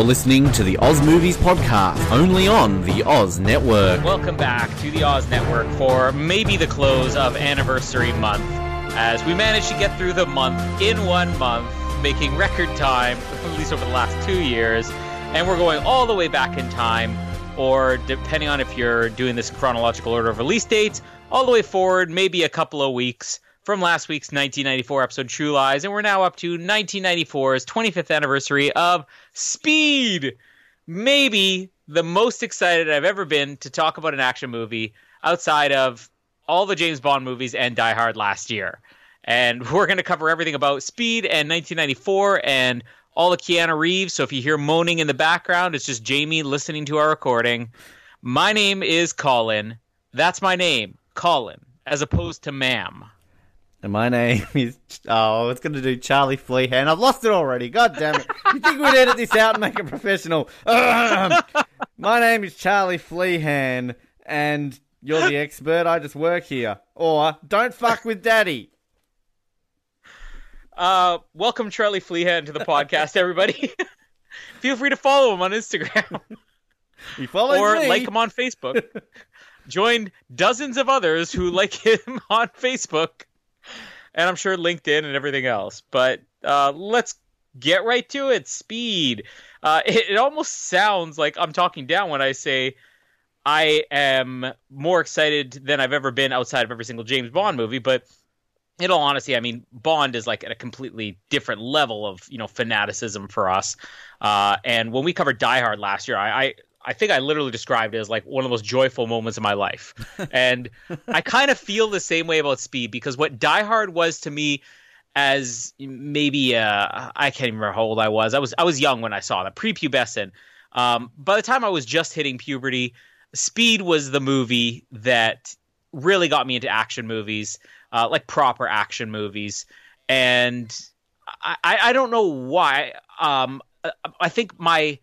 You're listening to the Oz Movies Podcast, only on the Oz Network. Welcome back to the Oz Network for maybe the close of anniversary month, as we managed to get through the month in one month, making record time, at least over the last two years, and we're going all the way back in time, or depending on if you're doing this chronological order of release dates, all the way forward, maybe a couple of weeks from last week's 1994 episode True Lies, and we're now up to 1994's 25th anniversary of Speed. Maybe the most excited I've ever been to talk about an action movie outside of all the James Bond movies and Die Hard last year. And we're going to cover everything about Speed and 1994 and all the Keanu Reeves. So if you hear moaning in the background, it's just Jamie listening to our recording. My name is Colin. That's my name, Colin, as opposed to ma'am. And my name is oh, it's going to do Charlie Flehan. I've lost it already. God damn it! You think we'd edit this out and make it professional? Ugh. my name is Charlie Flehan, and you're the expert. I just work here. Or don't fuck with Daddy. Uh, welcome Charlie Flehan to the podcast, everybody. Feel free to follow him on Instagram He follows or me. like him on Facebook. Join dozens of others who like him on Facebook, and I'm sure LinkedIn and everything else. But uh, let's get right to it. Speed. Uh, it, it almost sounds like I'm talking down when I say I am more excited than I've ever been outside of every single James Bond movie, but in all honesty, I mean, Bond is like at a completely different level of you know fanaticism for us. Uh, and when we covered Die Hard last year, I, I I think I literally described it as like one of the most joyful moments of my life. and I kind of feel the same way about Speed because what Die Hard was to me as maybe uh, I can't even remember how old I was. I was I was young when I saw that prepubescent. Um, by the time I was just hitting puberty, Speed was the movie that really got me into action movies, uh, like proper action movies. And I, I don't know why. Um, I think my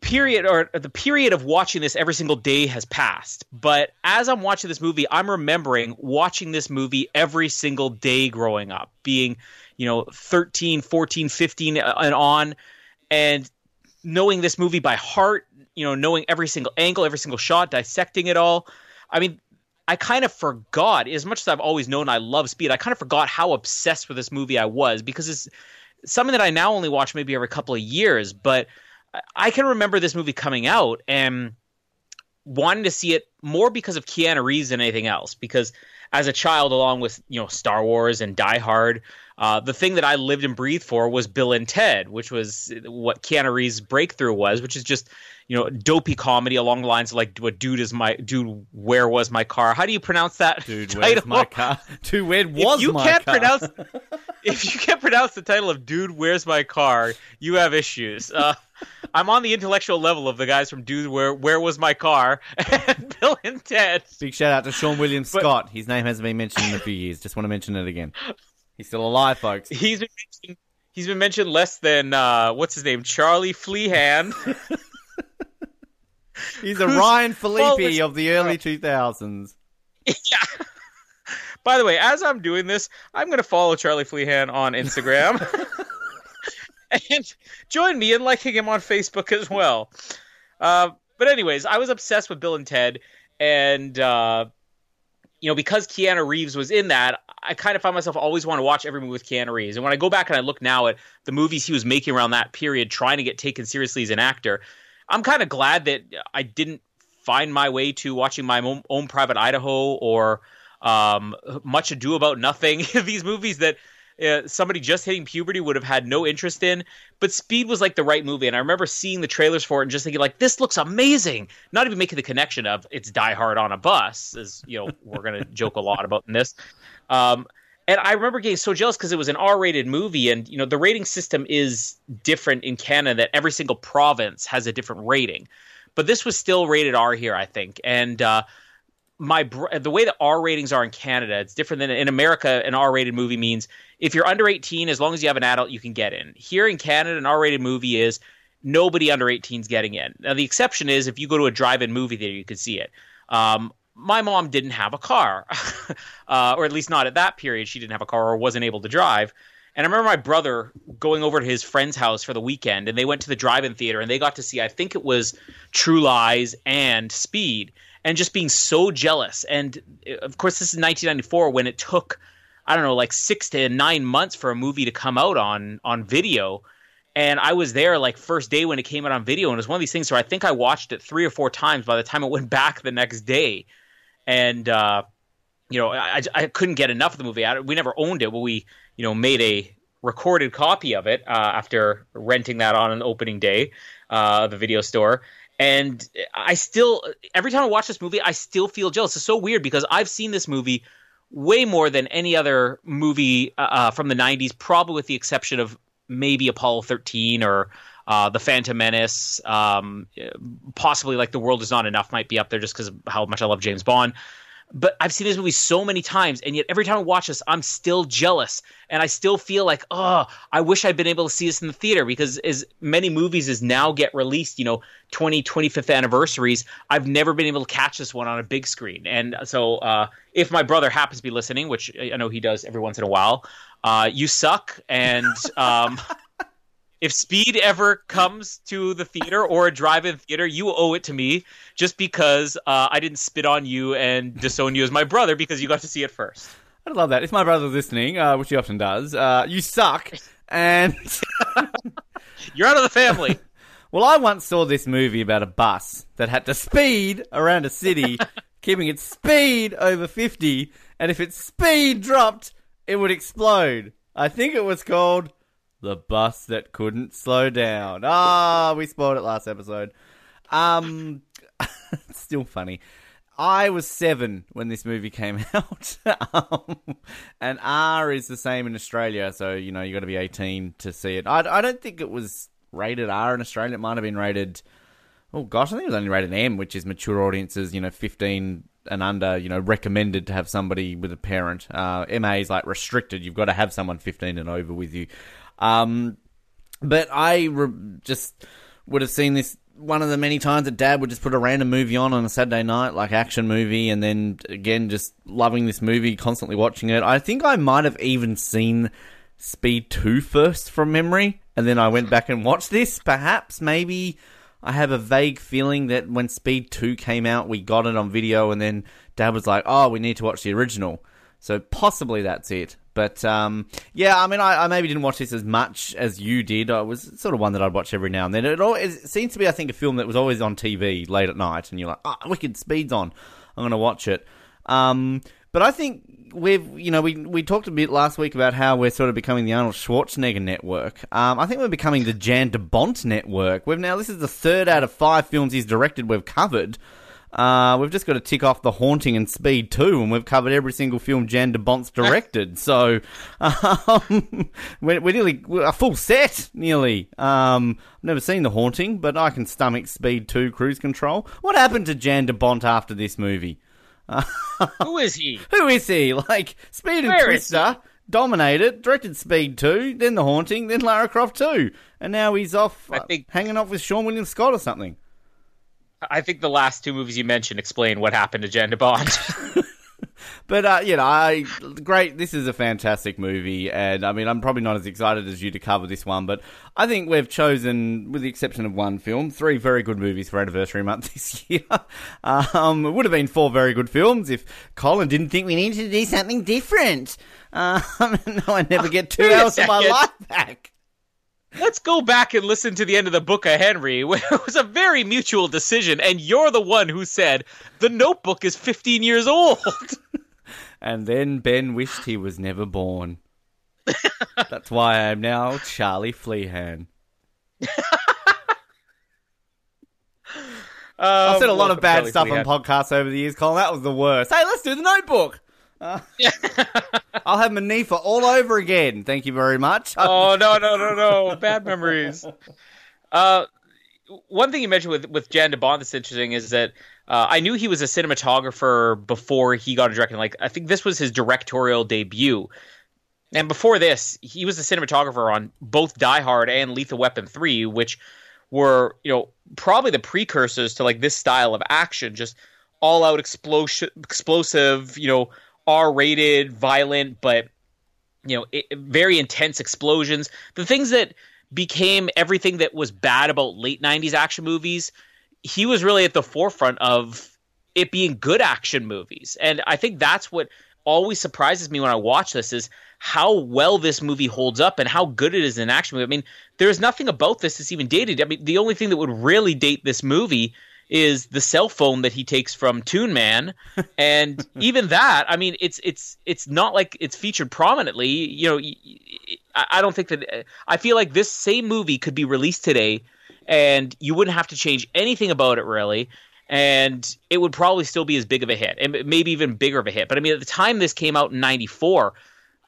period or the period of watching this every single day has passed. But as I'm watching this movie, I'm remembering watching this movie every single day growing up, being, you know, 13, 14, 15 uh, and on, and knowing this movie by heart, you know, knowing every single angle, every single shot, dissecting it all. I mean, I kind of forgot, as much as I've always known I love Speed, I kind of forgot how obsessed with this movie I was because it's something that I now only watch maybe every couple of years. But I can remember this movie coming out and wanting to see it more because of Keanu Reeves than anything else. Because as a child, along with you know Star Wars and Die Hard, uh, the thing that I lived and breathed for was Bill and Ted, which was what Keanu Reeves' breakthrough was, which is just you know dopey comedy along the lines of like what dude is my dude where was my car how do you pronounce that Dude, title? where's my car? Dude, where was if you my can't car? pronounce if you can't pronounce the title of dude where's my car you have issues uh, i'm on the intellectual level of the guys from dude where where was my car and bill and ted Big shout out to Seann William But- Scott. His name hasn't been mentioned in a few years. Just want to mention it again. He's still alive, folks. he's been mentioned, he's been mentioned less than uh, what's his name charlie flehan He's a Ryan Phillippe of the early 2000s. yeah by the way as i'm doing this i'm going to follow charlie flehan on instagram and join me in liking him on Facebook as well. Uh, but anyways, I was obsessed with Bill and Ted, and uh, you know because Keanu Reeves was in that, I kind of found myself always want to watch every movie with Keanu Reeves. And when I go back and I look now at the movies he was making around that period, trying to get taken seriously as an actor, I'm kind of glad that I didn't find my way to watching my own, own Private Idaho or um, Much Ado About Nothing. These movies that uh, somebody just hitting puberty would have had no interest in. But Speed was like the right movie, and I remember seeing the trailers for it and just thinking like, this looks amazing. Not even making the connection of it's Die Hard on a bus, as you know we're gonna joke a lot about in this. Um, and I remember getting so jealous because it was an R-rated movie, and you know the rating system is different in Canada. That every single province has a different rating, but this was still rated R here, I think, and. Uh, my br- the way that R ratings are in Canada, it's different than in America. An R rated movie means if you're under 18, as long as you have an adult, you can get in. Here in Canada, an R rated movie is nobody under 18 is getting in. Now the exception is if you go to a drive-in movie theater, you can see it. Um, my mom didn't have a car, uh, or at least not at that period. She didn't have a car or wasn't able to drive. And I remember my brother going over to his friend's house for the weekend, and they went to the drive-in theater, and they got to see, I think it was True Lies and Speed, and just being so jealous. And of course, this is 1994 when it took, I don't know, like six to nine months for a movie to come out on on video. And I was there like first day when it came out on video, and it was one of these things where I think I watched it three or four times by the time it went back the next day. And uh, you know, I, I couldn't get enough of the movie. I, we never owned it, but we you know made a recorded copy of it uh, after renting that on an opening day uh, of the video store. And I still, every time I watch this movie, I still feel jealous. It's so weird because I've seen this movie way more than any other movie uh, uh from the 90s, probably with the exception of maybe Apollo 13 or uh, The Phantom Menace. Um, possibly like The World Is Not Enough might be up there just because of how much I love James Bond but I've seen this movie so many times, and yet every time I watch this, I'm still jealous, and I still feel like, oh, I wish I'd been able to see this in the theater because as many movies as now get released, you know, 20, 25th anniversaries, I've never been able to catch this one on a big screen, and so uh, if my brother happens to be listening, which I know he does every once in a while, uh, you suck, and um, if Speed ever comes to the theater or a drive-in theater, you owe it to me just because uh, I didn't spit on you and disown you as my brother because you got to see it first. I love that. If my brother's listening, uh, which he often does, uh, you suck, and you're out of the family. well, I once saw this movie about a bus that had to speed around a city, keeping its speed over fifty, and if its speed dropped, it would explode. I think it was called the bus that couldn't slow down. Ah, we spoiled it last episode. Um, still funny. I was seven when this movie came out, um, and R is the same in Australia. So you know you got to be eighteen to see it. I, I don't think it was rated R in Australia. It might have been rated. Oh gosh, I think it was only rated M, which is mature audiences. You know, fifteen and under. You know, recommended to have somebody with a parent. Uh, MA is like restricted. You've got to have someone fifteen and over with you. Um, but I re- just would have seen this one of the many times that dad would just put a random movie on on a Saturday night, like action movie, and then again just loving this movie, constantly watching it. I think I might have even seen Speed 2 first from memory, and then I went back and watched this. Perhaps, maybe I have a vague feeling that when Speed 2 came out, we got it on video, and then dad was like, oh, we need to watch the original. So possibly that's it. But um, yeah, I mean, I, I, maybe didn't watch this as much as you did. I was sort of one that I'd watch every now and then. It, it seems to be, I think, a film that was always on TV late at night, and you're like, "Ah, oh, Wicked Speed's on. I'm going to watch it." Um, but I think we've, you know, we we talked a bit last week about how we're sort of becoming the Arnold Schwarzenegger network. Um, I think we're becoming the Jan de Bont network. We've now this is the third out of five films he's directed we've covered. Uh, we've just got to tick off The Haunting and Speed 2, and we've covered every single film Jan de Bont's directed. so um, we're, we're, nearly we're a full set, nearly. Um, I've never seen The Haunting, but I can stomach Speed 2 Cruise Control. What happened to Jan de Bont after this movie? Who is he? Who is he? Like, Speed and Where Twister dominated, directed Speed 2, then The Haunting, then Lara Croft 2. And now he's off uh, think... hanging off with Seann William Scott or something. I think the last two movies you mentioned explain what happened to Jan Bond. But uh, you know, I great. This is a fantastic movie, and I mean, I'm probably not as excited as you to cover this one, but I think we've chosen, with the exception of one film, three very good movies for anniversary month this year. Um, it would have been four very good films if Colin didn't think we needed to do something different. Um, no, I never get two hours of my life back let's go back and listen to the end of the book of Henry, where it was a very mutual decision, and you're the one who said the notebook is 15 years old. and then Ben wished he was never born. That's why I'm now Charlie Flehan. Um, I've said a lot of bad Charlie stuff Flehan. on podcasts over the years, Colin. That was the worst. Hey, let's do the notebook. Uh, I'll have Manifa all over again. Thank you very much. oh no no no no! Bad memories. Uh, one thing you mentioned with with Jan de Bont that's interesting is that uh, I knew he was a cinematographer before he got a directing. Like I think this was his directorial debut, and before this, he was a cinematographer on both Die Hard and Lethal Weapon Three, which were you know probably the precursors to like this style of action, just all out explosion, explosive, you know R rated, violent, but you know, it, very intense explosions, the things that became everything that was bad about late 90s action movies. He was really at the forefront of it being good action movies. And I think that's what always surprises me when I watch this is how well this movie holds up and how good it is in action movie. I mean, there's nothing about this that's even dated. I mean, the only thing that would really date this movie is the cell phone that he takes from Toon Man, and even that, I mean, it's it's it's not like it's featured prominently. You know, I don't think that uh, I feel like this same movie could be released today, and you wouldn't have to change anything about it really, and it would probably still be as big of a hit, and maybe even bigger of a hit. But I mean, at the time this came out in '94,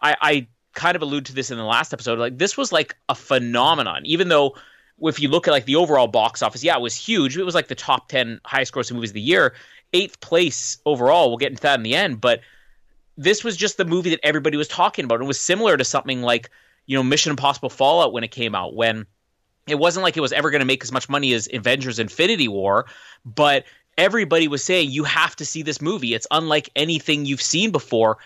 I, I kind of allude to this in the last episode. Like this was like a phenomenon, even though if you look at like the overall box office, yeah, it was huge. It was like the top ten highest grossing movies of the year, eighth place overall. We'll get into that in the end, but this was just the movie that everybody was talking about. It was similar to something like you know Mission Impossible Fallout when it came out, when it wasn't like it was ever going to make as much money as Avengers Infinity War, but everybody was saying you have to see this movie. It's unlike anything you've seen before.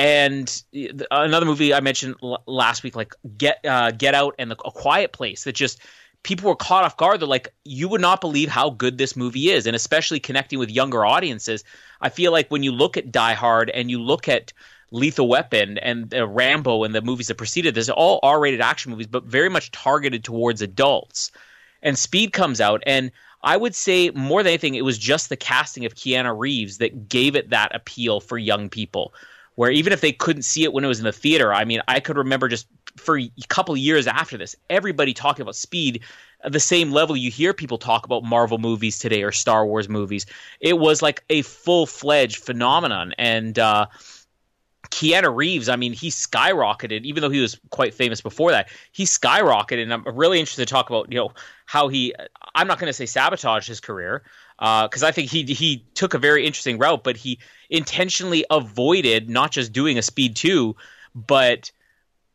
And another movie I mentioned last week, like Get uh, Get Out and the, A Quiet Place, that just people were caught off guard. They're like, you would not believe how good this movie is, and especially connecting with younger audiences. I feel like when you look at Die Hard and you look at Lethal Weapon and uh, Rambo and the movies that preceded this, all R-rated action movies, but very much targeted towards adults. And Speed comes out, and I would say more than anything, it was just the casting of Keanu Reeves that gave it that appeal for young people. Where even if they couldn't see it when it was in the theater, I mean, I could remember just for a couple years after this, everybody talking about Speed at the same level you hear people talk about Marvel movies today or Star Wars movies. It was like a full fledged phenomenon, and uh, Keanu Reeves, I mean, he skyrocketed, even though he was quite famous before that. He skyrocketed, and I'm really interested to talk about, you know, how he. I'm not going to say sabotage his career because uh, I think he he took a very interesting route, but he intentionally avoided not just doing a Speed two, but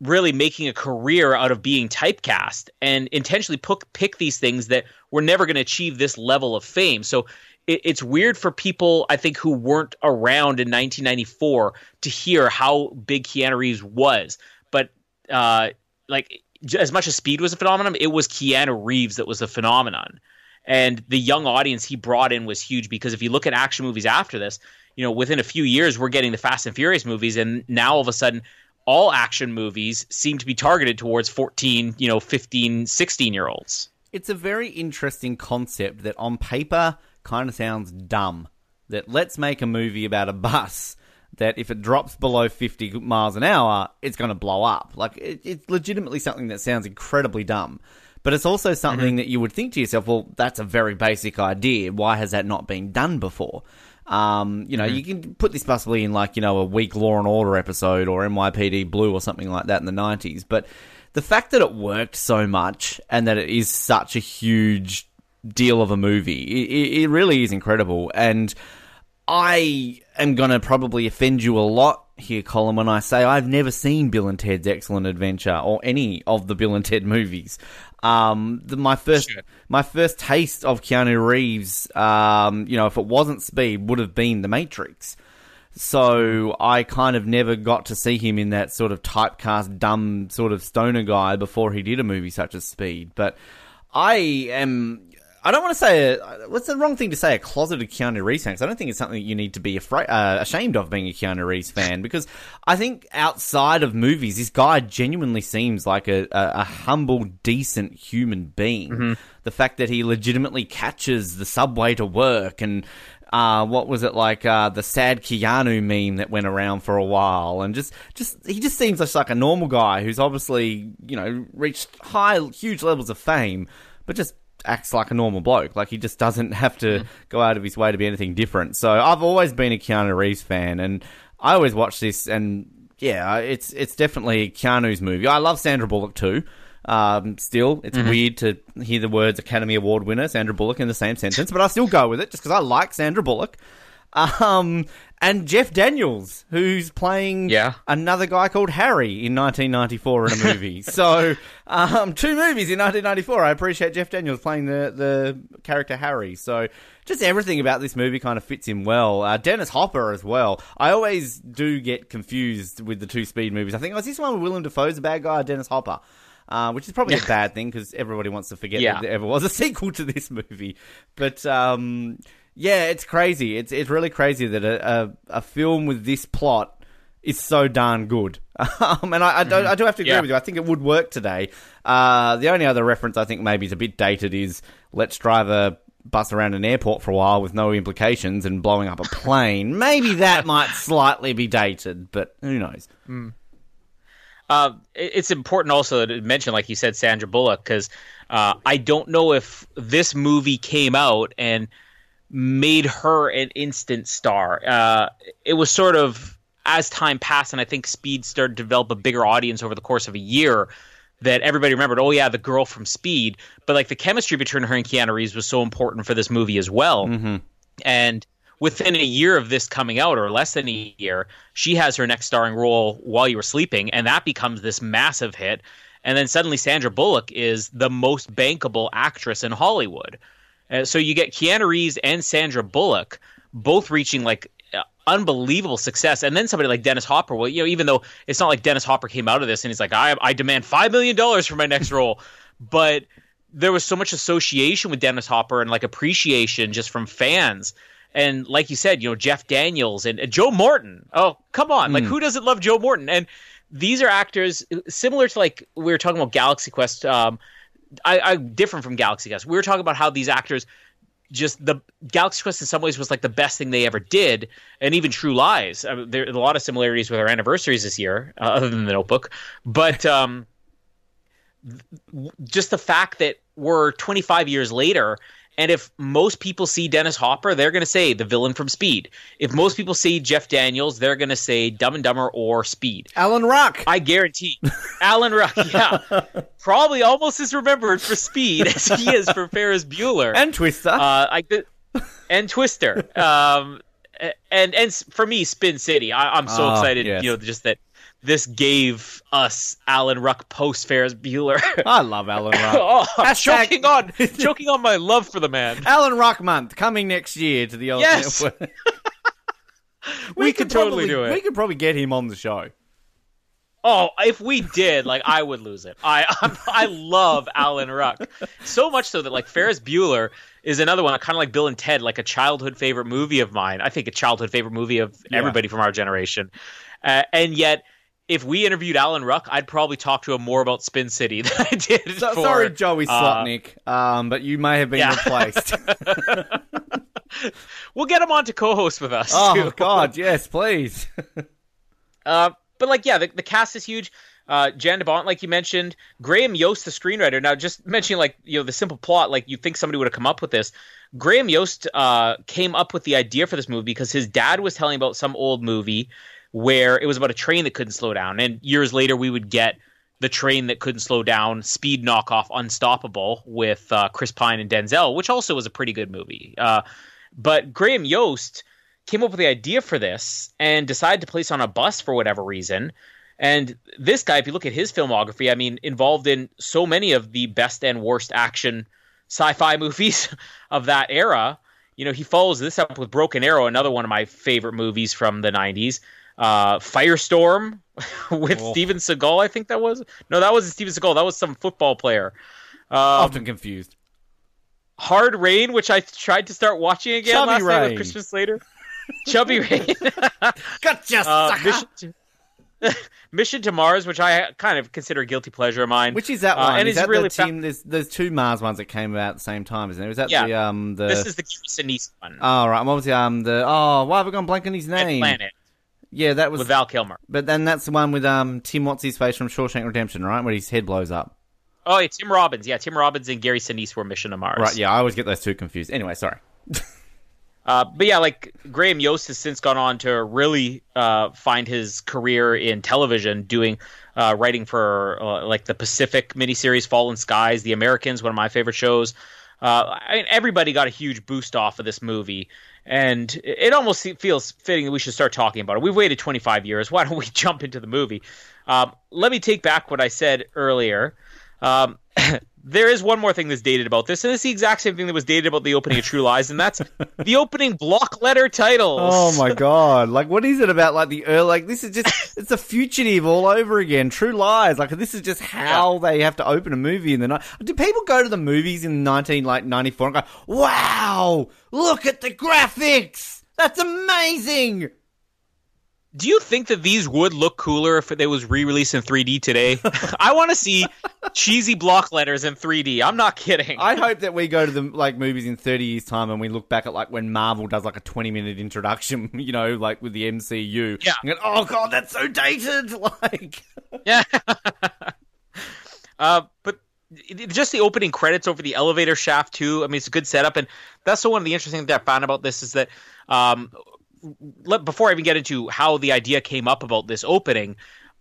really making a career out of being typecast and intentionally pick, pick these things that were never going to achieve this level of fame. So it, it's weird for people I think who weren't around in 1994 to hear how big Keanu Reeves was. But uh, like as much as Speed was a phenomenon, it was Keanu Reeves that was a phenomenon. And the young audience he brought in was huge because if you look at action movies after this, you know, within a few years we're getting the Fast and Furious movies, and now all of a sudden all action movies seem to be targeted towards 14, you know, 15, 16 year olds. It's a very interesting concept that on paper kind of sounds dumb. That let's make a movie about a bus that if it drops below 50 miles an hour, it's going to blow up. Like, it, it's legitimately something that sounds incredibly dumb. But it's also something mm-hmm. that you would think to yourself, well, that's a very basic idea. Why has that not been done before? Um, you know, mm-hmm. you can put this possibly in like, you know, a weak Law and Order episode or NYPD Blue or something like that in the 90s. But the fact that it worked so much and that it is such a huge deal of a movie. It, it really is incredible. And I am going to probably offend you a lot here, Colin, when I say I've never seen Bill and Ted's Excellent Adventure or any of the Bill and Ted movies. Um, the, my first, sure. my first taste of Keanu Reeves, um, you know, if it wasn't Speed, would have been The Matrix. So I kind of never got to see him in that sort of typecast, dumb sort of stoner guy before he did a movie such as Speed. But I am I don't want to say a, what's the wrong thing to say a closeted Keanu Reeves fan. Cause I don't think it's something you need to be afraid, uh, ashamed of being a Keanu Reeves fan because I think outside of movies, this guy genuinely seems like a, a, a humble, decent human being. Mm-hmm. The fact that he legitimately catches the subway to work and uh, what was it like uh, the sad Keanu meme that went around for a while, and just just he just seems just like a normal guy who's obviously you know reached high, huge levels of fame, but just acts like a normal bloke. Like he just doesn't have to mm. go out of his way to be anything different. So I've always been a Keanu Reeves fan, and I always watch this, and yeah, it's it's definitely Keanu's movie. I love Sandra Bullock too. Um, still, it's mm-hmm. weird to hear the words Academy Award winner Sandra Bullock in the same sentence, but I still go with it just because I like Sandra Bullock. Um, and Jeff Daniels, who's playing Yeah. another guy called Harry in 1994 in a movie. so, um, two movies in 1994. I appreciate Jeff Daniels playing the, the character Harry. So, just everything about this movie kind of fits in well. Uh, Dennis Hopper as well. I always do get confused with the two Speed movies. I think, was this one with Willem Dafoe's a bad guy, or Dennis Hopper? Uh, which is probably a bad thing because everybody wants to forget Yeah. that there ever was a sequel to this movie. But um, yeah, it's crazy. It's it's really crazy that a, a, a film with this plot is so darn good. Um, and I, I, do, I do have to agree Yeah. with you. I think it would work today. Uh, the only other reference I think maybe is a bit dated is let's drive a bus around an airport for a while with no implications and blowing up a plane. maybe that might slightly be dated, but who knows? Uh, it's important also to mention, like you said, Sandra Bullock, because uh, I don't know if this movie came out and made her an instant star. Uh, it was sort of as time passed, and I think Speed started to develop a bigger audience over the course of a year. That everybody remembered, oh yeah, the girl from Speed, but like the chemistry between her and Keanu Reeves was so important for this movie as well. And within a year of this coming out, or less than a year, she has her next starring role while you were sleeping, and that becomes this massive hit. And then suddenly Sandra Bullock is the most bankable actress in Hollywood. Uh, so you get Keanu Reeves and Sandra Bullock both reaching like uh, unbelievable success, and then somebody like Dennis Hopper. Well, you know, even though it's not like Dennis Hopper came out of this and he's like, I, I demand five million dollars for my next role, but there was so much association with Dennis Hopper and like appreciation just from fans. And like you said, you know, Jeff Daniels and, and Joe Morton. Oh, come on. Like, who doesn't love Joe Morton? And these are actors similar to like we were talking about Galaxy Quest. Um, I, I different from Galaxy Quest. We were talking about how these actors just the Galaxy Quest in some ways was like the best thing they ever did, and even True Lies. I mean, there are a lot of similarities with our anniversaries this year, uh, other than the Notebook. But um, just the fact that we're 25 years later and if most people see Dennis Hopper, they're going to say the villain from Speed. If most people see Jeff Daniels, they're going to say Dumb and Dumber or Speed. Alan Ruck. I guarantee. Alan Ruck, yeah. Probably almost as remembered for Speed as he is for Ferris Bueller. and Twister. Uh, I and Twister. Um, and and for me, Spin City. I, I'm so Ah, excited. yes. You know, just that this gave us Alan Ruck post Ferris Bueller. I love Alan Ruck. oh, I'm Hashtag- choking on choking on my love for the man. Alan Ruck month coming next year to the old Yes! network. We could totally probably, do it. We could probably get him on the show. Oh, if we did, like I would lose it. I I'm, I love Alan Ruck so much so that like Ferris Bueller is another one, kind of like Bill and Ted, like a childhood favorite movie of mine. I think a childhood favorite movie of Yeah. everybody from our generation, uh, and yet. If we interviewed Alan Ruck, I'd probably talk to him more about Spin City than I did. So, for, sorry, Joey uh, Slotnick, um, but you may have been yeah. replaced. We'll get him on to co-host with us. oh too. God, yes, please. Uh, but like, yeah, the, the cast is huge. Uh, Jan de Bont, like you mentioned, Graham Yost, the screenwriter. Now, just mentioning like you know the simple plot, like you think somebody would have come up with this. Graham Yost uh, came up with the idea for this movie because his dad was telling about some old movie where it was about a train that couldn't slow down, and years later we would get the train that couldn't slow down, speed knockoff, Unstoppable with uh, Chris Pine and Denzel, which also was a pretty good movie. Uh, but Graham Yost came up with the idea for this and decided to place on a bus for whatever reason. And this guy, if you look at his filmography, I mean, involved in so many of the best and worst action sci-fi movies of that era. You know, he follows this up with Broken Arrow, another one of my favorite movies from the '90s. Uh, Firestorm with Oh. Steven Seagal, I think that was. No, that wasn't Steven Seagal. That was some football player. Um, Often confused. Hard Rain, which I tried to start watching again Chubby last night Rain. with Christian Slater. Chubby Rain. Gotcha, uh. Mission, to, Mission to Mars, which I kind of consider a guilty pleasure of mine. Which is that Uh, one? and is it's that really the fa- There's there's two Mars ones that came out at the same time, isn't there? Is that Yeah. the um the? this is the Sinise one. Oh right, what was the um the? Oh, why have we gone blank on his name? Planet Yeah, that was. with Val Kilmer. but then that's the one with um Tim what's his face from Shawshank Redemption, right? Where his head blows up. Oh, yeah, Tim Robbins. Yeah, Tim Robbins and Gary Sinise were Mission to Mars. Right. Yeah, I always get those two confused. Anyway, sorry. Uh, but yeah, like Graham Yost has since gone on to really uh, find his career in television, doing uh, writing for uh, like the Pacific miniseries Falling Skies, The Americans, one of my favorite shows. Uh, I mean, everybody got a huge boost off of this movie, and it almost feels fitting that we should start talking about it. We've waited 25 years. Why don't we jump into the movie? Um, let me take back what I said earlier. Um, there is one more thing that's dated about this, and it's the exact same thing that was dated about the opening of True Lies, and that's the opening block letter titles. Oh my god! Like, what is it about? Like the early, like this is just—it's a fugitive all over again. True Lies. Like this is just how yeah. they have to open a movie in the night. Do people go to the movies in nineteen like ninety four and go, "Wow, look at the graphics! That's amazing!" Do you think that these would look cooler if they was re-released in 3D today? I want to see cheesy block letters in 3D. I'm not kidding. I hope that we go to the like movies in 30 years time and we look back at like when Marvel does like a 20 minute introduction, you know, like with the MCU. Yeah. Go, oh god, that's so dated. Like, yeah. uh, but just the opening credits over the elevator shaft too. I mean, it's a good setup, and that's the one of the interesting things that I found about this is that um, let, before I even get into how the idea came up about this opening,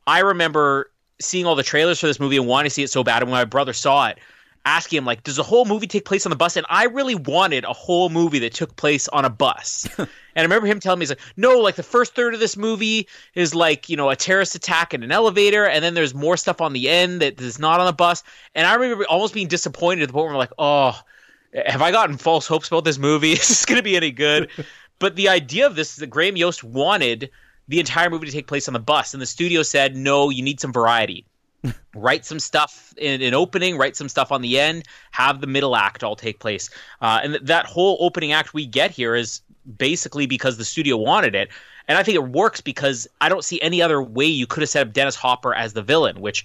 I remember seeing all the trailers for this movie and wanting to see it so bad. And when my brother saw it, asking him like, "Does the whole movie take place on the bus?" And I really wanted a whole movie that took place on a bus. and I remember him telling me, "He's like, no, like the first third of this movie is like you know a terrorist attack in an elevator, and then there's more stuff on the end that is not on the bus." And I remember almost being disappointed at the point where I'm like, "Oh." Have I gotten false hopes about this movie? Is this going to be any good? But the idea of this is that Graham Yost wanted the entire movie to take place on the bus, and the studio said, "No, you need some variety. write some stuff in an opening, write some stuff on the end, have the middle act all take place." Uh, and th- that whole opening act we get here is basically because the studio wanted it, and I think it works because I don't see any other way you could have set up Dennis Hopper as the villain, which.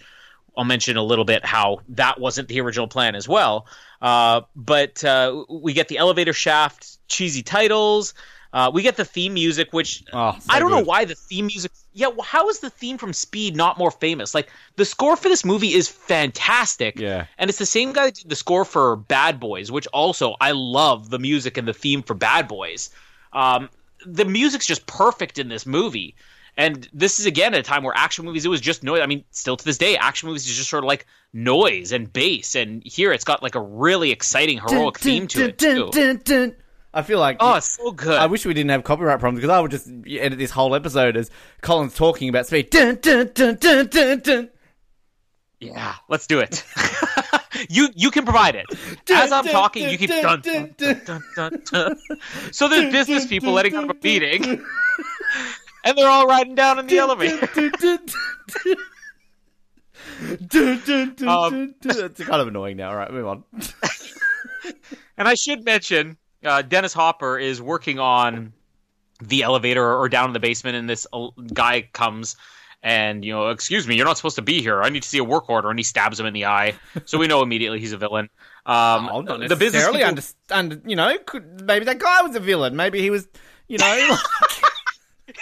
I'll mention a little bit how that wasn't the original plan as well. Uh, but uh, we get the elevator shaft, cheesy titles, uh, we get the theme music, which oh, so I don't good. know why the theme music. Yeah, well, how is the theme from Speed not more famous? Like the score for this movie is fantastic. Yeah, and it's the same guy that did the score for Bad Boys, which also I love the music and the theme for Bad Boys. Um, the music's just perfect in this movie. And this is again at a time where action movies it was just noise. I mean, still to this day, action movies is just sort of like noise and bass. And here it's got like a really exciting heroic dun, theme to dun, it too. I feel like oh, it's so good. I wish we didn't have copyright problems because I would just edit this whole episode as Colin's talking about speed. Dun, dun, dun, dun, dun, dun. Yeah, let's do it. you you can provide it. As I'm talking, you keep dun dun dun dun dun. So there's business people letting out a meeting, and they're all riding down in the elevator. um, it's kind of annoying now. All right, move on. and I should mention uh, Dennis Hopper is working on the elevator or down in the basement, and this uh, guy comes and you know, excuse me, you're not supposed to be here. I need to see a work order, and he stabs him in the eye. So we know immediately he's a villain. Um, oh, not the business people... understand. You know, could, maybe that guy was a villain. Maybe he was, you know.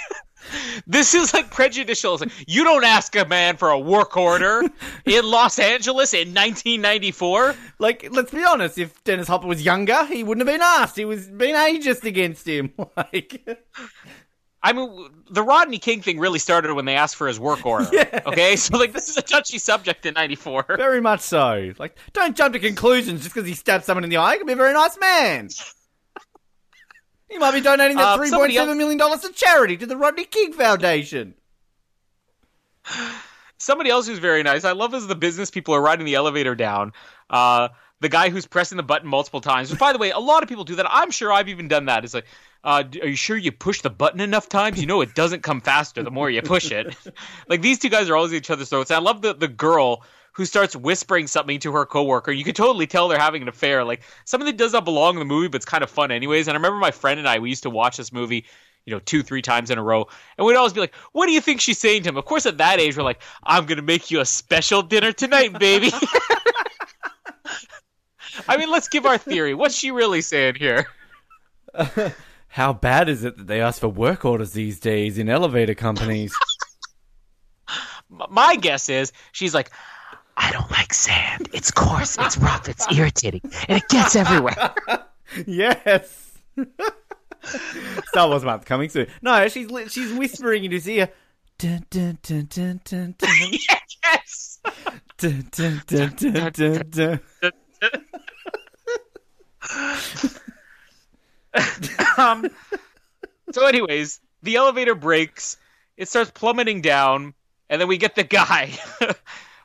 this is like prejudicial. Like, you don't ask a man for a work order in Los Angeles in 1994. Like, let's be honest. If Dennis Hopper was younger, he wouldn't have been asked. He was being ageist against him. Like, I mean, the Rodney King thing really started when they asked for his work order. Yeah. Okay, so like this is a touchy subject in '94. Very much so. Like, don't jump to conclusions just because he stabbed someone in the eye. He could be a very nice man. He might be donating that uh, three point seven million dollars to charity to the Rodney King Foundation. Somebody else who's very nice. I love as the business people are riding the elevator down. Uh, the guy who's pressing the button multiple times. Which, by the way, a lot of people do that. I'm sure I've even done that. It's like, uh, are you sure you push the button enough times? You know it doesn't come faster the more you push it. like these two guys are always each other's throats. I love the the girl who starts whispering something to her coworker. You can totally tell they're having an affair. Like something that does not belong in the movie, but it's kind of fun anyways. And I remember my friend and I we used to watch this movie you know, two, three times in a row. And we'd always be like, what do you think she's saying to him? Of course, at that age, we're like, I'm going to make you a special dinner tonight, baby. I mean, let's give our theory. What's she really saying here? how bad is it that they ask for work orders these days in elevator companies? My guess is she's like, I don't like sand. It's coarse, it's rough, it's irritating, and it gets everywhere. yes. Star Wars month coming soon. No, she's she's whispering in his ear. Dun, dun, dun, dun, dun, dun. yes. Dun, dun, dun, dun, dun, dun. um, so, anyways, the elevator breaks. It starts plummeting down, and then we get the guy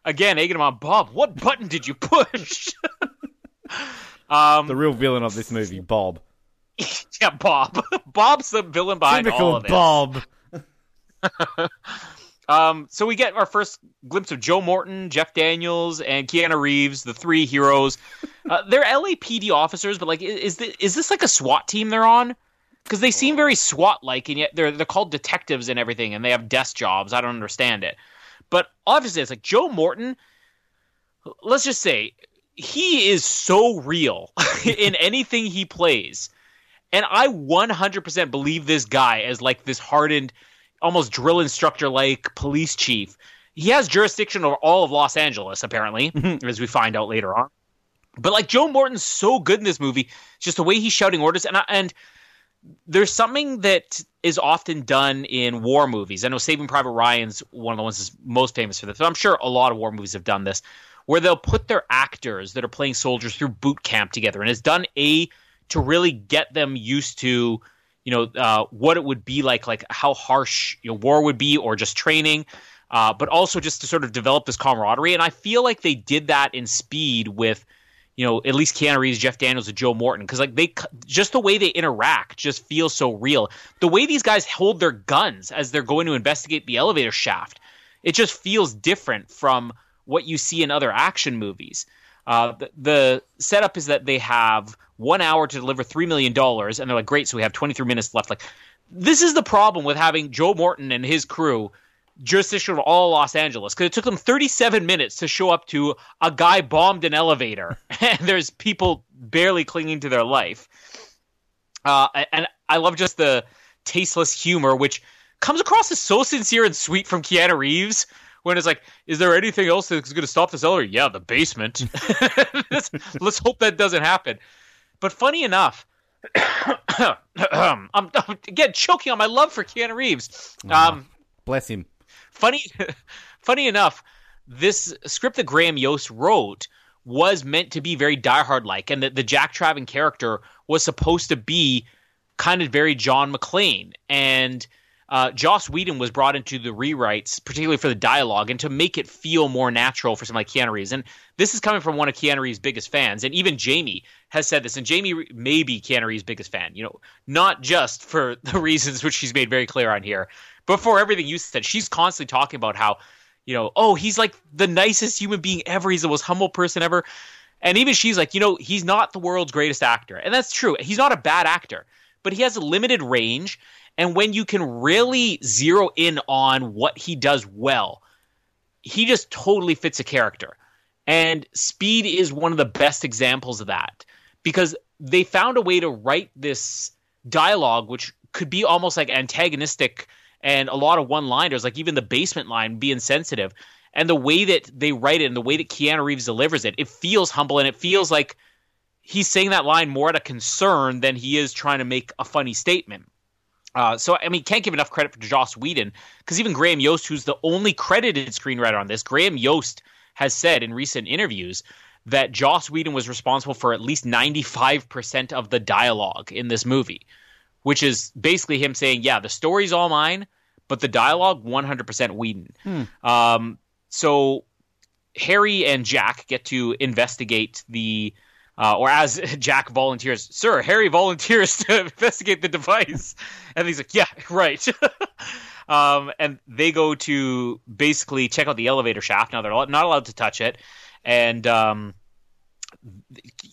again egging him on. Bob, what button did you push? um, The real villain of this movie, Bob. yeah, Bob. Bob's the villain behind all of this. Bob. Um, so we get our first glimpse of Joe Morton, Jeff Daniels, and Keanu Reeves, the three heroes. Uh, they're LAPD officers, but like, is this, is this like a SWAT team they're on? Because they seem very SWAT-like, and yet they're they're called detectives and everything, and they have desk jobs. I don't understand it, but obviously it's like Joe Morton. Let's just say he is so real in anything he plays, and I 100% believe this guy as like this hardened almost drill instructor like police chief. He has jurisdiction over all of Los Angeles, apparently, mm-hmm. as we find out later on. But like Joe Morton's so good in this movie, just the way he's shouting orders, and I, and there's something that is often done in war movies. I know Saving Private Ryan's one of the ones that's most famous for this, but I'm sure a lot of war movies have done this, where they'll put their actors that are playing soldiers through boot camp together, and it's done a to really get them used to you know uh, what it would be like, like how harsh you know, war would be, or just training, uh, but also just to sort of develop this camaraderie. And I feel like they did that in Speed with, you know, at least Keanu Reeves, Jeff Daniels, and Joe Morton, because like they just the way they interact just feels so real. The way these guys hold their guns as they're going to investigate the elevator shaft, it just feels different from what you see in other action movies. Uh, the, the setup is that they have one hour to deliver three million dollars, and they're like, "Great, so we have 23 minutes left." Like, this is the problem with having Joe Morton and his crew jurisdiction of all Los Angeles because it took them 37 minutes to show up to a guy bombed an elevator, and there's people barely clinging to their life. Uh, and I love just the tasteless humor, which comes across as so sincere and sweet from Keanu Reeves when it's like, is there anything else that's going to stop this elevator? Yeah, the basement. let's, let's hope that doesn't happen. But funny enough, I'm, I'm, again choking on my love for Keanu Reeves. Um, Bless him. Funny, funny enough, this script that Graham Yost wrote was meant to be very Die Hard like, and that the Jack Traven character was supposed to be kind of very John McClane. And uh, Joss Whedon was brought into the rewrites, particularly for the dialogue, and to make it feel more natural for someone like Keanu Reeves. And this is coming from one of Keanu Reeves' biggest fans, and even Jamie has said this. And Jamie may be Keanu Reeves' biggest fan. You know, not just for the reasons which she's made very clear on here, but for everything you said. She's constantly talking about how, you know, oh, he's like the nicest human being ever. He's the most humble person ever. And even she's like, you know, he's not the world's greatest actor, and that's true. He's not a bad actor, but he has a limited range and when you can really zero in on what he does well, he just totally fits a character. And Speed is one of the best examples of that because they found a way to write this dialogue, which could be almost like antagonistic and a lot of one liners, like even the basement line being sensitive. And the way that they write it and the way that Keanu Reeves delivers it, it feels humble and it feels like he's saying that line more out of concern than he is trying to make a funny statement. Uh, so I mean, can't give enough credit for Joss Whedon because even Graham Yost, who's the only credited screenwriter on this, Graham Yost has said in recent interviews that Joss Whedon was responsible for at least ninety five percent of the dialogue in this movie, which is basically him saying, "Yeah, the story's all mine, but the dialogue one hundred percent Whedon." Hmm. Um, so Harry and Jack get to investigate the uh, or as Jack volunteers, sir, Harry volunteers to investigate the device. And he's like, yeah, right. um, and they go to basically check out the elevator shaft. Now, they're not allowed to touch it. And um,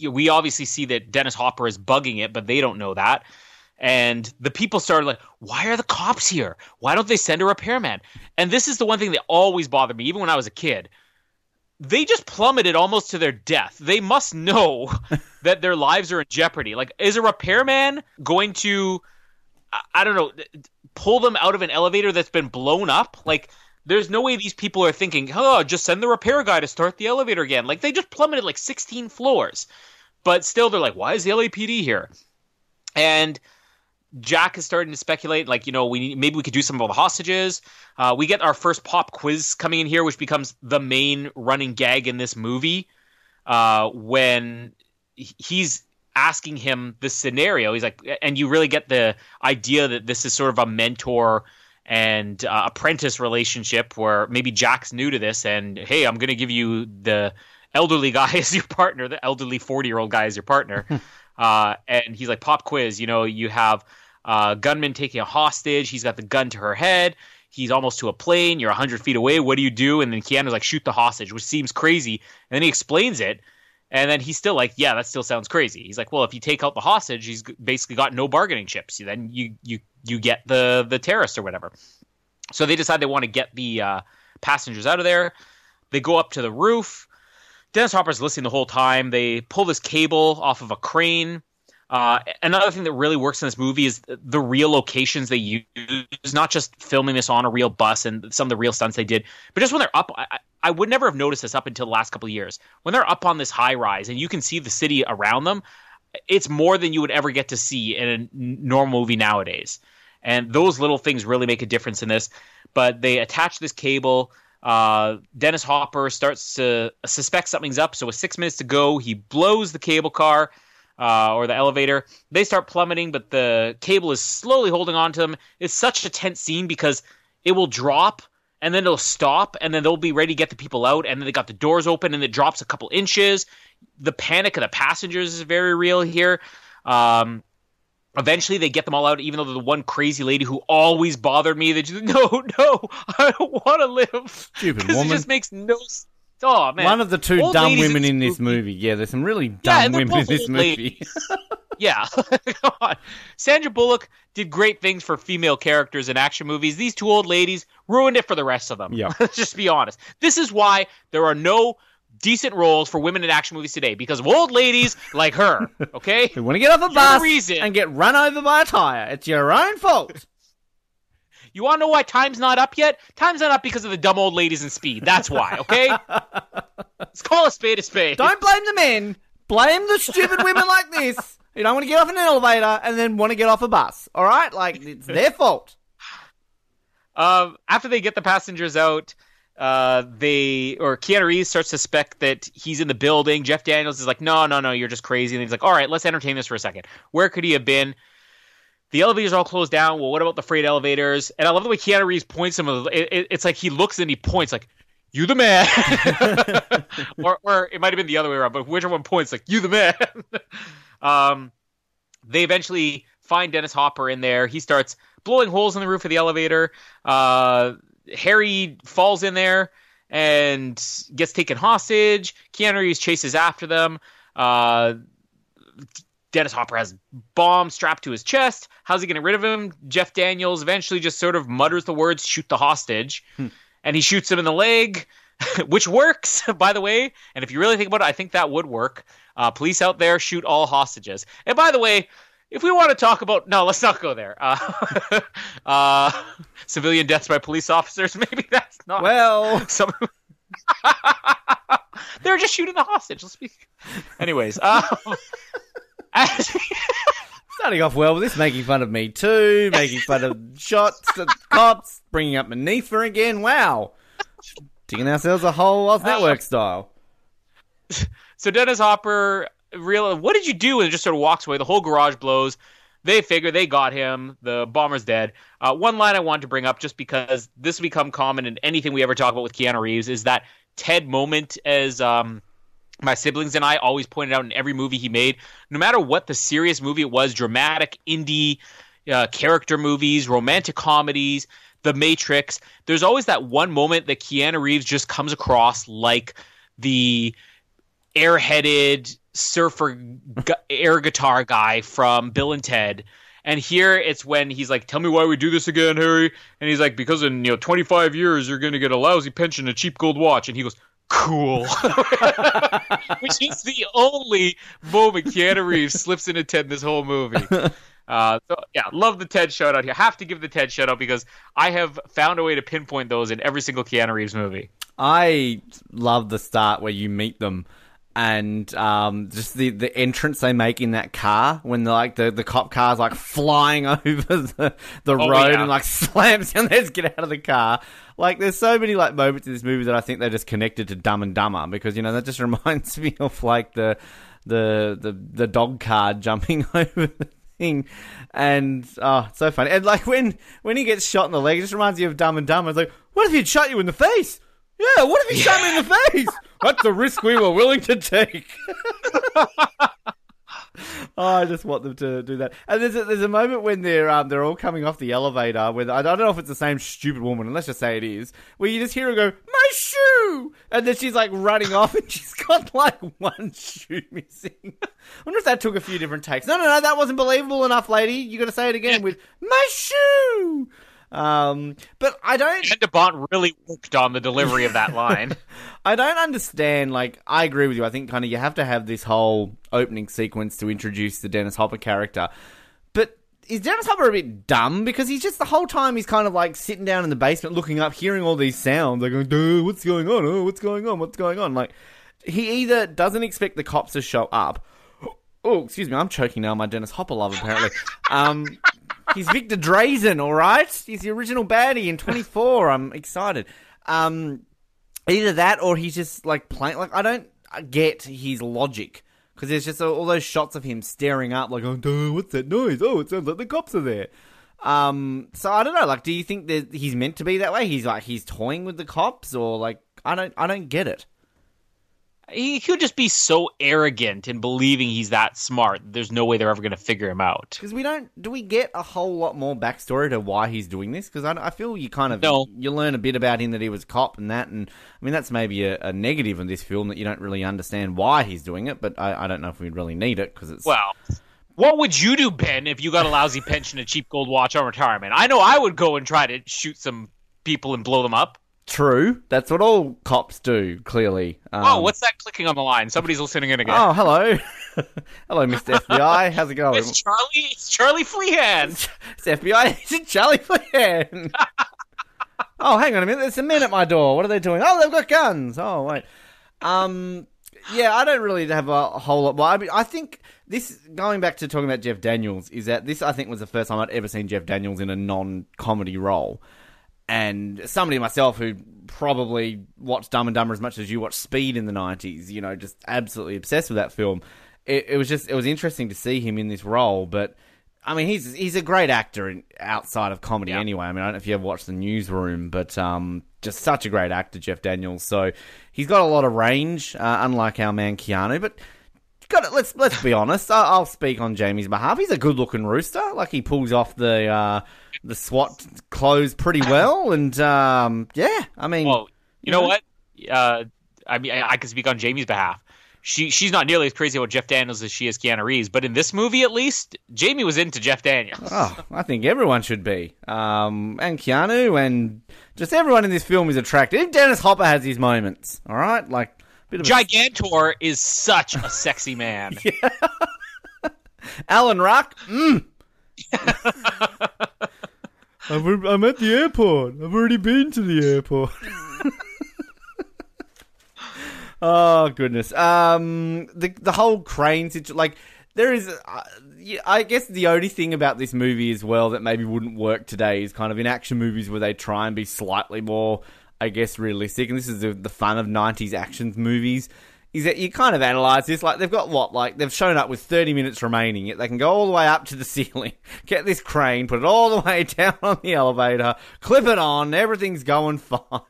we obviously see that Dennis Hopper is bugging it, but they don't know that. And the people started like, why are the cops here? Why don't they send a repairman? And this is the one thing that always bothered me, even when I was a kid they just plummeted almost to their death. They must know that their lives are in jeopardy. Like, is a repairman going to, I don't know, pull them out of an elevator that's been blown up? Like, there's no way these people are thinking, oh, just send the repair guy to start the elevator again. Like, they just plummeted like 16 floors. But still, they're like, why is the LAPD here? And Jack is starting to speculate, like you know, we maybe we could do some of the hostages. Uh, we get our first pop quiz coming in here, which becomes the main running gag in this movie. Uh, when he's asking him this scenario. He's like, and you really get the idea that this is sort of a mentor and uh, apprentice relationship where maybe Jack's new to this, and hey, I'm going to give you the elderly guy as your partner, the elderly 40 year old guy as your partner. uh, and he's like, pop quiz, you know, you have uh, gunman taking a hostage. He's got the gun to her head. He's almost to a plane. You're 100 feet away. What do you do? And then Keanu's like, shoot the hostage, which seems crazy. And then he explains it. And then he's still like, yeah, that still sounds crazy. He's like, well, if you take out the hostage, he's basically got no bargaining chips. Then you you you get the the terrorist or whatever. So they decide they want to get the uh, passengers out of there. They go up to the roof. Dennis Hopper's listening the whole time. They pull this cable off of a crane. Uh, another thing that really works in this movie is the real locations they use, not just filming this on a real bus and some of the real stunts they did, but just when they're up. I, I would never have noticed this up until the last couple of years. When they're up on this high rise and you can see the city around them, it's more than you would ever get to see in a normal movie nowadays. And those little things really make a difference in this. But they attach this cable. Uh, Dennis Hopper starts to suspect something's up. So with six minutes to go, he blows the cable car uh, or the elevator. They start plummeting, but the cable is slowly holding on to them. It's such a tense scene because it will drop and then it'll stop and then they'll be ready to get the people out and then they got the doors open and it drops a couple inches. The panic of the passengers is very real here. Um, eventually they get them all out even though the one crazy lady who always bothered me that just, no no i don't want to live Stupid woman. it just makes no oh man One of the two Old dumb women in this this movie. Yeah, there's some really dumb they're women in this movie. yeah come on sandra bullock did great things for female characters in action movies these two old ladies ruined it for the rest of them Yeah. let's just be honest this is why there are no decent roles for women in action movies today because of old ladies like her okay Who want to get off a bus reason. and get run over by a tire? It's your own fault. You want to know why time's not up yet? Time's not up because of the dumb old ladies in Speed. That's why, okay? Let's call a spade a spade. Don't blame the men. Blame the stupid women like this. You don't want to get off an elevator and then want to get off a bus. All right, like it's their fault. Um, after they get the passengers out, uh, they or Keanu Reeves starts to suspect that he's in the building. Jeff Daniels is like, "No, no, no, you're just crazy." And he's like, "All right, let's entertain this for a second. Where could he have been?" The elevators are all closed down. Well, what about the freight elevators? And I love the way Keanu Reeves points him. It, it, it's like he looks and he points like, "You the man," or or it might have been the other way around. But whichever one points like, "You the man." um, they eventually find Dennis Hopper in there. He starts blowing holes in the roof of the elevator. Uh, Harry falls in there and gets taken hostage. Keanu Reeves chases after them. Uh, Dennis Hopper has bomb strapped to his chest. How's he going to get rid of him? Jeff Daniels eventually just sort of mutters the words "shoot the hostage," and he shoots him in the leg, which works, by the way. And if you really think about it, I think that would work. Uh, police out there shoot all hostages. And by the way, if we want to talk about no, let's not go there. Uh, uh, civilian deaths by police officers, maybe that's not Well, some. They're just shooting the hostage. Let's be. Anyways, as- starting off well with this, making fun of me too, making fun of shots at cops, bringing up Manifa again. Wow, digging ourselves a whole Oz Network style. so Dennis Hopper real what did you do and just sort of walks away? The whole garage blows. They figure they got him. The bomber's dead. Uh, one line i wanted to bring up just because this has become common in anything we ever talk about with keanu reeves is that ted moment as um, my siblings and i always pointed out in every movie he made no matter what the serious movie it was dramatic indie uh, character movies romantic comedies the matrix there's always that one moment that keanu reeves just comes across like the airheaded surfer gu- air guitar guy from Bill and Ted. And here it's when he's like, "Tell me why we do this again, Harry." And he's like, "Because in you know 25 years you're going to get a lousy pension, a cheap gold watch." And he goes, "Cool," which is the only moment Keanu Reeves slips into Ted in this whole movie. Uh, so yeah, love the Ted shout out here. Have to give the Ted shout out because I have found a way to pinpoint those in every single Keanu Reeves movie. I love the start where you meet them. And um, just the, the entrance they make in that car when the, like the, the cop car's like flying over the, the Oh, road yeah. and like slams down there to get out of the car. Like there's so many like moments in this movie that I think they're just connected to Dumb and Dumber because you know that just reminds me of like the the the the dog car jumping over the thing, and oh, so funny. And like when when he gets shot in the leg, it just reminds you of Dumb and Dumber. It's like, what if he'd shot you in the face? Yeah, what if he shot me in the face? That's the risk we were willing to take. Oh, I just want them to do that. And there's a, there's a moment when they're um, they're all coming off the elevator. Where I don't know if it's the same stupid woman, and let's just say it is. Where you just hear her go, "My shoe," and then she's like running off, and she's got like one shoe missing. I wonder if that took a few different takes. No, no, no, that wasn't believable enough, lady. You got to say it again with "my shoe." Um, but I don't. Ed DeBont really worked on the delivery of that line. I don't understand. Like, I agree with you. I think kind of you have to have this whole opening sequence to introduce the Dennis Hopper character. But is Dennis Hopper a bit dumb? Because he's just the whole time he's kind of like sitting down in the basement, looking up, hearing all these sounds, like going, Duh, "What's going on? Oh, what's going on? What's going on?" Like, he either doesn't expect the cops to show up. Oh, excuse me, I'm choking now. My Dennis Hopper love, apparently. Um, he's Victor Drazen, all right. He's the original baddie in 24. I'm excited. Um, either that or he's just like playing. Like I don't get his logic because there's just all those shots of him staring up, like, "Oh, what's that noise? Oh, it sounds like the cops are there." Um, so I don't know. Like, do you think that he's meant to be that way? He's like he's toying with the cops, or like I don't I don't get it. He could just be so arrogant in believing he's that smart. There's no way they're ever going to figure him out. Because we don't, do we get a whole lot more backstory to why he's doing this? Because I, I feel you kind of, No. you learn a bit about him that he was a cop and that, and I mean that's maybe a, a negative in this film that you don't really understand why he's doing it. But I, I don't know if we'd really need it because it's Well, what would you do, Ben, if you got a lousy pension, a cheap gold watch on retirement? I know I would go and try to shoot some people and blow them up. True. That's what all cops do. Clearly. Um, oh, what's that clicking on the line? Somebody's listening in again. Oh, hello, hello, Mister FBI. How's it going? it's Charlie. It's Charlie Flehan. It's FBI It's Charlie Flehan. oh, hang on a minute. There's a men at my door. What are they doing? Oh, they've got guns. Oh, wait. Um, yeah, I don't really have a whole lot. Well, I mean, I think this going back to talking about Jeff Daniels is that this I think was the first time I'd ever seen Jeff Daniels in a non-comedy role. And somebody myself who probably watched Dumb and Dumber as much as you watched Speed in the '90s, you know, just absolutely obsessed with that film. It, it was just it was interesting to see him in this role, but I mean, he's he's a great actor in, outside of comedy Yeah. anyway. I mean, I don't know if you ever watched The Newsroom, but um, just such a great actor, Jeff Daniels. So he's got a lot of range, uh, unlike our man Keanu. But got it. Let's let's be honest. I, I'll speak on Jamie's behalf. He's a good-looking rooster. Like he pulls off the uh, the SWAT clothes pretty well, and um, yeah, I mean, Well, you know Yeah. what? Uh, I mean, I, I can speak on Jamie's behalf. She she's not nearly as crazy about Jeff Daniels as she is Keanu Reeves, but in this movie, at least, Jamie was into Jeff Daniels. Oh, I think everyone should be. Um, and Keanu and just everyone in this film is attractive. Dennis Hopper has his moments. All right, like of a- Gigantor is such a sexy man. Alan Ruck. Mm. I'm at the airport. I've already been to the airport. oh goodness. Um, the the whole crane situation, like there is. Uh, I guess the only thing about this movie as well that maybe wouldn't work today is kind of in action movies where they try and be slightly more, I guess, realistic. And this is the, the fun of '90s action movies. Is that you kind of analyze this like they've got what like they've shown up with 30 minutes remaining yet they can go all the way up to the ceiling get this crane put it all the way down on the elevator clip it on everything's going fine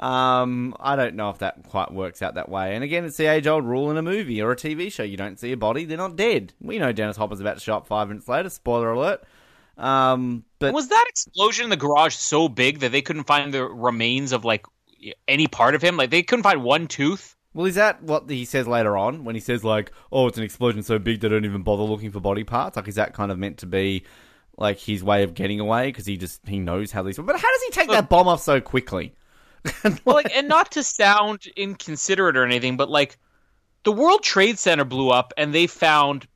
um, I don't know if that quite works out that way. And again, it's the age old rule in a movie or a TV show. You don't see a body, they're not dead. We know Dennis Hopper's about to show up five minutes later. Spoiler alert. Um, but Was that explosion in the garage so big that they couldn't find the remains of like any part of him? Like they couldn't find one tooth. well, is that what he says later on when he says like, "Oh, it's an explosion so big they don't even bother looking for body parts"? Like, is that kind of meant to be like his way of getting away because he just he knows how these? But how does he take that bomb off so quickly? Well, like, and not to sound inconsiderate or anything, but like the World Trade Center blew up and they found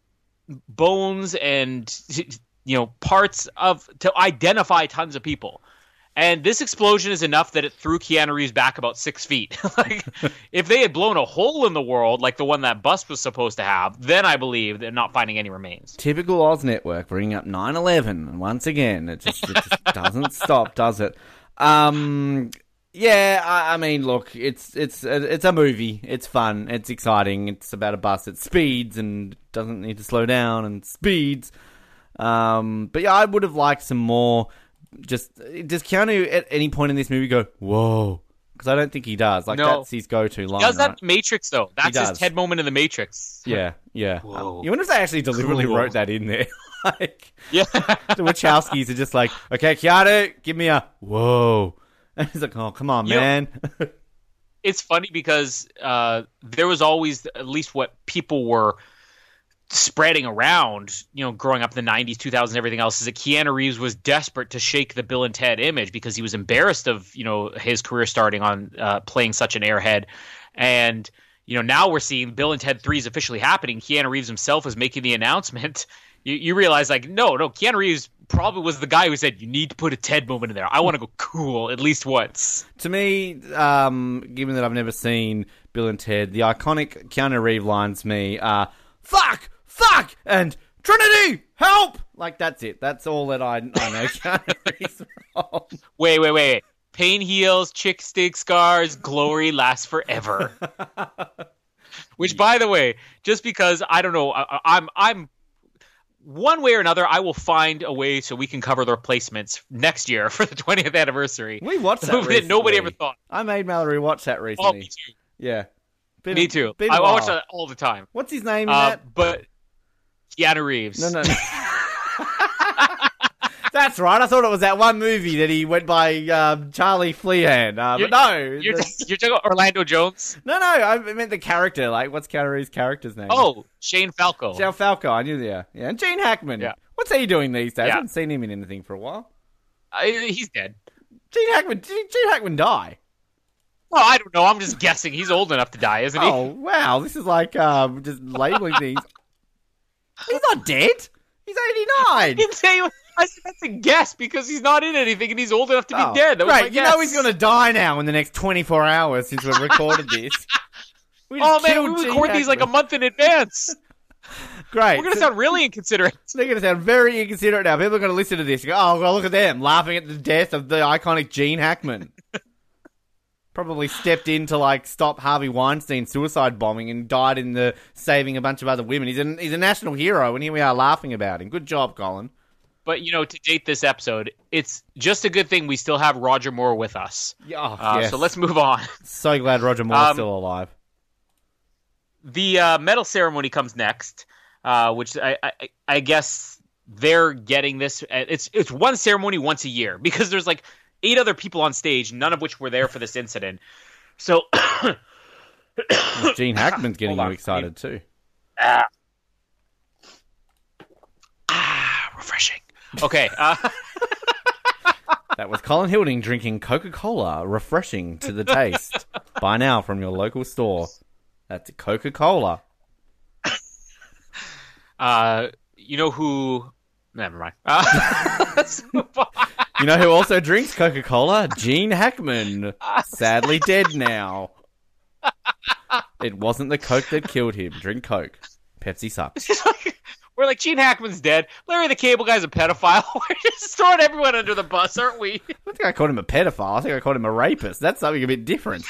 bones and you know parts of to identify tons of people. And this explosion is enough that it threw Keanu Reeves back about six feet. like, if they had blown a hole in the world like the one that bus was supposed to have, then I believe they're not finding any remains. Typical Oz Network bringing up 9/11, and once again, it just, it just doesn't stop, does it? Um, Yeah, I, I mean, look, it's it's it's a movie. It's fun. It's exciting. It's about a bus that speeds and doesn't need to slow down and speeds. Um, but yeah, I would have liked some more. Just does Keanu at any point in this movie go whoa? Because I don't think he does. Like No. that's his go-to line. He does that right? Matrix though. That's his does. Ted moment in the Matrix. Yeah, yeah. Whoa. You wonder if they actually deliberately Cool. wrote that in there. like Yeah. the Wachowskis are just like, okay, Keanu, give me a whoa. And he's like, oh, come on, You know- man. it's funny because uh, there was always at least what people were spreading around, you know, growing up in the 90s, 2000s, everything else, is that Keanu Reeves was desperate to shake the Bill and Ted image because he was embarrassed of, you know, his career starting on uh, playing such an airhead. And, you know, now we're seeing Bill and Ted 3 is officially happening. Keanu Reeves himself is making the announcement. You, you realize, like, no, no, Keanu Reeves probably was the guy who said, you need to put a Ted moment in there. I want to go cool at least once. to me, um, given that I've never seen Bill and Ted, the iconic Keanu Reeves lines me are "fuck, fuck," and "Trinity, help!" Like that's it. That's all that I I know Keanu Reeves from. Wait, wait, wait. Pain heals, chick stick scars, glory lasts forever. Which, by the way, just because I don't know, I, I'm, I'm one way or another, I will find a way so we can cover the replacements next year for the 20th anniversary. We watched that movie that nobody ever thought. I made Mallory watch that recently. Oh, me too. Yeah, Been Me too. I watch that all the time. What's his name Uh, but Keanu Reeves. No, no. no. That's right. I thought it was that one movie that he went by um, Charlie Flehan. Uh, You're- but no, You're, the- you're talking about Orlando Jones? no, no. I meant the character. Like, what's Keanu Reeves' character's name? Oh, Shane Falco. Shane Falco. I knew that. Yeah, and Gene Hackman. Yeah. What's he doing these days? I haven't seen him in anything for a while. Uh, he's dead. Gene Hackman. Gene, Gene Hackman die. Oh, I don't know. I'm just guessing. He's old enough to die, isn't he? Oh wow, this is like um, just labeling things. He's not dead. He's eighty nine. didn't say I said that's a guess because he's not in anything and he's old enough to be oh. dead. That was great. my You know he's gonna die now in the next twenty four hours since we've recorded this. We Oh man, we Gene record these like a month in advance. Great. We're gonna So- sound really inconsiderate. They're going to sound very inconsiderate now. People are going to listen to this. and Go, oh, well, look at them laughing at the death of the iconic Gene Hackman. Probably stepped in to like stop Harvey Weinstein's suicide bombing and died in the saving a bunch of other women. He's a he's a national hero, and here we are laughing about him. Good job, Colin. But you know, to date this episode, it's just a good thing we still have Roger Moore with us. Yeah, oh, Uh, yes. So let's move on. So glad Roger Moore's Um, still alive. The uh, medal ceremony comes next, uh, which I, I, I guess they're getting this. It's it's one ceremony once a year because there's like eight other people on stage, none of which were there for this incident. So Gene Hackman's getting you excited too. ah, refreshing. Okay. Uh, That was Colin Hilding drinking Coca Cola, refreshing to the taste. Buy now from your local store. That's Coca Cola. uh, you know who? Never mind. Uh, on. You know who also drinks Coca Cola? Gene Hackman. Sadly dead now. It wasn't the Coke that killed him. Drink Coke. Pepsi sucks. We're like Gene Hackman's dead. Larry the Cable Guy's a pedophile. We're just throwing everyone under the bus, aren't we? I think I called him a pedophile. I think I called him a rapist. That's something a bit different.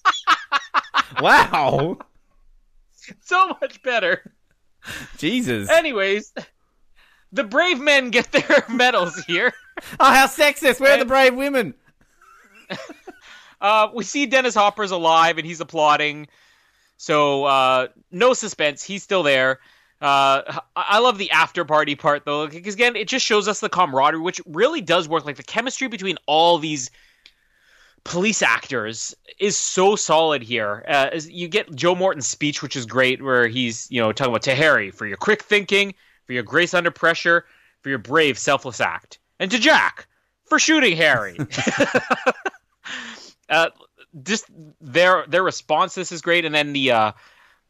wow. So much better. Jesus. Anyways, the brave men get their medals here. Oh, how sexist. Where are the brave women? Uh, we see Dennis Hopper's alive and he's applauding. So uh, no suspense. He's still there. Uh, I love the after party part though, because again, it just shows us the camaraderie, which really does work. Like the chemistry between all these police actors is so solid here. Uh, as you get Joe Morton's speech, which is great, where he's you know talking about to Harry for your quick thinking, for your grace under pressure, for your brave, selfless act, and to Jack for shooting Harry. uh, just their their response to this is great, and then the uh,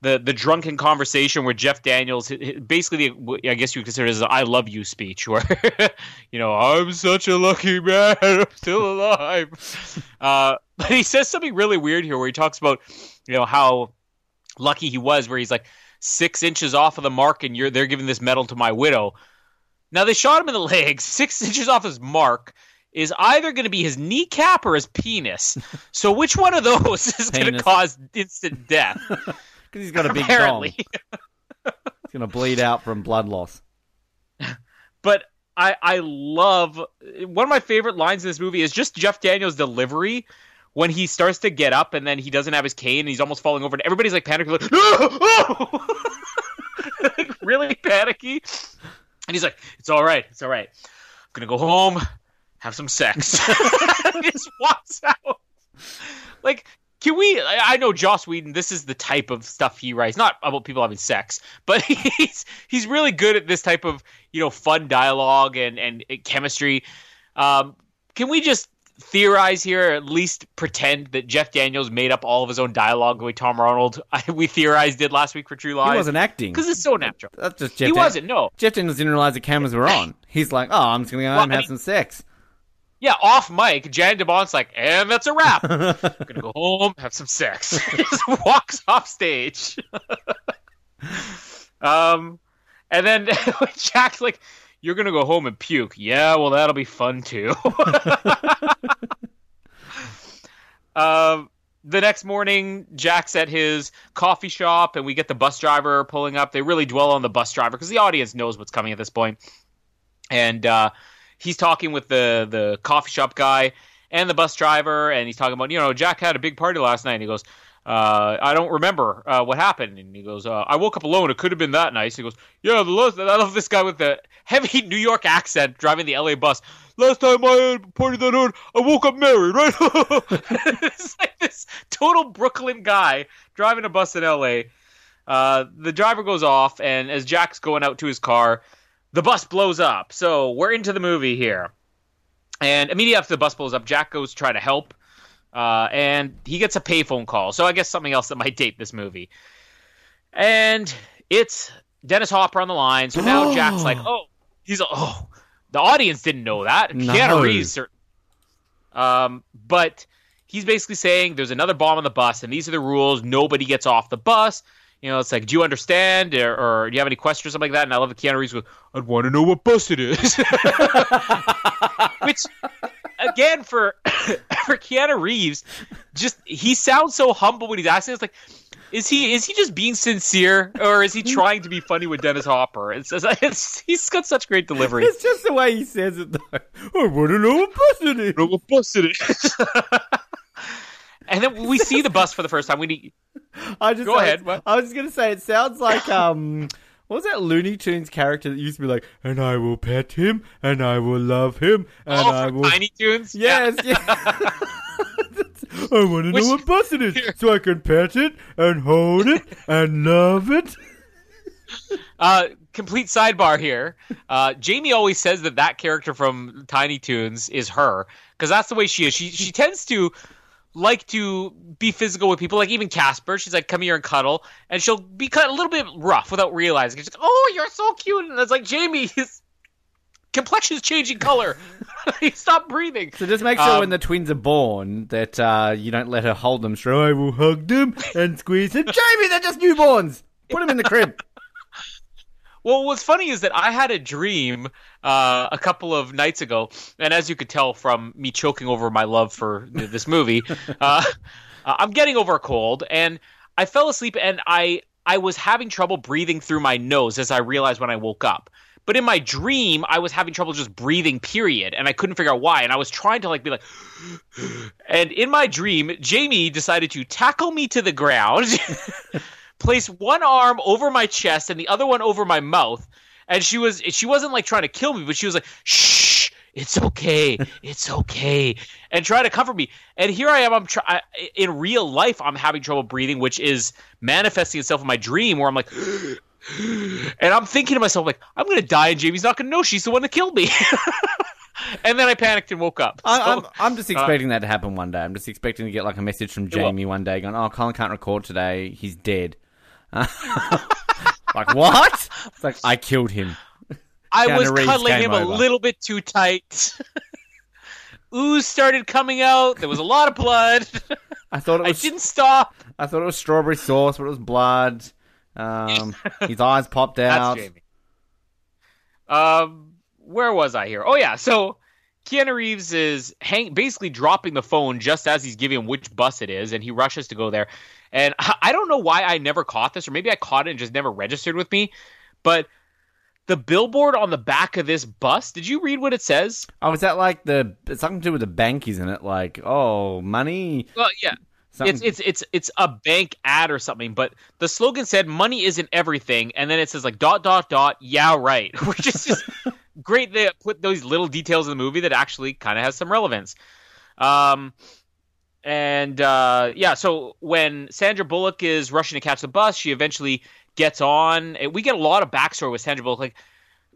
the the drunken conversation where Jeff Daniels basically I guess you would consider it as "I love you" speech, where you know I'm such a lucky man, I'm still alive. Uh, but he says something really weird here, where he talks about you know how lucky he was, where he's like six inches off of the mark, and you're they're giving this medal to my widow. Now they shot him in the legs, six inches off his mark. is either going to be his kneecap or his penis. So which one of those is going to cause instant death? Because he's got a big Apparently. dong. He's gonna bleed out from blood loss. but I I love one of my favorite lines in this movie is just Jeff Daniels' delivery when he starts to get up and then he doesn't have his cane and he's almost falling over and everybody's like panicking like no! like really panicky? And he's like it's all right it's all right. I'm gonna go home have some sex. Just walks out. Like can we I I know Joss Whedon this is the type of stuff he writes not about people having sex but he's he's really good at this type of you know fun dialogue and and chemistry. Um can we just theorize here, or at least pretend that Jeff Daniels made up all of his own dialogue the way Tom Arnold we theorized did last week for True Lies. He wasn't acting. because it's so natural. That's just Jeff. he Dan- wasn't. No. Jeff Daniels didn't realize the cameras were on. He's like, oh, I'm just gonna go home Well, and I have mean- some sex. Yeah, off mic, Jan DeBont's like, and that's a wrap. I'm gonna go home, have some sex. He just walks off stage. um, and then Jack's like, "You're gonna go home and puke." Yeah, well, that'll be fun too. um, the next morning, Jack's at his coffee shop, and we get the bus driver pulling up. They really dwell on the bus driver because the audience knows what's coming at this point. And uh, he's talking with the the coffee shop guy and the bus driver, and he's talking about you know Jack had a big party last night. And he goes, uh, I don't remember uh, what happened. And he goes, uh, I woke up alone. It could have been that nice. He goes, Yeah, the last, I love this guy with the heavy New York accent driving the LA bus. Last time I party that hard, I woke up married, right? it's like this total Brooklyn guy driving a bus in LA. Uh, the driver goes off, and as Jack's going out to his car, the bus blows up. So we're into the movie here. And immediately after the bus blows up, Jack goes to try to help, uh, and he gets a payphone call. So I guess something else that might date this movie. And it's Dennis Hopper on the line. So now Jack's like, oh, he's oh, the audience didn't know that. No. Keanu Reeves, um, but he's basically saying there's another bomb on the bus, and these are the rules. Nobody gets off the bus. You know, it's like, do you understand, or, or do you have any questions or something like that? And I love the Keanu Reeves goes, I'd want to know what bus it is. Which, again, for for Keanu Reeves, just he sounds so humble when he's asking. It's like, is he is he just being sincere, or is he trying to be funny with Dennis Hopper? It's, it's he's got such great delivery. It's just the way he says it, though. I want to know what bus it is. know what bus it is. and then we see the bus for the first time. We need I just Go ahead, what? I was just gonna say it sounds like um. What was that Looney Tunes character that used to be like, and I will pet him, and I will love him, and oh, I will. Tiny Toons? Yes, yes. I want to Which- know what bus it is, so I can pet it and hold it and love it. Uh, complete sidebar here. Uh, Jamie always says that that character from Tiny Toons is her because that's the way she is. She she tends to like to be physical with people, like even Casper. She's like, "Come here and cuddle," and she'll be kind of a little bit rough without realizing. She's like, "Oh, you're so cute," and it's like Jamie, his complexion's changing color. he stopped breathing. So just make sure Um, when the twins are born that uh, you don't let her hold them. So I will hug them and squeeze them. Jamie, they're just newborns. Put them in the crib. Well, what's funny is that I had a dream uh, a couple of nights ago, and as you could tell from me choking over my love for this movie, uh, I'm getting over a cold, and I fell asleep, and I I was having trouble breathing through my nose, as I realized when I woke up. But in my dream, I was having trouble just breathing, period, and I couldn't figure out why. And I was trying to like be like, and in my dream, Jamie decided to tackle me to the ground. place one arm over my chest and the other one over my mouth and she was she wasn't like trying to kill me but she was like shh it's okay it's okay and try to comfort me and here i am i'm try- I, in real life i'm having trouble breathing which is manifesting itself in my dream where i'm like and i'm thinking to myself like i'm gonna die and jamie's not gonna know she's the one that killed me and then i panicked and woke up I, So- I'm, I'm just uh, expecting that to happen one day. I'm just expecting to get like a message from. Jamie one day going, "Oh, Colin can't record today. He's dead." like what? It's like I killed him. I Keanu was Reeves cuddling him a little bit too tight. Ooze started coming out. There was a lot of blood. I thought it I was. didn't stop. I thought it was strawberry sauce, but it was blood. Um, his eyes popped out. That's. Jamie. Um, where was I here? Oh yeah, so Keanu Reeves is hang- basically dropping the phone just as he's giving him which bus it is, and he rushes to go there. And I don't know why I never caught this, or maybe I caught it and just never registered with me. But the billboard on the back of this bus, did you read what it says? Oh, is that like the it's something to do with the bank, isn't it? Like, oh, money. Well, yeah. Something... It's it's it's it's a bank ad or something, but the slogan said "money isn't everything," and then it says like dot dot dot. Yeah, right. Which is just great. They put those little details in the movie that actually kind of has some relevance. Um, and uh, yeah, so when Sandra Bullock is rushing to catch the bus, she eventually gets on. We get a lot of backstory with Sandra Bullock, like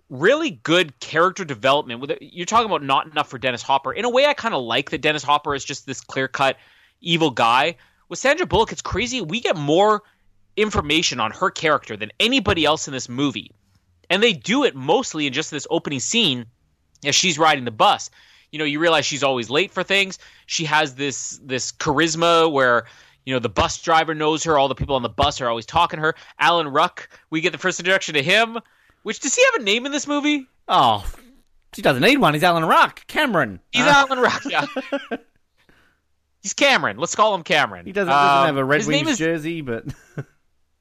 really good character development. You're talking about not enough for Dennis Hopper. In a way, I kind of like that Dennis Hopper is just this clear cut evil guy. With Sandra Bullock, it's crazy. We get more information on her character than anybody else in this movie. And they do it mostly in just this opening scene as she's riding the bus. You know, you realize she's always late for things. She has this this charisma where you know the bus driver knows her. All the people on the bus are always talking to her. Alan Ruck, we get the first introduction to him. Which does he have a name in this movie? Oh, he doesn't need one. He's Alan Ruck, Cameron. He's uh. Alan Ruck. Yeah. He's Cameron. Let's call him Cameron. He doesn't, doesn't um, have a Red Wings is, jersey, but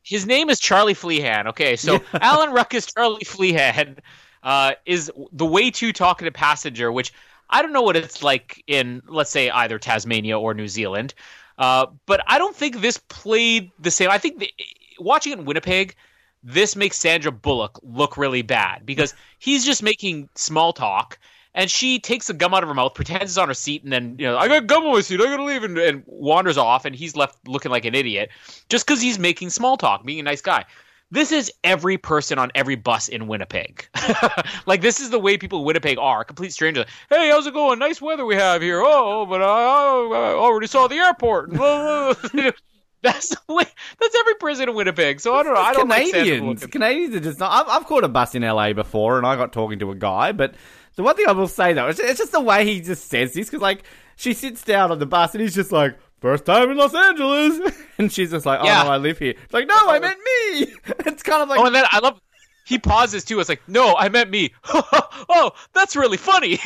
his name is Charlie Flehan. Okay, so yeah. Alan Ruck is Charlie Flehan. Uh, is the way too talkative passenger, which I don't know what it's like in, let's say, either Tasmania or New Zealand. Uh, but I don't think this played the same. I think the, watching it in Winnipeg, this makes Sandra Bullock look really bad because he's just making small talk and she takes the gum out of her mouth, pretends it's on her seat, and then you know I got gum on my seat, I gotta leave, and, and wanders off, and he's left looking like an idiot just because he's making small talk, being a nice guy. This is every person on every bus in Winnipeg. like this is the way people in Winnipeg are, complete strangers. Hey, how's it going? Nice weather we have here. Oh, but I, I already saw the airport. That's the way. That's every prison in Winnipeg. So I don't know. I don't Canadians. Like Canadians are just not. I've, I've caught a bus in LA before, and I got talking to a guy, but the one thing I will say though, it's just the way he just says this because like she sits down on the bus and he's just like, first time in Los Angeles, and she's just like, oh yeah. no, I live here. It's like, no, I meant me. It's kind of like, oh, and then I love. He pauses too. It's like, no, I meant me. oh, that's really funny.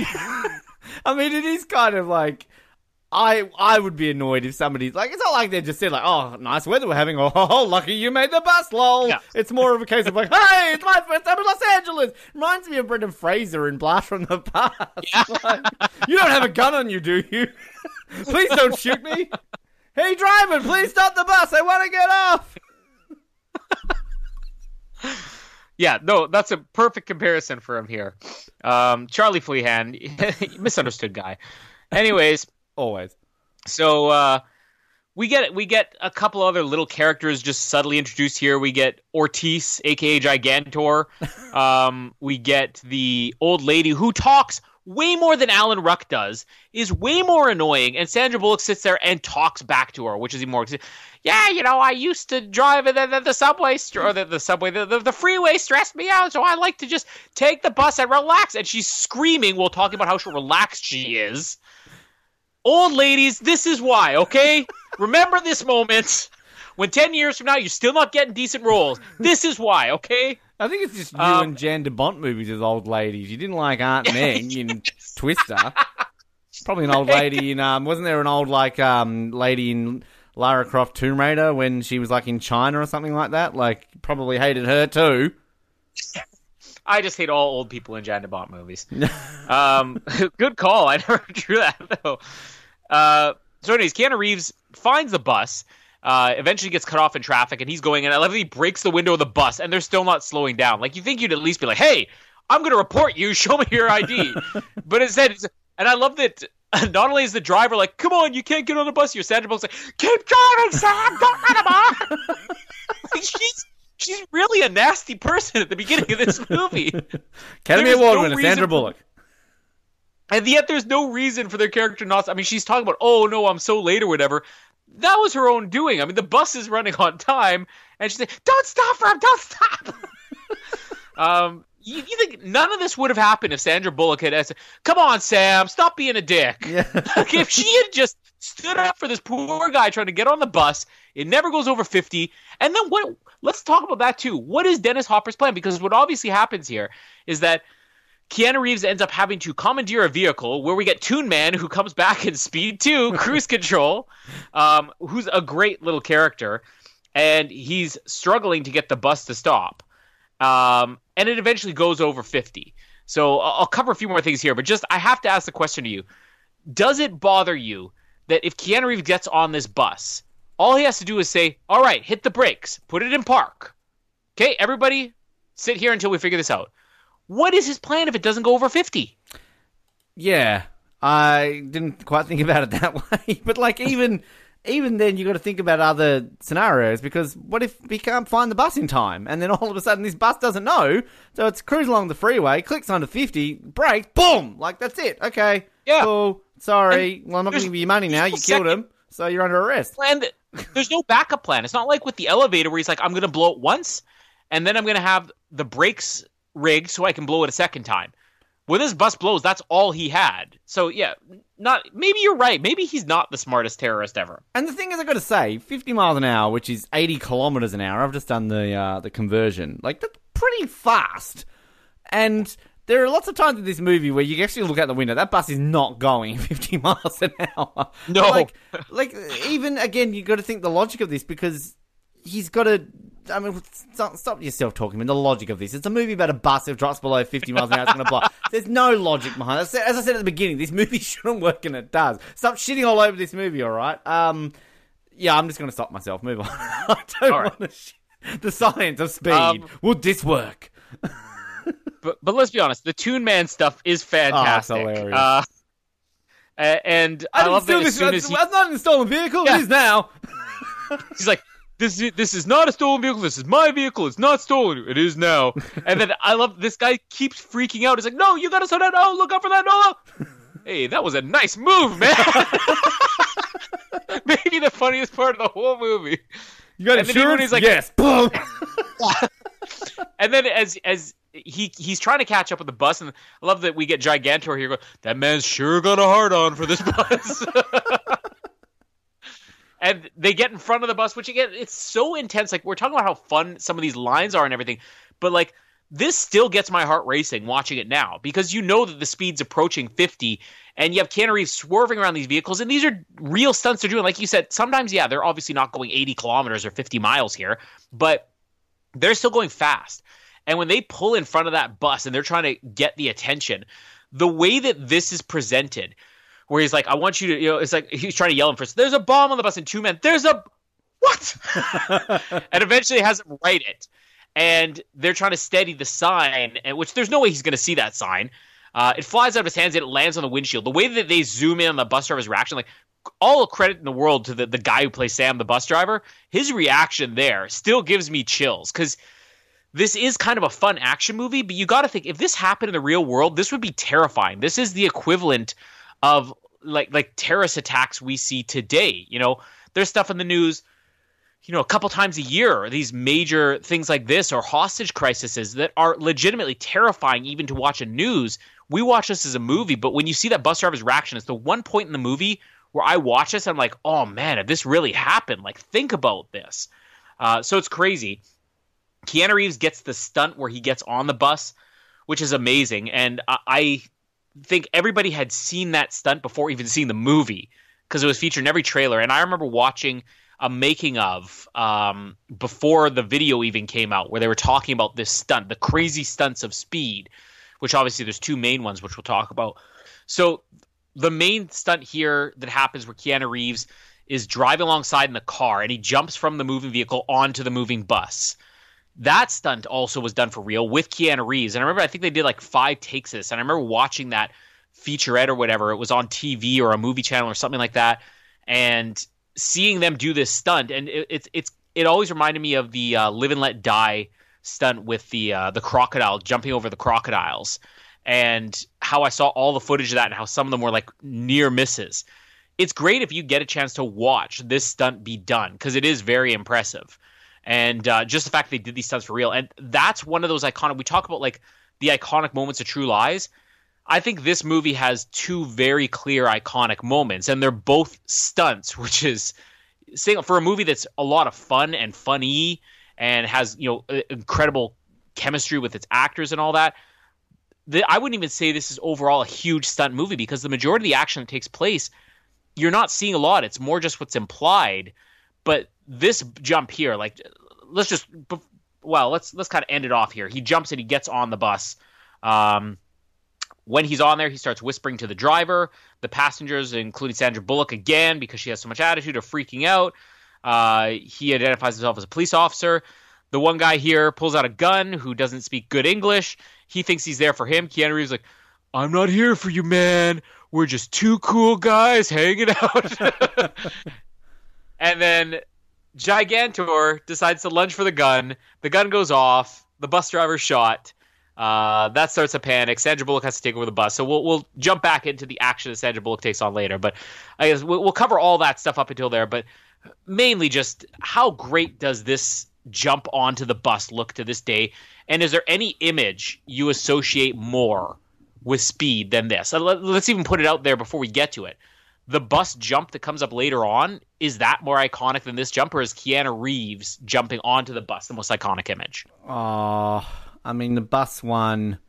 I mean, it is kind of like I I would be annoyed if somebody's like, it's not like they're just saying like, oh, nice weather we're having. Oh, oh lucky you made the bus, lol. Yeah. It's more of a case of like, hey, it's my first time in Los Angeles. Reminds me of Brendan Fraser in Blast from the Past. Yeah. Like, you don't have a gun on you, do you? please don't shoot me. Hey, driver, please stop the bus. I want to get off. yeah, no, that's a perfect comparison for him here. Um, Charlie Flehan, misunderstood guy. Anyways. Always. So uh, we get we get a couple other little characters just subtly introduced here. We get Ortiz, aka Gigantor. um, we get the old lady who talks way more than Alan Ruck does, is way more annoying, and Sandra Bullock sits there and talks back to her, which is even more. Yeah, you know, I used to drive the, the, the subway or the, the subway, the, the, the freeway stressed me out, so I like to just take the bus and relax. And she's screaming while talking about how relaxed she is. Old ladies, this is why, okay? Remember this moment. When 10 years from now you're still not getting decent roles. This is why, okay? I think it's just you um, and Jan de Bont movies as old ladies. You didn't like Aunt Meg in Twister. Probably an old lady in um wasn't there an old like um lady in Lara Croft Tomb Raider when she was like in China or something like that? Like probably hated her too. I just hate all old people in Jan de Bont movies. um, good call. I never drew that though. Uh, so, anyways, Keanu Reeves finds the bus. Uh, eventually gets cut off in traffic, and he's going. And I love that he breaks the window of the bus, and they're still not slowing down. Like you think you'd at least be like, "Hey, I'm going to report you. Show me your ID." but instead, and I love that. Not only is the driver like, "Come on, you can't get on the bus," your Sandra Bullock's like, "Keep driving, Sam. Don't let him off." like she's she's really a nasty person at the beginning of this movie. Academy Award no winner Sandra Bullock. And yet, there's no reason for their character not. I mean, she's talking about, oh no, I'm so late or whatever. That was her own doing. I mean, the bus is running on time, and she's like, "Don't stop for him! Don't stop!" um, you, you, think none of this would have happened if Sandra Bullock had said, "Come on, Sam, stop being a dick." Yeah. like, if she had just stood up for this poor guy trying to get on the bus, it never goes over fifty. And then what? Let's talk about that too. What is Dennis Hopper's plan? Because what obviously happens here is that Keanu Reeves ends up having to commandeer a vehicle where we get Toon Man, who comes back in Speed 2, Cruise Control, um, who's a great little character, and he's struggling to get the bus to stop. Um, and it eventually goes over 50. So I'll cover a few more things here, but just I have to ask the question to you Does it bother you that if Keanu Reeves gets on this bus, all he has to do is say, All right, hit the brakes, put it in park. Okay, everybody sit here until we figure this out. What is his plan if it doesn't go over 50? Yeah, I didn't quite think about it that way. But like even even then, you got to think about other scenarios because what if we can't find the bus in time, and then all of a sudden this bus doesn't know, so it's cruising along the freeway, clicks onto fifty, brakes, boom, like that's it. Okay, Yeah. cool. Sorry, well I'm not going to give you money now. You killed second- him, so you're under arrest. Plan there's no backup plan. It's not like with the elevator where he's like, I'm going to blow it once, and then I'm going to have the brakes rigged so I can blow it a second time. When this bus blows, that's all he had. So yeah, not maybe you're right. Maybe he's not the smartest terrorist ever. And the thing is, I got to say, 50 miles an hour, which is 80 kilometers an hour. I've just done the uh, the conversion. Like that's pretty fast. And there are lots of times in this movie where you actually look out the window. That bus is not going 50 miles an hour. No. like, like even again, you got to think the logic of this because he's got to. I mean, stop, stop yourself talking. I mean, the logic of this. It's a movie about a bus that drops below 50 miles an hour. It's going to blow. There's no logic behind it. As I said at the beginning, this movie shouldn't work and it does. Stop shitting all over this movie, all right? Um, yeah, I'm just going to stop myself. Move on. I don't All right. want to. Sh- the science of speed. Um, Would this work? But but let's be honest, the Toon Man stuff is fantastic. hilarious. Uh, and I, didn't love that as this. soon That's, as he, that's not a stolen vehicle. Yeah. It is now. He's like, this is this is not a stolen vehicle. This is my vehicle. It's not stolen. It is now. And then I love this guy keeps freaking out. He's like, no, you gotta slow down. No, look out for that. No. Hey, that was a nice move, man. Maybe the funniest part of the whole movie. You got And insurance? he's like- yes. Boom. And then as as he he's trying to catch up with the bus, and I love that we get Gigantor here. Go, that man's sure got a hard on for this bus. And they get in front of the bus, which again, it's so intense. Like we're talking about how fun some of these lines are and everything, but like this still gets my heart racing watching it now because you know that the speed's approaching 50 and you have Reeves swerving around these vehicles and these are real stunts they're doing. Like you said, sometimes, yeah, they're obviously not going 80 kilometers or 50 miles here, but they're still going fast. And when they pull in front of that bus and they're trying to get the attention, the way that this is presented, where he's like, I want you to, you know, it's like he's trying to yell him first, there's a bomb on the bus, and two men, there's a what? and eventually has him write it. And they're trying to steady the sign, and which there's no way he's going to see that sign. Uh, it flies out of his hands and it lands on the windshield. The way that they zoom in on the bus driver's reaction, like all credit in the world to the, the guy who plays Sam, the bus driver. His reaction there still gives me chills because this is kind of a fun action movie, but you got to think if this happened in the real world, this would be terrifying. This is the equivalent of like like terrorist attacks we see today. You know, there's stuff in the news, you know, a couple times a year, these major things like this or hostage crises that are legitimately terrifying even to watch in news. We watch this as a movie, but when you see that bus driver's reaction, it's the one point in the movie where I watch this, I'm like, oh man, if this really happened, like think about this. Uh, so it's crazy. Keanu Reeves gets the stunt where he gets on the bus, which is amazing, and I think everybody had seen that stunt before even seeing the movie because it was featured in every trailer. And I remember watching a making of um, before the video even came out, where they were talking about this stunt, the crazy stunts of speed, which obviously there's two main ones, which we'll talk about. So the main stunt here that happens where Keanu Reeves is driving alongside in the car and he jumps from the moving vehicle onto the moving bus. That stunt also was done for real with Keanu Reeves. And I remember I think they did like five takes of this. And I remember watching that featurette or whatever. It was on TV or a movie channel or something like that. And seeing them do this stunt and it, it's it's it always reminded me of the uh, live and let die stunt with the uh, the crocodile jumping over the crocodiles and how I saw all the footage of that and how some of them were like near misses. It's great if you get a chance to watch this stunt be done because it is very impressive. And uh, just the fact they did these stunts for real, and that's one of those iconic. We talk about like the iconic moments of True Lies. I think this movie has two very clear iconic moments, and they're both stunts, which is for a movie that's a lot of fun and funny and has you know incredible chemistry with its actors and all that the, I wouldn't even say this is overall a huge stunt movie because the majority of the action that takes place, you're not seeing a lot. It's more just what's implied. But this jump here, like, let's just well, let's let's kind of end it off here. He jumps and he gets on the bus. Um, when he's on there, he starts whispering to the driver. The passengers, including Sandra Bullock again, because she has so much attitude, are freaking out. Uh, he identifies himself as a police officer. The one guy here pulls out a gun who doesn't speak good English. He thinks he's there for him. Keanu Reeves like, I'm not here for you, man. We're just two cool guys hanging out. and then Gigantor decides to lunge for the gun. The gun goes off. The bus driver's shot. Uh, that starts a panic. Sandra Bullock has to take over the bus. So we'll we'll jump back into the action that Sandra Bullock takes on later. But I guess we'll, we'll cover all that stuff up until there. But mainly just how great does this jump onto the bus look to this day? And is there any image you associate more with speed than this? Let's even put it out there before we get to it the bus jump that comes up later on is that more iconic than this jump, or is Keanu Reeves jumping onto the bus the most iconic image? Oh, I mean the bus one,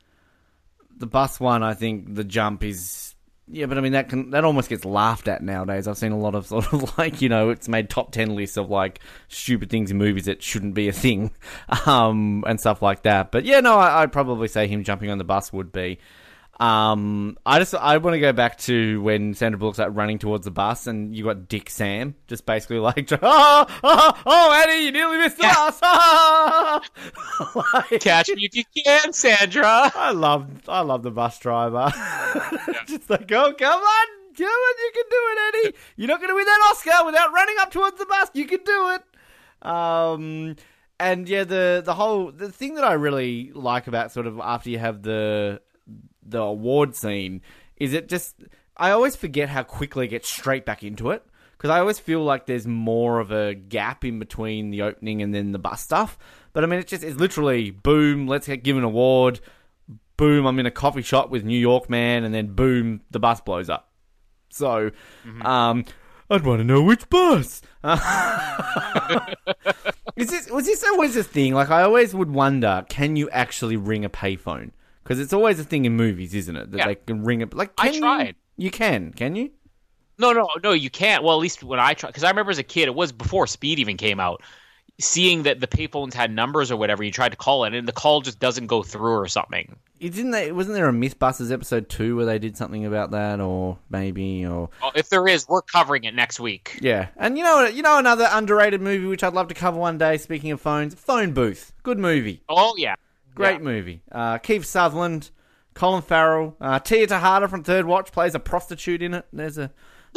the bus one. I think the jump is yeah, but I mean that can that almost gets laughed at nowadays. I've seen a lot of sort of like you know it's made top ten lists of like stupid things in movies that shouldn't be a thing, um, and stuff like that. But yeah, no, I, I'd probably say him jumping on the bus would be. Um, I just I want to go back to when Sandra Bullock's like running towards the bus, and you got Dick Sam just basically like, ah, ah, oh, oh, oh Eddie, you nearly missed the yeah. bus. Ah, like, Catch me if you can, Sandra. I love I love the bus driver. just like, oh, come on. Come on, you can do it, Eddie. You're not going to win that Oscar without running up towards the bus. You can do it. Um, and yeah, the the whole the thing that I really like about sort of after you have the the award scene is it just I always forget how quickly it gets straight back into it because I always feel like there's more of a gap in between the opening and then the bus stuff. But I mean, it's just it's literally boom, let's get given an award. Boom, I'm in a coffee shop with New York man, and then boom, the bus blows up. So, mm-hmm. um, I'd want to know which bus. Is this was this always a thing? Like I always would wonder, can you actually ring a payphone? Because it's always a thing in movies, isn't it? That yeah. they can ring it. Like, I tried. You, you can, can you? No, no, no, you can't. Well, at least when I tried, because I remember as a kid, it was before Speed even came out. Seeing that the payphones had numbers or whatever, you tried to call it, and the call just doesn't go through or something. didn't they? Wasn't there a MythBusters episode two where they did something about that, or maybe, or well, if there is, we're covering it next week. Yeah, and you know, you know, another underrated movie which I'd love to cover one day. Speaking of phones, Phone Booth, good movie. Oh yeah, Great yeah. movie. Uh, Kiefer Sutherland, Colin Farrell, uh, Tia Texada from Third Watch plays a prostitute in it. There's a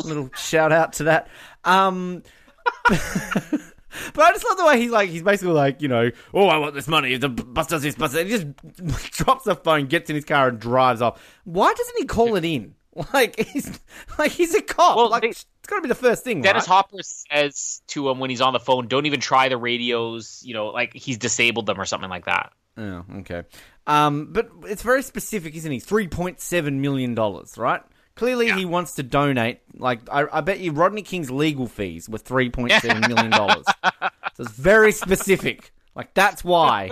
little shout out to that. Um, but I just love the way he's like, he's basically like, you know, oh, I want this money. The bus does this, bus. He just drops the phone, gets in his car, and drives off. Why doesn't he call it in? Like he's like he's a cop. Well, like they, it's got to be the first thing. Dennis right? Hopper says to him when he's on the phone, "Don't even try the radios." You know, like he's disabled them or something like that. Oh, okay. Um, but it's very specific, isn't he? Three point seven million dollars, right? Clearly, yeah. he wants to donate. Like, I, I, bet you Rodney King's legal fees were three point seven million dollars. so it's very specific. Like, that's why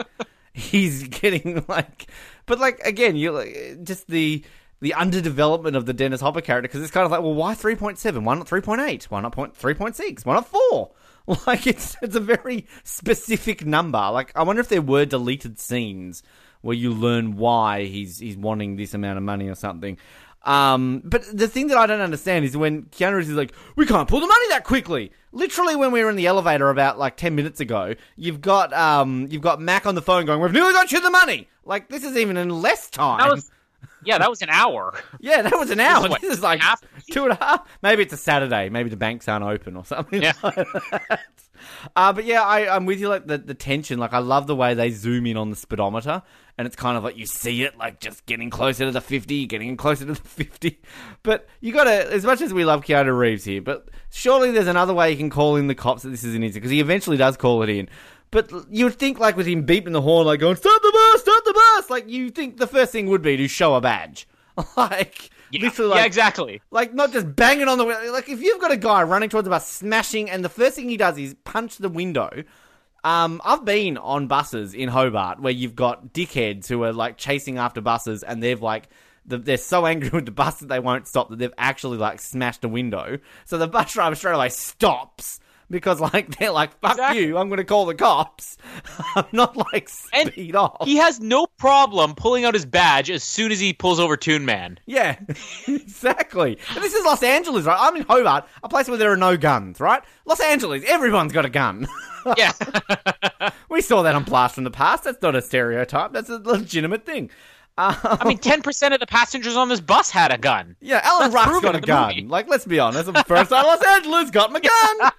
he's getting like. But like again, you like just the the underdevelopment of the Dennis Hopper character because it's kind of like, well, why three point seven? Why not three point eight? Why not point three point six? Why not four? Like it's it's a very specific number. Like I wonder if there were deleted scenes where you learn why he's he's wanting this amount of money or something. Um, but the thing that I don't understand is when Keanu Reeves is like, "We can't pull the money that quickly." Literally, when we were in the elevator about like ten minutes ago, you've got um, you've got Mac on the phone going, "We've nearly got you the money." Like this is even in less time. That was yeah, that was an hour. yeah, that was an hour. This is, what, this is like half? two and a half. Maybe it's a Saturday. Maybe the banks aren't open or something. Yeah. Like uh, but yeah, I, I'm with you. Like the, the tension. Like I love the way they zoom in on the speedometer, and it's kind of like you see it, like just getting closer to the fifty, getting closer to the fifty. But you got to, as much as we love Keanu Reeves here, but surely there's another way you can call in the cops that this is an incident because he eventually does call it in. But you would think, like, with him beeping the horn, like, going, stop the bus, stop the bus! Like, you think the first thing would be to show a badge. like, yeah, literally, like, yeah, exactly. Like, not just banging on the window. Like, if you've got a guy running towards the bus, smashing, and the first thing he does is punch the window, Um, I've been on buses in Hobart where you've got dickheads who are like chasing after buses and they've like they're so angry with the bus that they won't stop that they've actually like smashed a window. So the bus driver straight away stops because like they're like fuck Exactly. you, I'm going to call the cops. I'm not like And speed off. He has no problem pulling out his badge as soon as he pulls over Toon Man. Yeah, exactly. And this is Los Angeles, right? I'm in Hobart, a place where there are no guns, right? Los Angeles, everyone's got a gun. Yeah. we saw that on Blast from the Past. That's not a stereotype. That's a legitimate thing. Um, I mean, 10% of the passengers on this bus had a gun. yeah, Alan that's proven got a gun. movie. Like, let's be honest. The first time Los Angeles got my gun.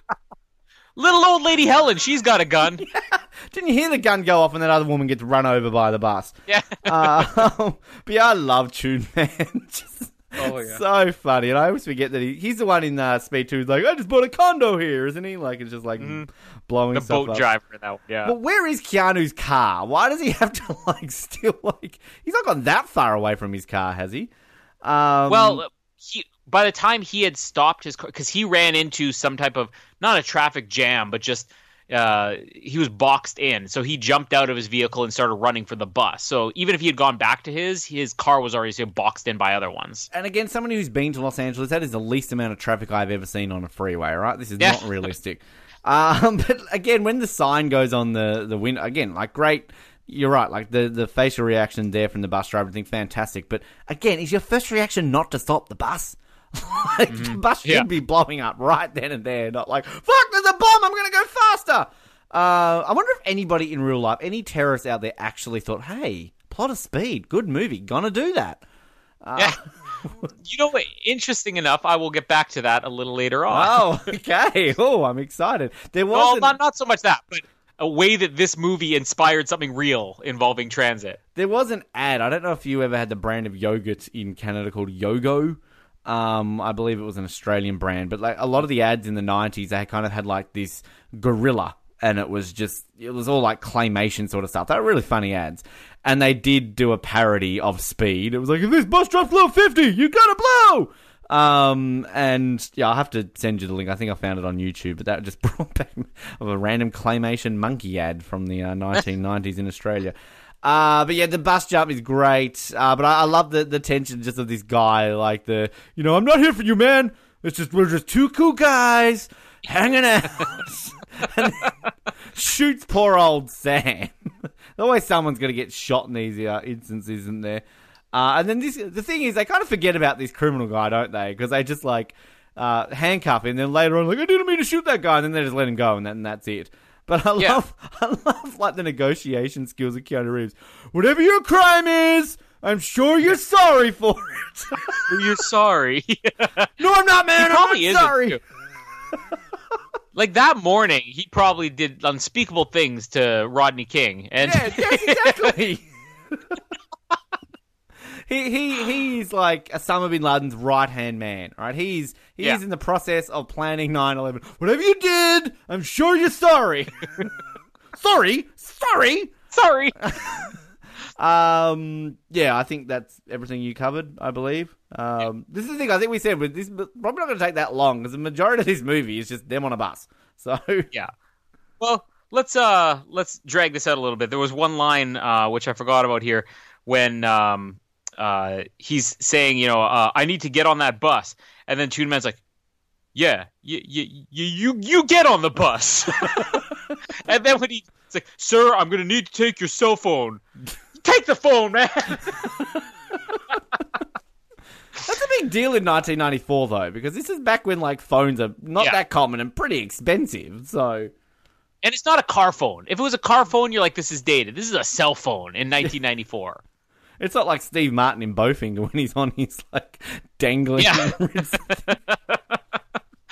Little old lady Helen, she's got a gun. Didn't you hear the gun go off and that other woman gets run over by the bus? Yeah. Uh, but yeah, I love Tune Man. Just Oh, yeah. so funny, and I always forget that he, he's the one in uh, Speed Two. who's Like, I just bought a condo here, isn't he? Like, it's just like blowing The boat up. driver, though. Yeah. But where is Keanu's car? Why does he have to like still like? He's not gone that far away from his car, has he? Um, Well, he by the time he had stopped his car, because he ran into some type of not a traffic jam, but just uh, he was boxed in. So he jumped out of his vehicle and started running for the bus. So even if he had gone back to his, his car was already boxed in by other ones. and again, someone who's been to Los Angeles, that is the least amount of traffic I've ever seen on a freeway. Right? This is Yeah. not realistic. um, but again, when the sign goes on the the window, again, like great. You're right. Like the, the facial reaction there from the bus driver, I think fantastic. But again, is your first reaction not to stop the bus? like, The bus should Yeah. be blowing up right then and there, not like fuck. There's a bomb. I'm gonna go faster. Uh, I wonder if anybody in real life, any terrorists out there, actually thought, "Hey, plot of speed, good movie, gonna do that." Yeah. you know what? Interesting enough, I will get back to that a little later on. Oh, okay. Oh, I'm excited. There well, was not not so much that, but a way that this movie inspired something real involving transit. there was an ad. I don't know if you ever had the brand of yogurt in Canada called Yogo. Um, I believe it was an Australian brand, but like a lot of the ads in the '90s, they kind of had like this gorilla, and it was just it was all like claymation sort of stuff. They were really funny ads, and they did do a parody of Speed. It was like if this bus drops below 50, you gotta blow. Um, and yeah, I'll have to send you the link. I think I found it on YouTube, but that just brought back of a random claymation monkey ad from the uh, 1990s in Australia. Uh, but yeah, the bus jump is great. Uh, but I, I love the, the tension just of this guy, like the, you know, I'm not here for you, man. It's just, we're just two cool guys hanging out. and shoots poor old Sam. Always someone's to get shot in these uh, instances, isn't there? Uh, and then this, the thing is, they kind of forget about this criminal guy, don't they? Because they just like uh, handcuff him, and then later on, like, I didn't mean to shoot that guy, and then they just let him go, and, that, and that's it. But I Yeah. love, I love like the negotiation skills of Keanu Reeves. Whatever your crime is, I'm sure you're sorry for it. You're sorry. no, I'm not, man. I'm not sorry. like that morning, he probably did unspeakable things to Rodney King, and Yeah, yes, exactly. He he he's like Osama bin Laden's right hand man, right? He's he's Yeah. in the process of planning 9-11. Whatever you did, I'm sure you're sorry. sorry, sorry. sorry. Um, yeah, I think that's everything you covered. I believe. Um, this is the thing I think we said, but this is probably not going to take that long because the majority of this movie is just them on a bus. So Yeah. Well, let's uh let's drag this out a little bit. There was one line uh which I forgot about here when um uh he's saying, you know, uh, I need to get on that bus, and then Tune Man's like, Yeah, you you you you, you get on the bus. and then when he it's like, Sir, I'm gonna need to take your cell phone. Take the phone, man. That's a big deal in 1994, though, because this is back when like phones are not Yeah. that common and pretty expensive. So And it's not a car phone. If it was a car phone, you're like, this is dated. This is a cell phone in 1994. It's not like Steve Martin in Bowfinger when he's on his like dangling. Yeah.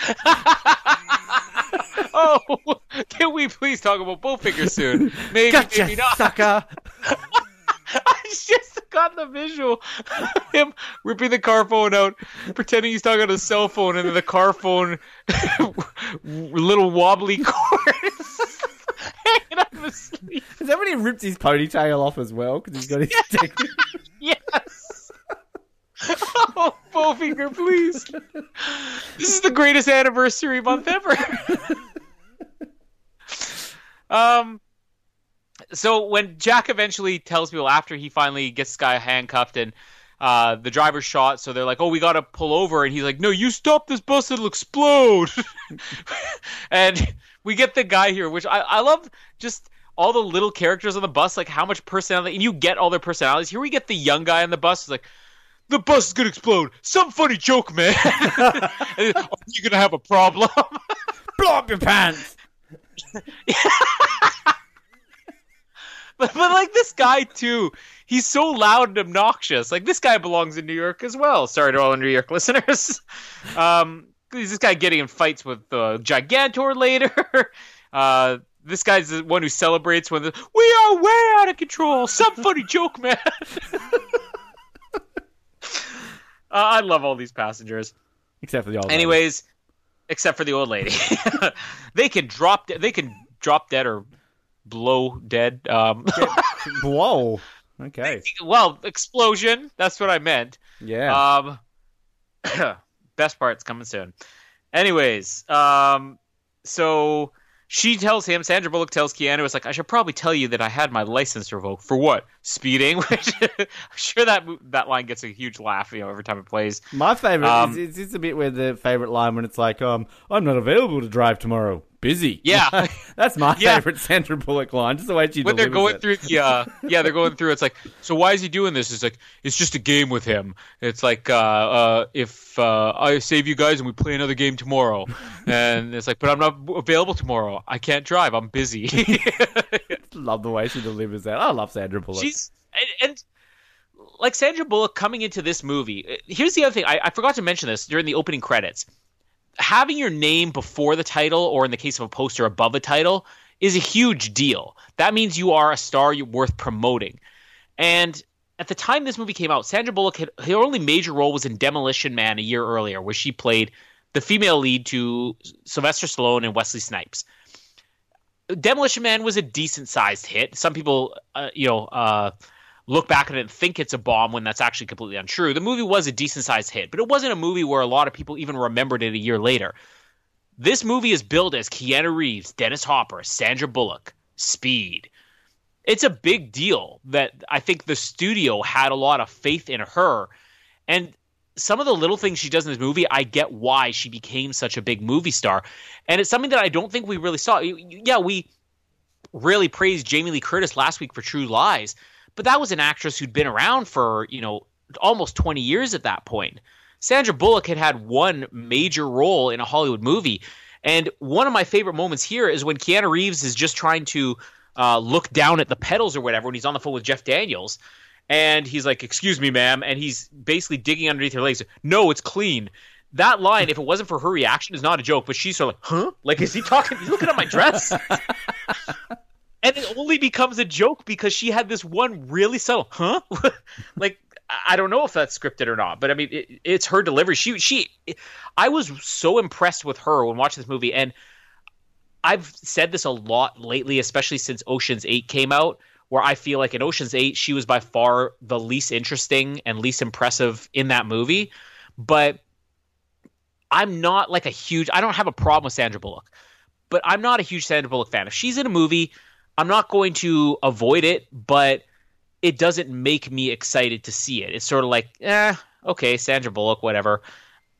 oh, can we please talk about Bowfinger soon? Maybe, gotcha, maybe not. sucker. I just got the visual him ripping the car phone out, pretending he's talking on a cell phone, and then the car phone little wobbly cord hanging out of his sleeve. Has everybody ripped his ponytail off as well because he's got his dangling- Yes. Oh, Bowfinger, please. This is the greatest anniversary month ever. Um, so when Jack eventually tells people after he finally gets this guy handcuffed and uh, the driver's shot, so they're like, "Oh, we gotta pull over," and he's like, "No, you stop this bus, it'll explode." and we get the guy here, which I, I love, just all the little characters on the bus, like how much personality, and you get all their personalities. Here we get the young guy on the bus, who's like. The bus is gonna explode. Some funny joke, man. Are you gonna have a problem? Blow up your pants. But, but like this guy too, he's so loud and obnoxious. Like this guy belongs in New York as well. Sorry to all the New York listeners. Um, is this guy getting in fights with uh, Gigantor later? Uh, this guy's the one who celebrates when the, we are way out of control. Some funny joke, man. uh, I love all these passengers. Except for the old. lady. Anyways, except for the old lady, they can drop. De- they can drop dead or blow dead. Um, Whoa. Okay. well, explosion. That's what I meant. Yeah. Um, best part's coming soon. Anyways, um, so she tells him, Sandra Bullock tells Keanu, it's like, I should probably tell you that I had my license revoked for what? Speeding? Which I'm sure that that line gets a huge laugh, you know, every time it plays. My favorite um, is, is this a bit where the favorite line when it's like, um, I'm not available to drive tomorrow. Busy. Yeah. That's my Yeah. favorite Sandra Bullock line. Just the way she when they're going it. through the uh, yeah they're going through it's like so why is he doing this it's like it's just a game with him it's like uh, uh, if uh, i save you guys and we play another game tomorrow and it's like but i'm not available tomorrow i can't drive i'm busy Love the way she delivers that. I love Sandra Bullock. she's and, and like sandra bullock coming into this movie uh, here's the other thing I, I forgot to mention this during the opening credits having your name before the title or in the case of a poster above a title is a huge deal. That means you are a star you're worth promoting. And at the time this movie came out sandra bullock had her only major role was in demolition man a year earlier where she played the female lead to sylvester stallone and wesley snipes. Demolition man was a decent sized hit. Some people uh, you know uh, look back at it and think it's a bomb when that's actually completely untrue. The movie was a decent sized hit, but it wasn't a movie where a lot of people even remembered it a year later. This movie is billed as Keanu Reeves, Dennis Hopper, Sandra Bullock, Speed. It's a big deal that I think the studio had a lot of faith in her. And some of the little things she does in this movie, I get why she became such a big movie star. And it's something that I don't think we really saw. Yeah, we really praised Jamie Lee Curtis last week for True Lies, but that was an actress who'd been around for, you know, almost 20 years at that point. Sandra Bullock had had one major role in a Hollywood movie. And one of my favorite moments here is when Keanu Reeves is just trying to uh, look down at the pedals or whatever when he's on the phone with Jeff Daniels. And he's like, Excuse me, ma'am. And he's basically digging underneath her legs. No, it's clean. That line, if it wasn't for her reaction, is not a joke, but she's sort of like, Huh? Like, is he talking? He's looking at my dress. and it only becomes a joke because she had this one really subtle, huh? like I don't know if that's scripted or not, but I mean it, it's her delivery. She she I was so impressed with her when watching this movie and I've said this a lot lately, especially since Ocean's 8 came out, where I feel like in Ocean's 8 she was by far the least interesting and least impressive in that movie, but I'm not like a huge I don't have a problem with Sandra Bullock, but I'm not a huge Sandra Bullock fan. If she's in a movie I'm not going to avoid it, but it doesn't make me excited to see it. It's sort of like, eh, okay, Sandra Bullock, whatever.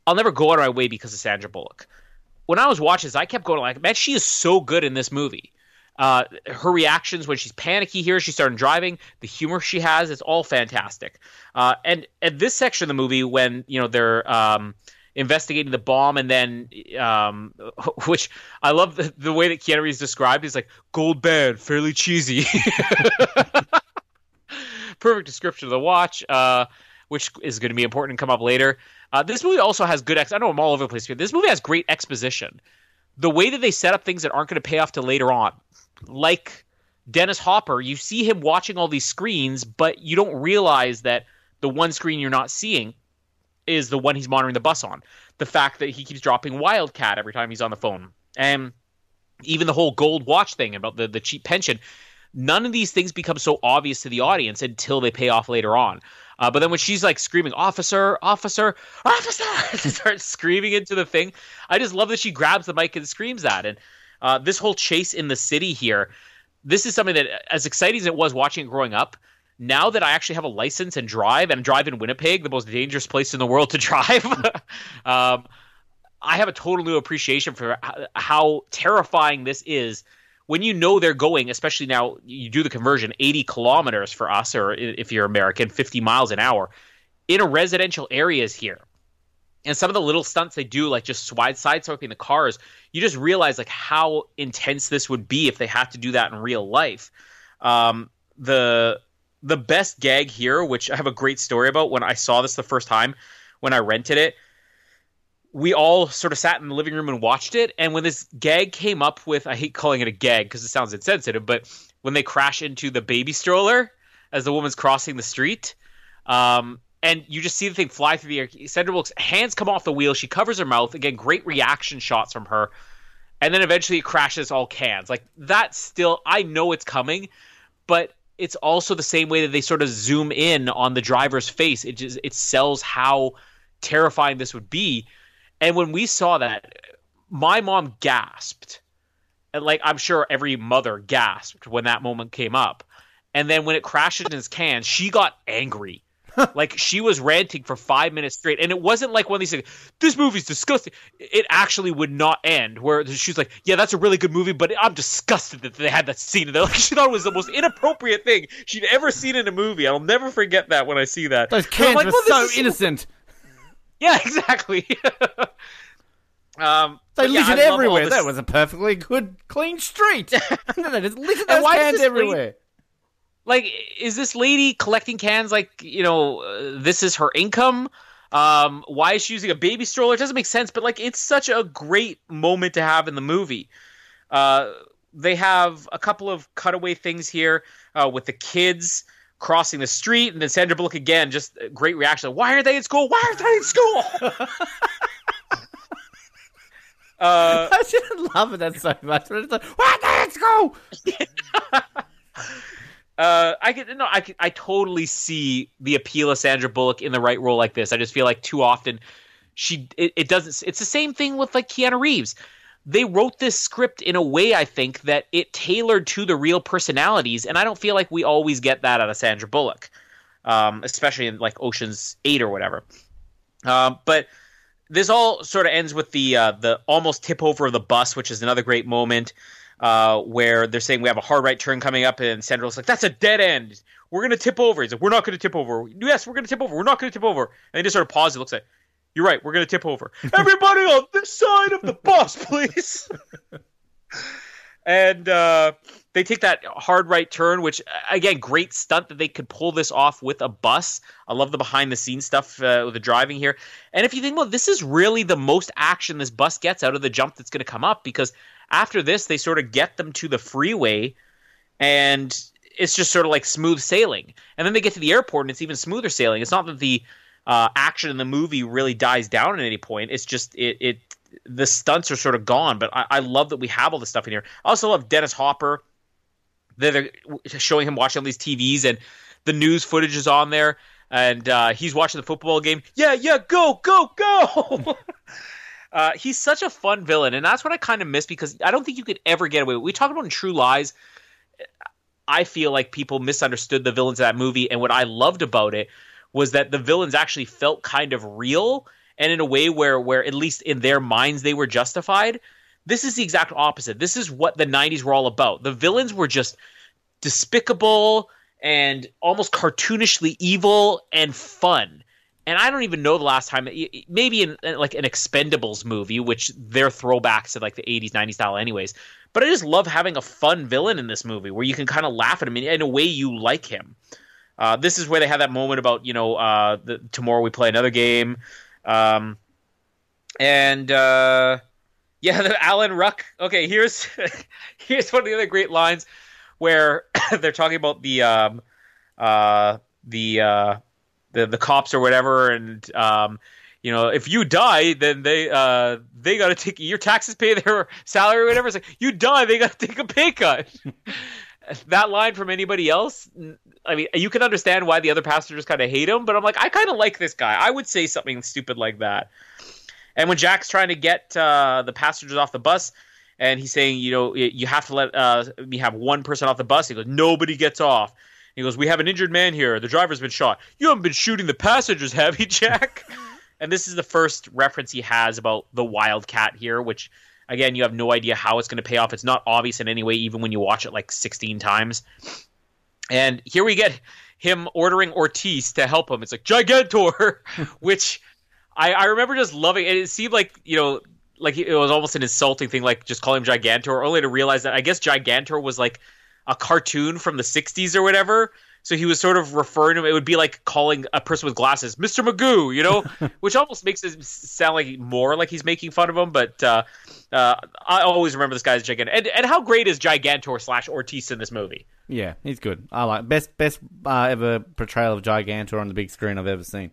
I'll never go out of my way because of Sandra Bullock. When I was watching this, I kept going like, man, she is so good in this movie. Uh, her reactions when she's panicky here, she's starting driving, the humor she has, it's all fantastic. Uh, and at this section of the movie, when you know they're um, investigating the bomb, and then um, which I love the, the way that Keanu Reeves described. He's like gold band, fairly cheesy. Perfect description of the watch, uh, which is going to be important and come up later. Uh, this movie also has good. Ex- I know I'm all over the place here. This movie has great exposition. The way that they set up things that aren't going to pay off to later on, like Dennis Hopper, you see him watching all these screens, but you don't realize that the one screen you're not seeing is the one he's monitoring the bus on. The fact that he keeps dropping Wildcat every time he's on the phone, and even the whole gold watch thing about the, the cheap pension. None of these things become so obvious to the audience until they pay off later on. Uh, but then when she's like screaming, "Officer, officer, officer!" starts screaming into the thing. I just love that she grabs the mic and screams that. And Uh, this whole chase in the city here, this is something that, as exciting as it was watching it growing up, now that I actually have a license and drive and drive in Winnipeg, the most dangerous place in the world to drive, um, I have a total new appreciation for how terrifying this is when you know they're going, especially now you do the conversion 80 kilometers for us, or if you're American, 50 miles an hour in a residential areas here. And some of the little stunts they do, like just side swiping the cars, you just realize like how intense this would be if they had to do that in real life. Um, the the best gag here, which I have a great story about when I saw this the first time when I rented it, we all sort of sat in the living room and watched it. And when this gag came up with, I hate calling it a gag because it sounds insensitive, but when they crash into the baby stroller as the woman's crossing the street, um, and you just see the thing fly through the air. Sandra Bullock's hands come off the wheel. She covers her mouth. Again, great reaction shots from her. And then eventually it crashes all cans. Like that still, I know it's coming, but it's also the same way that they sort of zoom in on the driver's face. It just it sells how terrifying this would be. And when we saw that, my mom gasped. And like I'm sure every mother gasped when that moment came up. And then when it crashed in his can, she got angry like she was ranting for five minutes straight, and it wasn't like one of these things. This movie's disgusting. It actually would not end. Where she's like, "Yeah, that's a really good movie, but I'm disgusted that they had that scene." And like she thought it was the most inappropriate thing she'd ever seen in a movie. I'll never forget that when I see that. Those cans like, were well, so innocent. Yeah, exactly. um, they yeah, everywhere. That was a perfectly good, clean street. they just lit those cans everywhere like is this lady collecting cans like you know uh, this is her income um, why is she using a baby stroller it doesn't make sense but like it's such a great moment to have in the movie uh, they have a couple of cutaway things here uh, with the kids crossing the street and then sandra bullock again just great reaction why are they in school why are they in school uh, I just love it that so much. But it's like, why are they in school? Uh, I could no, I could, I totally see the appeal of Sandra Bullock in the right role like this. I just feel like too often she it, it doesn't. It's the same thing with like Keanu Reeves. They wrote this script in a way I think that it tailored to the real personalities, and I don't feel like we always get that out of Sandra Bullock, um, especially in like Ocean's Eight or whatever. Um, but this all sort of ends with the uh, the almost tip over of the bus, which is another great moment uh, where they're saying we have a hard right turn coming up, and Sandra's like, "That's a dead end. We're gonna tip over." He's like, "We're not gonna tip over. Yes, we're gonna tip over. We're not gonna tip over." And they just sort of pause. It looks like, "You're right. We're gonna tip over. Everybody on this side of the bus, please." and uh, they take that hard right turn, which again, great stunt that they could pull this off with a bus. I love the behind the scenes stuff uh, with the driving here. And if you think, well, this is really the most action this bus gets out of the jump that's going to come up because after this, they sort of get them to the freeway, and it's just sort of like smooth sailing. And then they get to the airport, and it's even smoother sailing. It's not that the uh, action in the movie really dies down at any point. It's just it, it the stunts are sort of gone. But I, I love that we have all this stuff in here. I also love Dennis Hopper. They're showing him watching all these TVs, and the news footage is on there, and uh, he's watching the football game. Yeah, yeah, go, go, go. Uh, he's such a fun villain, and that's what I kind of miss because I don't think you could ever get away. With. We talk about in True Lies. I feel like people misunderstood the villains of that movie, and what I loved about it was that the villains actually felt kind of real, and in a way where, where at least in their minds they were justified. This is the exact opposite. This is what the '90s were all about. The villains were just despicable and almost cartoonishly evil and fun and I don't even know the last time. Maybe in like an Expendables movie, which they're throwbacks to like the '80s, '90s style, anyways. But I just love having a fun villain in this movie where you can kind of laugh at him in, a way you like him. Uh, this is where they have that moment about you know uh, the, tomorrow we play another game, um, and uh, yeah, the Alan Ruck. Okay, here's here's one of the other great lines where they're talking about the um, uh, the uh, the the cops or whatever, and um, you know, if you die, then they uh, they got to take your taxes, pay their salary, or whatever. It's like you die, they got to take a pay cut. that line from anybody else, I mean, you can understand why the other passengers kind of hate him, but I'm like, I kind of like this guy. I would say something stupid like that. And when Jack's trying to get uh, the passengers off the bus, and he's saying, you know, you have to let uh, me have one person off the bus. He goes, nobody gets off. He goes, we have an injured man here. The driver's been shot. You haven't been shooting the passengers, have you, Jack? and this is the first reference he has about the Wildcat here, which again, you have no idea how it's going to pay off. It's not obvious in any way, even when you watch it like 16 times. And here we get him ordering Ortiz to help him. It's like Gigantor, which I, I remember just loving. It it seemed like you know like it was almost an insulting thing, like just calling him Gigantor, only to realize that I guess Gigantor was like a cartoon from the '60s or whatever. So he was sort of referring to him. It would be like calling a person with glasses Mr. Magoo, you know, which almost makes it sound like more like he's making fun of him. But uh, uh, I always remember this guy as. And, and how great is Gigantor slash Ortiz in this movie? Yeah, he's good. I like best best uh, ever portrayal of Gigantor on the big screen I've ever seen.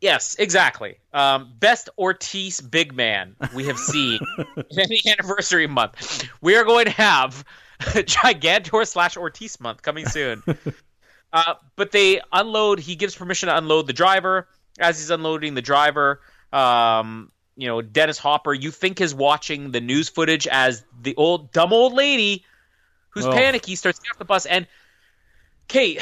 Yes, exactly. Um, best Ortiz big man we have seen in the anniversary month. We are going to have Gigantor slash Ortiz month coming soon. Uh, but they unload. He gives permission to unload the driver. As he's unloading the driver, um, you know, Dennis Hopper, you think is watching the news footage as the old dumb old lady who's oh. panicky starts getting off the bus. And Kate,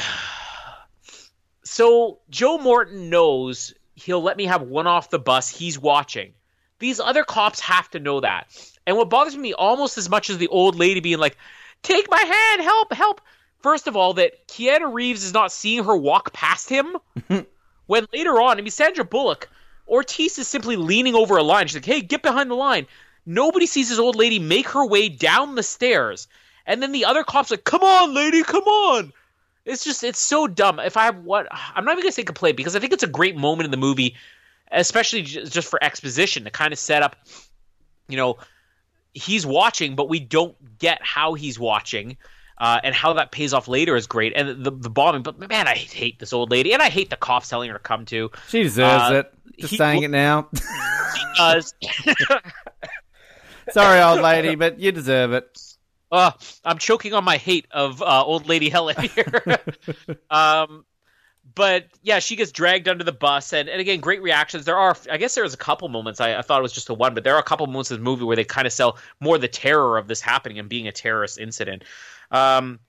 so Joe Morton knows he'll let me have one off the bus. He's watching. These other cops have to know that. And what bothers me almost as much as the old lady being like, "Take my hand, help, help." First of all, that Keanu Reeves is not seeing her walk past him. when later on, I mean, Sandra Bullock, Ortiz is simply leaning over a line. She's like, "Hey, get behind the line." Nobody sees this old lady make her way down the stairs, and then the other cops like, "Come on, lady, come on!" It's just it's so dumb. If I have what I'm not even gonna say complaint because I think it's a great moment in the movie, especially just for exposition to kind of set up, you know, he's watching, but we don't get how he's watching. Uh, and how that pays off later is great, and the the bombing. But man, I hate this old lady, and I hate the cops telling her to come to. She deserves uh, it. Just he, saying it now. She does. Sorry, old lady, but you deserve it. Uh, I'm choking on my hate of uh, old lady Helen here. um, but yeah, she gets dragged under the bus, and, and again, great reactions. There are, I guess, there was a couple moments. I, I thought it was just the one, but there are a couple moments in the movie where they kind of sell more the terror of this happening and being a terrorist incident. Um,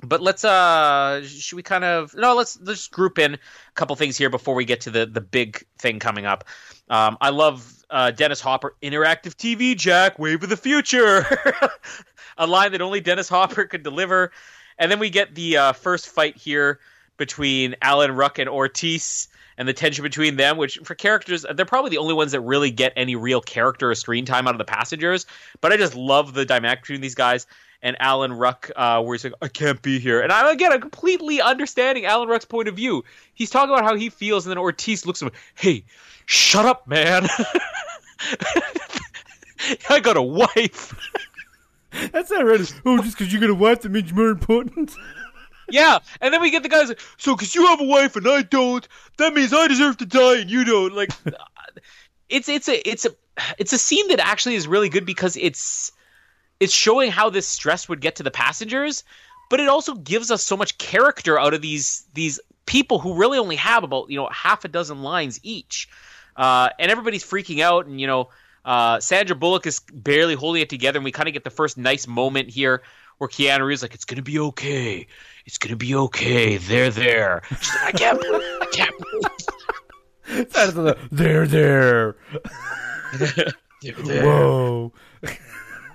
but let's uh should we kind of no let's let's group in a couple things here before we get to the the big thing coming up um i love uh dennis hopper interactive tv jack wave of the future a line that only Dennis Hopper could deliver. And then we get the uh, first fight here between Alan Ruck and Ortiz and the tension between them, which for characters, they're probably the only ones that really get any real character or screen time out of the passengers. But I just love the dynamic between these guys. And Alan Ruck, uh, where he's like, I can't be here. And I'm, again, I'm completely understanding Alan Ruck's point of view. He's talking about how he feels, and then Ortiz looks at him, hey, shut up, man. I got a wife. That's not right. Oh, just because you got a wife that means you're more important. yeah, and then we get the guys like, so because you have a wife and I don't, that means I deserve to die and you don't. Like, it's it's a it's a it's a scene that actually is really good because it's it's showing how this stress would get to the passengers, but it also gives us so much character out of these these people who really only have about you know half a dozen lines each, uh, and everybody's freaking out and you know uh, Sandra Bullock is barely holding it together, and we kind of get the first nice moment here where Keanu Reeves like, "It's gonna be okay. It's gonna be okay. They're there." She's like, "I can't breathe. I can't breathe." They're there. They're there. Whoa.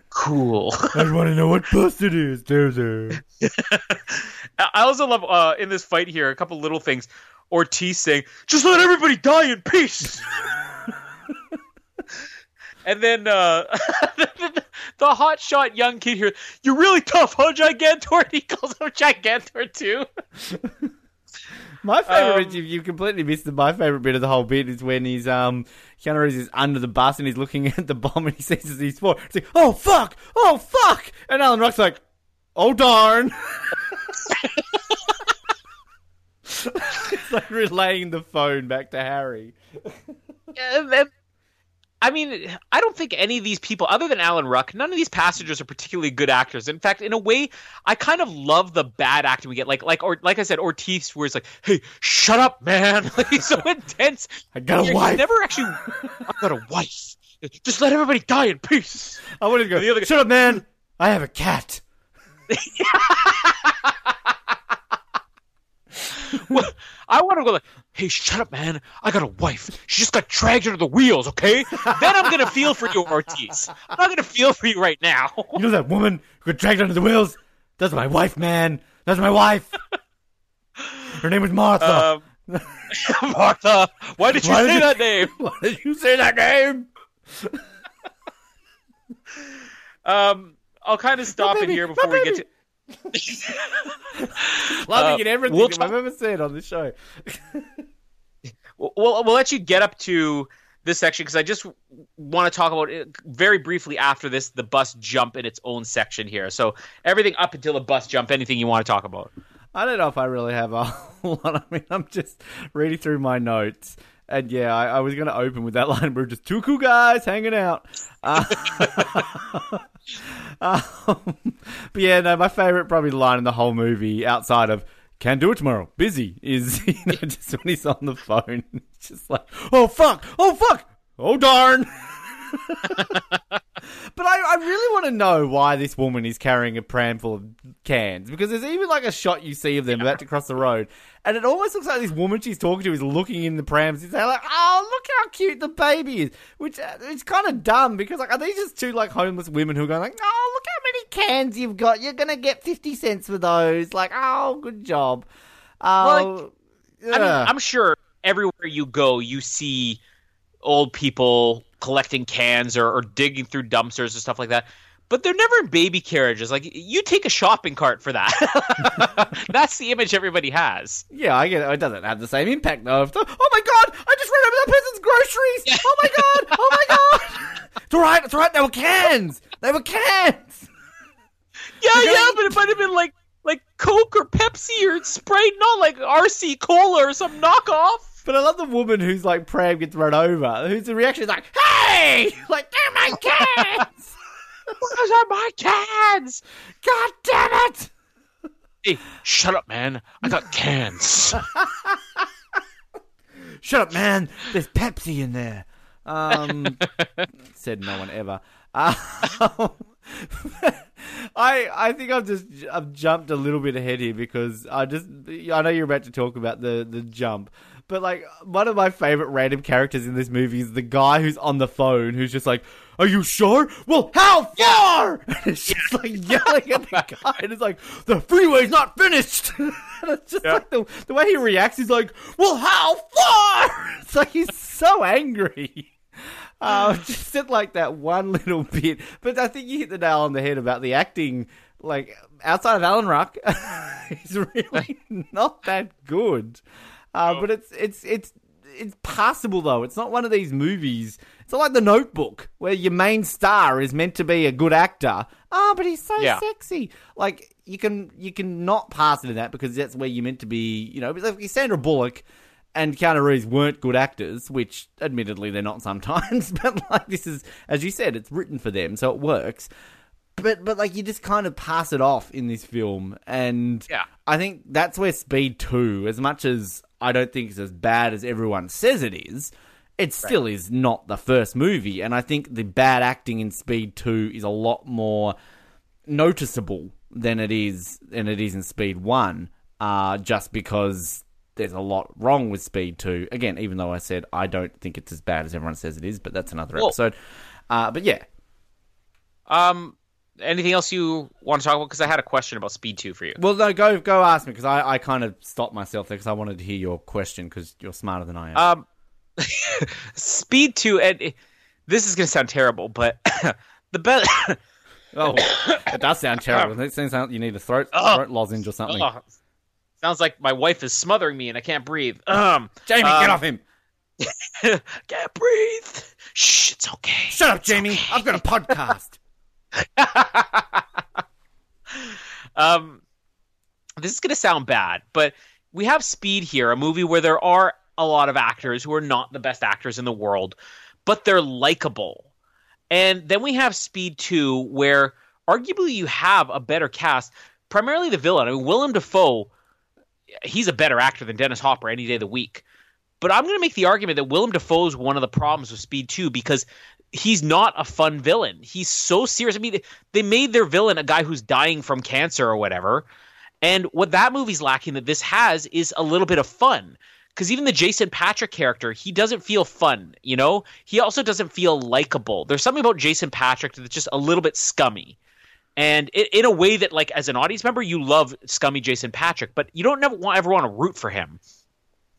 Cool. I want to know what bus it is. They're there. I also love uh, in this fight here a couple little things. Ortiz saying, "Just let everybody die in peace." And then uh, the hot shot young kid here, you're really tough, huh, Gigantor? he calls him Gigantor too. my favorite, um, you completely missed the, my favorite bit of the whole bit is when he's um Keanu Reeves is under the bus and he's looking at the bomb and he sees he's four. He's like, oh fuck, oh fuck, and Alan Ruck's like, oh darn. it's like relaying the phone back to Harry. Yeah, I mean, I don't think any of these people, other than Alan Ruck, none of these passengers are particularly good actors. In fact, in a way, I kind of love the bad acting we get. Like, like, or like I said, Ortiz, where it's like, "Hey, shut up, man!" Like he's so intense. I got a wife. Never actually. I got a wife. Just let everybody die in peace. I want to go. The other guy- Shut up, man. I have a cat. Well, I want to go like, hey, shut up, man. I got a wife. She just got dragged under the wheels, okay? then I'm gonna feel for you, Ortiz. I'm not gonna feel for you right now. You know that woman who got dragged under the wheels? That's my wife, man. That's my wife. Her name was Martha. um, Martha, why did you Why did say you- that name? Why did you say that name? Um, I'll kind of stop it here before we get to. Laughing Uh, at everything we'll talk- I've ever said on this show. We'll, we'll we'll let you get up to this section because I just want to talk about it very briefly after this the bus jump in its own section here. So everything up until the bus jump, anything you want to talk about. I don't know if I really have a whole lot. I mean, I'm just reading through my notes. And yeah, I, I was going to open with that line. We're just two cool guys hanging out. Uh, um, but yeah, no, my favorite probably line in the whole movie, outside of "Can't do it tomorrow, busy," is you know just when he's on the phone, just like, "Oh fuck, oh fuck, oh darn." But I, I really want to know why this woman is carrying a pram full of cans because there's even like a shot you see of them about to cross the road, and it almost looks like this woman she's talking to is looking in the prams. She's like, "Oh, look how cute the baby is," which uh, it's kind of dumb because like are these just two like homeless women who are going like, "Oh, look how many cans you've got. You're gonna get fifty cents for those." Like, oh, good job. Oh, I mean, I'm sure everywhere you go, you see old people collecting cans or, or digging through dumpsters and stuff like that. But they're never in baby carriages. Like you take a shopping cart for that. That's the image everybody has. Yeah, I get it. It doesn't have the same impact though. The, oh my god, I just ran over that person's groceries. Oh my god, oh my god. It's alright, it's alright. They were cans. They were cans. Yeah, yeah, but it might have been like like Coke or Pepsi or Sprite, not like RC Cola or some knockoff. But I love the woman who's like pram gets run over. Whose reaction is like, "Hey, like they're my cans. Those are my cans. God damn it." Hey, shut up, man. I got cans. Shut up, man. There's Pepsi in there. Um, said no one ever. Um, I I think I've just I've jumped a little bit ahead here because I just I know you're about to talk about the the jump, but like one of my favorite random characters in this movie is the guy who's on the phone who's just like, "Are you sure? Well, how far?" And it's just like yelling at the guy, and it's like the freeway's not finished. and it's just Yeah. like the the way he reacts. He's like, "Well, how far?" It's like he's so angry. Uh, just said like that one little bit, but I think you hit the nail on the head about the acting. Like outside of Alan Ruck, he's really not that good. Uh, but it's it's it's it's passable though. It's not one of these movies. It's like The Notebook where your main star is meant to be a good actor. Oh, but he's so Yeah. sexy. Like you can you can not pass it in that because that's where you're meant to be. You know, like Sandra Bullock and Keanu Reeves weren't good actors, which admittedly they're not sometimes. But like this is, as you said, it's written for them, so it works. But but like you just kind of pass it off in this film, and Yeah. I think that's where Speed Two, as much as I don't think it's as bad as everyone says it is, it still is not the first movie, and I think the bad acting in Speed Two is a lot more noticeable than it is than it is in Speed One. Uh, just because there's a lot wrong with Speed Two. Again, even though I said I don't think it's as bad as everyone says it is, but that's another episode. Uh, but yeah, Um, anything else you want to talk about? Because I had a question about Speed Two for you. well, no, go go ask me because I, I kind of stopped myself there because I wanted to hear your question because you're smarter than I am. Um, Speed Two, and this is going to sound terrible, but the best. oh, it does sound terrible. It seems like you need a throat Ugh. throat lozenge or something. Oh, sounds like my wife is smothering me and I can't breathe. Um, Jamie, um, get off him! can't breathe. Shh, it's okay. Shut up, Jamie. I've got a podcast. um, this is going to sound bad, but we have Speed here, a movie where there are a lot of actors who are not the best actors in the world, but they're likable. And then we have Speed 2, where arguably you have a better cast, primarily the villain. I mean, Willem Dafoe, he's a better actor than Dennis Hopper any day of the week. But I'm going to make the argument that Willem Dafoe is one of the problems with Speed 2 because he's not a fun villain. He's so serious. I mean, they made their villain a guy who's dying from cancer or whatever. And what that movie's lacking that this has is a little bit of fun. Because even the Jason Patric character, he doesn't feel fun, you know? He also doesn't feel likable. There's something about Jason Patric that's just a little bit scummy. And it, in a way that, like, as an audience member, you love scummy Jason Patric, but you don't never want, ever want to root for him.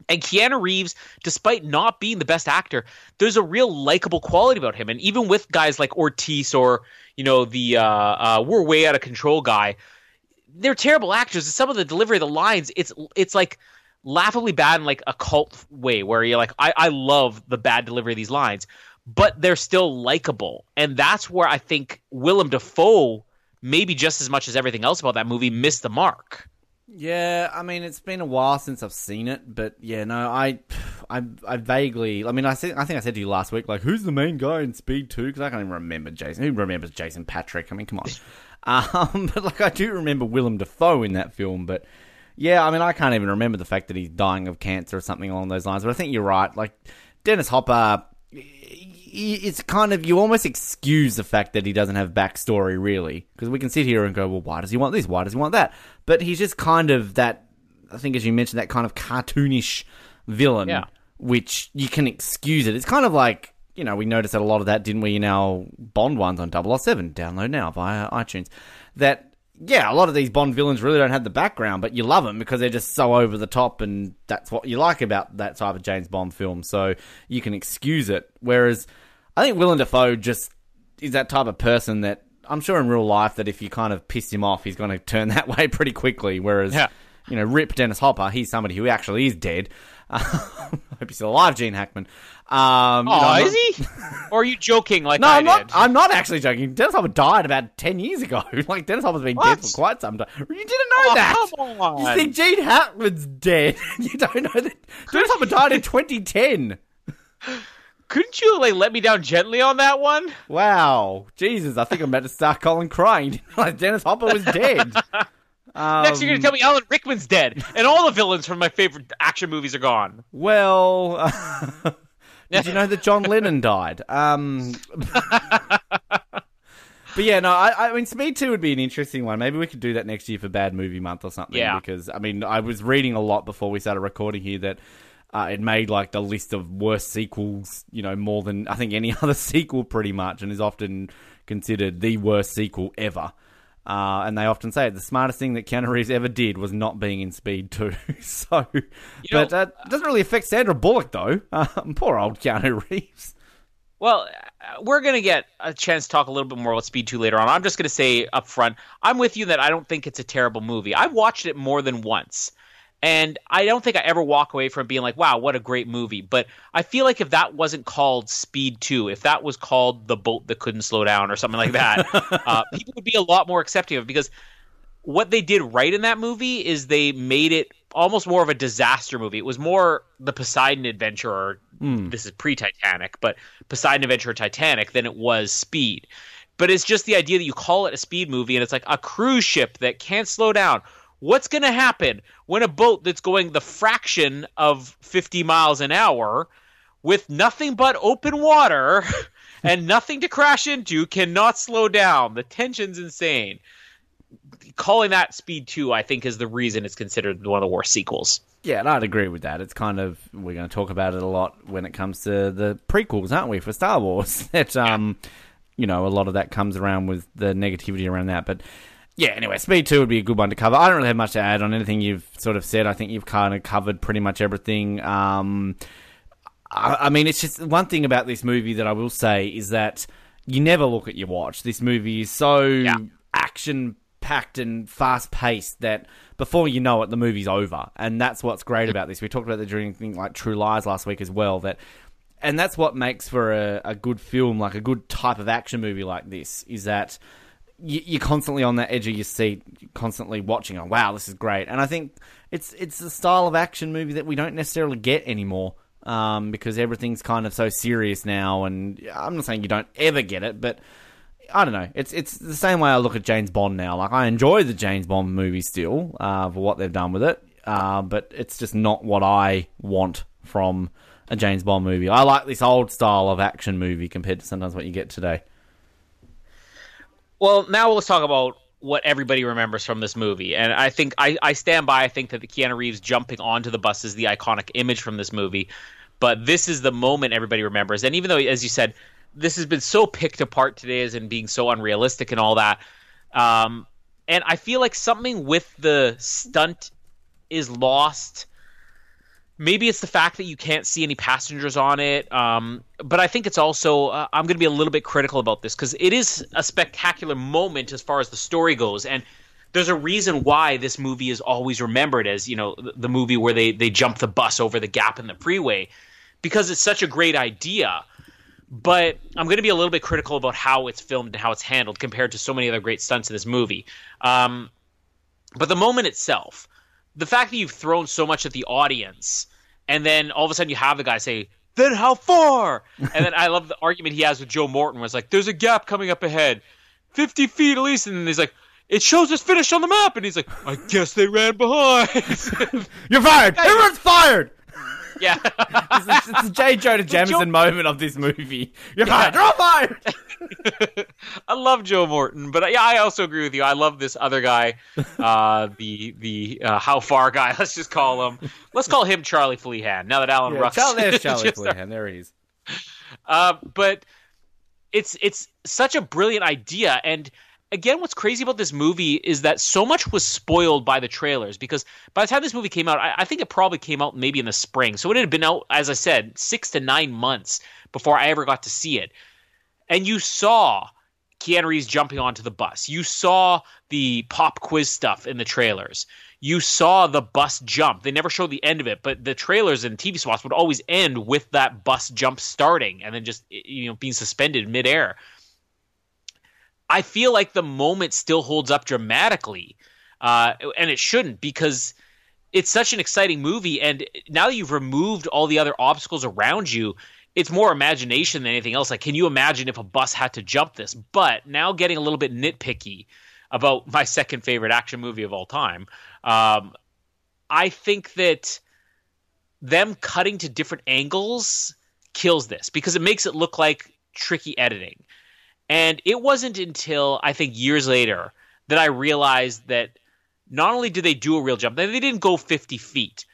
And Keanu Reeves, despite not being the best actor, there's a real likable quality about him. And even with guys like Ortiz or, you know, the uh, uh, we're way out of control guy, they're terrible actors. Some of the delivery of the lines, it's it's like laughably bad in like a cult way where you're like, I, I love the bad delivery of these lines, but they're still likable. And that's where I think Willem Dafoe, maybe just as much as everything else about that movie, missed the mark. Yeah, I mean it's been a while since I've seen it, but yeah, no, I, I, I vaguely. I mean, I think I think I said to you last week, like, who's the main guy in Speed Two? Because I can't even remember Jason. Who remembers Jason Patric? I mean, come on. um, but like, I do remember Willem Dafoe in that film, but yeah, I mean, I can't even remember the fact that he's dying of cancer or something along those lines. But I think you're right. Like Dennis Hopper, it's kind of you almost excuse the fact that he doesn't have backstory really, because we can sit here and go, well, why does he want this? Why does he want that? But he's just kind of that. I think, as you mentioned, that kind of cartoonish villain, Yeah. which you can excuse it. It's kind of like you know we noticed that a lot of that, didn't we, in our Bond ones on 007? Download now via iTunes. That yeah, a lot of these Bond villains really don't have the background, but you love them because they're just so over the top, and that's what you like about that type of James Bond film. So you can excuse it. Whereas I think Willem Dafoe just is that type of person that I'm sure in real life that if you kind of piss him off, he's going to turn that way pretty quickly. Whereas, Yeah. you know, Rip Dennis Hopper, he's somebody who actually is dead. I hope he's still alive, Gene Hackman. Um, you know, Oh, is not- he? or are you joking like no, I I'm not. did? I'm not actually joking. Dennis Hopper died about ten years ago. like Dennis Hopper's been What? dead for quite some time. You didn't know Oh, that. come on. You think Gene Hackman's dead? you don't know that Dennis Hopper died in 2010. Couldn't you like let me down gently on that one? Wow, Jesus! I think I'm about to start calling crying. like Dennis Hopper was dead. Next, you're gonna tell me Alan Rickman's dead, and all the villains from my favorite action movies are gone. Well, did you know that John Lennon died? Um, but yeah, no, I, I mean, Speed Two would be an interesting one. Maybe we could do that next year for Bad Movie Month or something. Yeah. Because I mean, I was reading a lot before we started recording here that. Uh, it made like the list of worst sequels, you know, more than I think any other sequel, pretty much, and is often considered the worst sequel ever. Uh, and they often say the smartest thing that Keanu Reeves ever did was not being in Speed 2. so, but know- uh, it doesn't really affect Sandra Bullock, though. Um, poor old Keanu Reeves. Well, uh, we're going to get a chance to talk a little bit more about Speed 2 later on. I'm just going to say up front, I'm with you that I don't think it's a terrible movie. I've watched it more than once. And I don't think I ever walk away from being like, wow, what a great movie. But I feel like if that wasn't called Speed 2, if that was called The Boat That Couldn't Slow Down or something like that, uh, people would be a lot more accepting of it because what they did right in that movie is they made it almost more of a disaster movie. It was more the Poseidon Adventure, or this is pre-Titanic, but Poseidon Adventure or Titanic than it was Speed. But it's just the idea that you call it a speed movie, and it's like a cruise ship that can't slow down. What's going to happen when a boat that's going the fraction of 50 miles an hour with nothing but open water and nothing to crash into cannot slow down? The tension's insane calling that Speed 2, I think, is the reason it's considered one of the worst sequels. Yeah, and I'd agree with that. It's kind of we're going to talk about it a lot when it comes to the prequels, aren't we, for Star Wars? that um, you know, a lot of that comes around with the negativity around that. But yeah, anyway, Speed Two would be a good one to cover. I don't really have much to add on anything you've sort of said. I think you've kind of covered pretty much everything. Um, I, I mean, it's just one thing about this movie that I will say is that you never look at your watch. This movie is so action packed and fast paced that before you know it, the movie's over. And that's what's great about this. We talked about the during things like True Lies last week as well. That and that's what makes for a, a good film, like a good type of action movie like this, is that you, you're constantly on the edge of your seat, constantly watching. Oh, wow, this is great! And I think it's it's the style of action movie that we don't necessarily get anymore um, because everything's kind of so serious now. And I'm not saying you don't ever get it, but I don't know. It's it's the same way I look at James Bond now. Like I enjoy the James Bond movie still uh, for what they've done with it, uh, but it's just not what I want from a James Bond movie. I like this old style of action movie compared to sometimes what you get today. Well, now let's talk about what everybody remembers from this movie. And I think I, I stand by. I think that the Keanu Reeves jumping onto the bus is the iconic image from this movie. But this is the moment everybody remembers. And even though, as you said, this has been so picked apart today as in being so unrealistic and all that. Um, and I feel like something with the stunt is lost maybe it's the fact that you can't see any passengers on it. Um, but I think it's also uh, I'm going to be a little bit critical about this because it is a spectacular moment as far as the story goes, and there's a reason why this movie is always remembered as you know the movie where they they jump the bus over the gap in the freeway because it's such a great idea. But I'm going to be a little bit critical about how it's filmed and how it's handled compared to so many other great stunts in this movie. Um, but the moment itself, the fact that you've thrown so much at the audience and then all of a sudden you have the guy say then how far? And then i love the argument he has with joe morton it's like there's a gap coming up ahead 50 feet at least and then he's like it shows us finished on the map and he's like i guess they ran behind. You're fired. Everyone's fired yeah it's, it's, the j jonah jameson moment of this movie you're fired you're fired I love Joe Morton, but yeah, I also agree with you. I love this other guy, uh, the the uh, how far guy. Let's just call him. Let's call him Charlie Flehan. Now that Alan yeah, Ruck, Charlie, there's Charlie Flehan. There he is. Uh, but it's it's such a brilliant idea, and again, what's crazy about this movie is that so much was spoiled by the trailers because by the time this movie came out, I, I, think it probably came out maybe in the spring. So it had been out, as I said, six to nine months before I ever got to see it and you saw Keanu Reeves jumping onto the bus. You saw the pop quiz stuff in the trailers. You saw the bus jump. They never showed the end of it, but the trailers and TV spots would always end with that bus jump starting and then just you know being suspended midair. I feel like the moment still holds up dramatically, uh, and it shouldn't because it's such an exciting movie. And now that you've removed all the other obstacles around you, it's more imagination than anything else. Like, can you imagine if a bus had to jump this? But now getting a little bit nitpicky about my second favorite action movie of all time, um, I think that them cutting to different angles kills this because it makes it look like tricky editing. And it wasn't until I think years later that I realized that not only did they do a real jump, they didn't go 50 feet,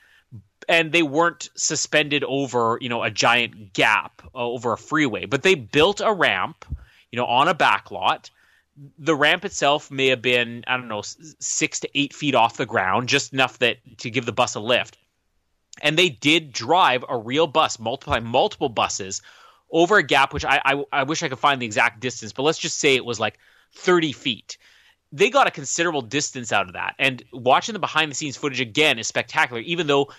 and they weren't suspended over you know a giant gap uh, over a freeway but they built a ramp you know on a back lot. The ramp itself may have been i don't know six to eight feet off the ground just enough that to give the bus a lift. And they did drive a real bus multiply multiple buses over a gap which I, I i wish i could find the exact distance but let's just say it was like 30 feet they got a considerable distance out of that and watching the behind the scenes footage again is spectacular even though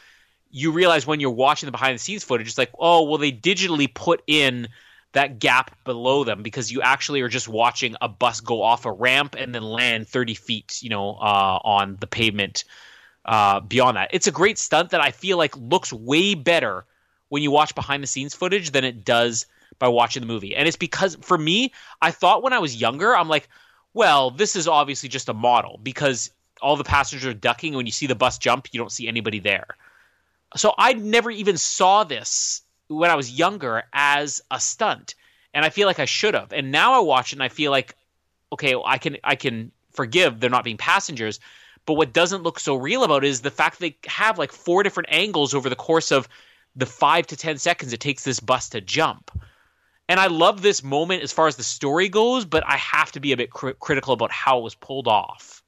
you realize when you're watching the behind the scenes footage, it's like, oh, well, they digitally put in that gap below them because you actually are just watching a bus go off a ramp and then land 30 feet, you know, uh, on the pavement uh, beyond that. It's a great stunt that I feel like looks way better when you watch behind the scenes footage than it does by watching the movie. And it's because for me, I thought when I was younger, I'm like, well, this is obviously just a model because all the passengers are ducking. And when you see the bus jump, you don't see anybody there. So I never even saw this when I was younger as a stunt, and I feel like I should have. And now I watch it and I feel like, okay, I can I can forgive they're not being passengers. But what doesn't look so real about it is the fact they have like four different angles over the course of the five to ten seconds it takes this bus to jump. And I love this moment as far as the story goes, but I have to be a bit cr- critical about how it was pulled off.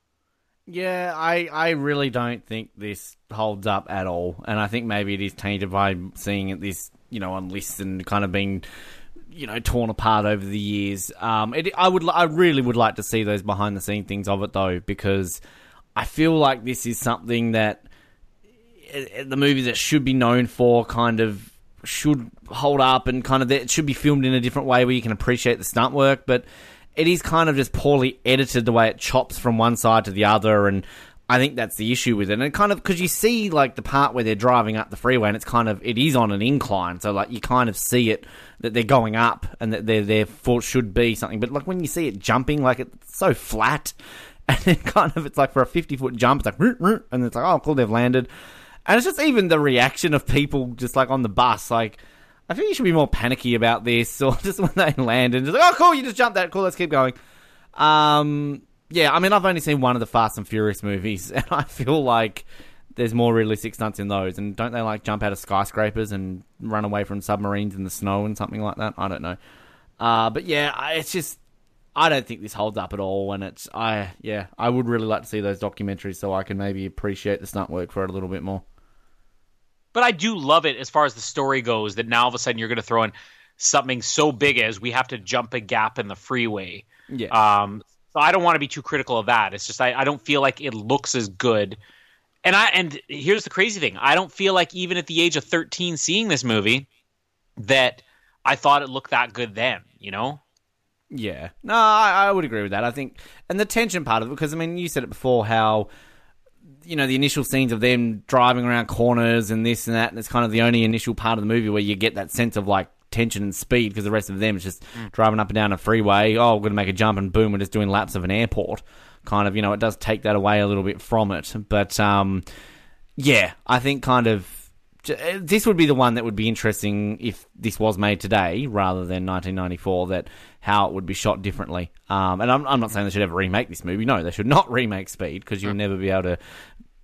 Yeah, I, I really don't think this holds up at all, and I think maybe it is tainted by seeing it this, you know, on lists and kind of being, you know, torn apart over the years. Um, it, I would, I really would like to see those behind the scene things of it though, because I feel like this is something that the movie that should be known for kind of should hold up and kind of it should be filmed in a different way where you can appreciate the stunt work, but it is kind of just poorly edited the way it chops from one side to the other and I think that's the issue with it. And it kind of because you see like the part where they're driving up the freeway and it's kind of it is on an incline, so like you kind of see it that they're going up and that there therefore should be something. But like when you see it jumping, like it's so flat, and then kind of it's like for a fifty foot jump, it's like and it's like oh cool they've landed. And it's just even the reaction of people just like on the bus, like I think you should be more panicky about this, or just when they land and just like, oh, cool, you just jumped that, cool, let's keep going. Um, yeah, I mean, I've only seen one of the Fast and Furious movies, and I feel like there's more realistic stunts in those. And don't they like jump out of skyscrapers and run away from submarines in the snow and something like that? I don't know. Uh, but yeah, it's just I don't think this holds up at all. And it's I yeah, I would really like to see those documentaries so I can maybe appreciate the stunt work for it a little bit more. But I do love it as far as the story goes that now all of a sudden you're going to throw in something so big as we have to jump a gap in the freeway. Yeah. Um, so I don't want to be too critical of that. It's just I, I don't feel like it looks as good. And I and here's the crazy thing. I don't feel like even at the age of 13 seeing this movie that I thought it looked that good then, you know? Yeah, no, I, I would agree with that. I think, and the tension part of it, because I mean, you said it before, how you know the initial scenes of them driving around corners and this and that, and it's kind of the only initial part of the movie where you get that sense of like tension and speed, because the rest of them is just driving up and down a freeway. Oh, we're going to make a jump, and boom, we're just doing laps of an airport. Kind of, you know, it does take that away a little bit from it, but um, yeah, I think kind of uh, this would be the one that would be interesting if this was made today rather than 1994. That how it would be shot differently. Um, and I'm, I'm not saying they should ever remake this movie. No, they should not remake Speed because you'll never be able to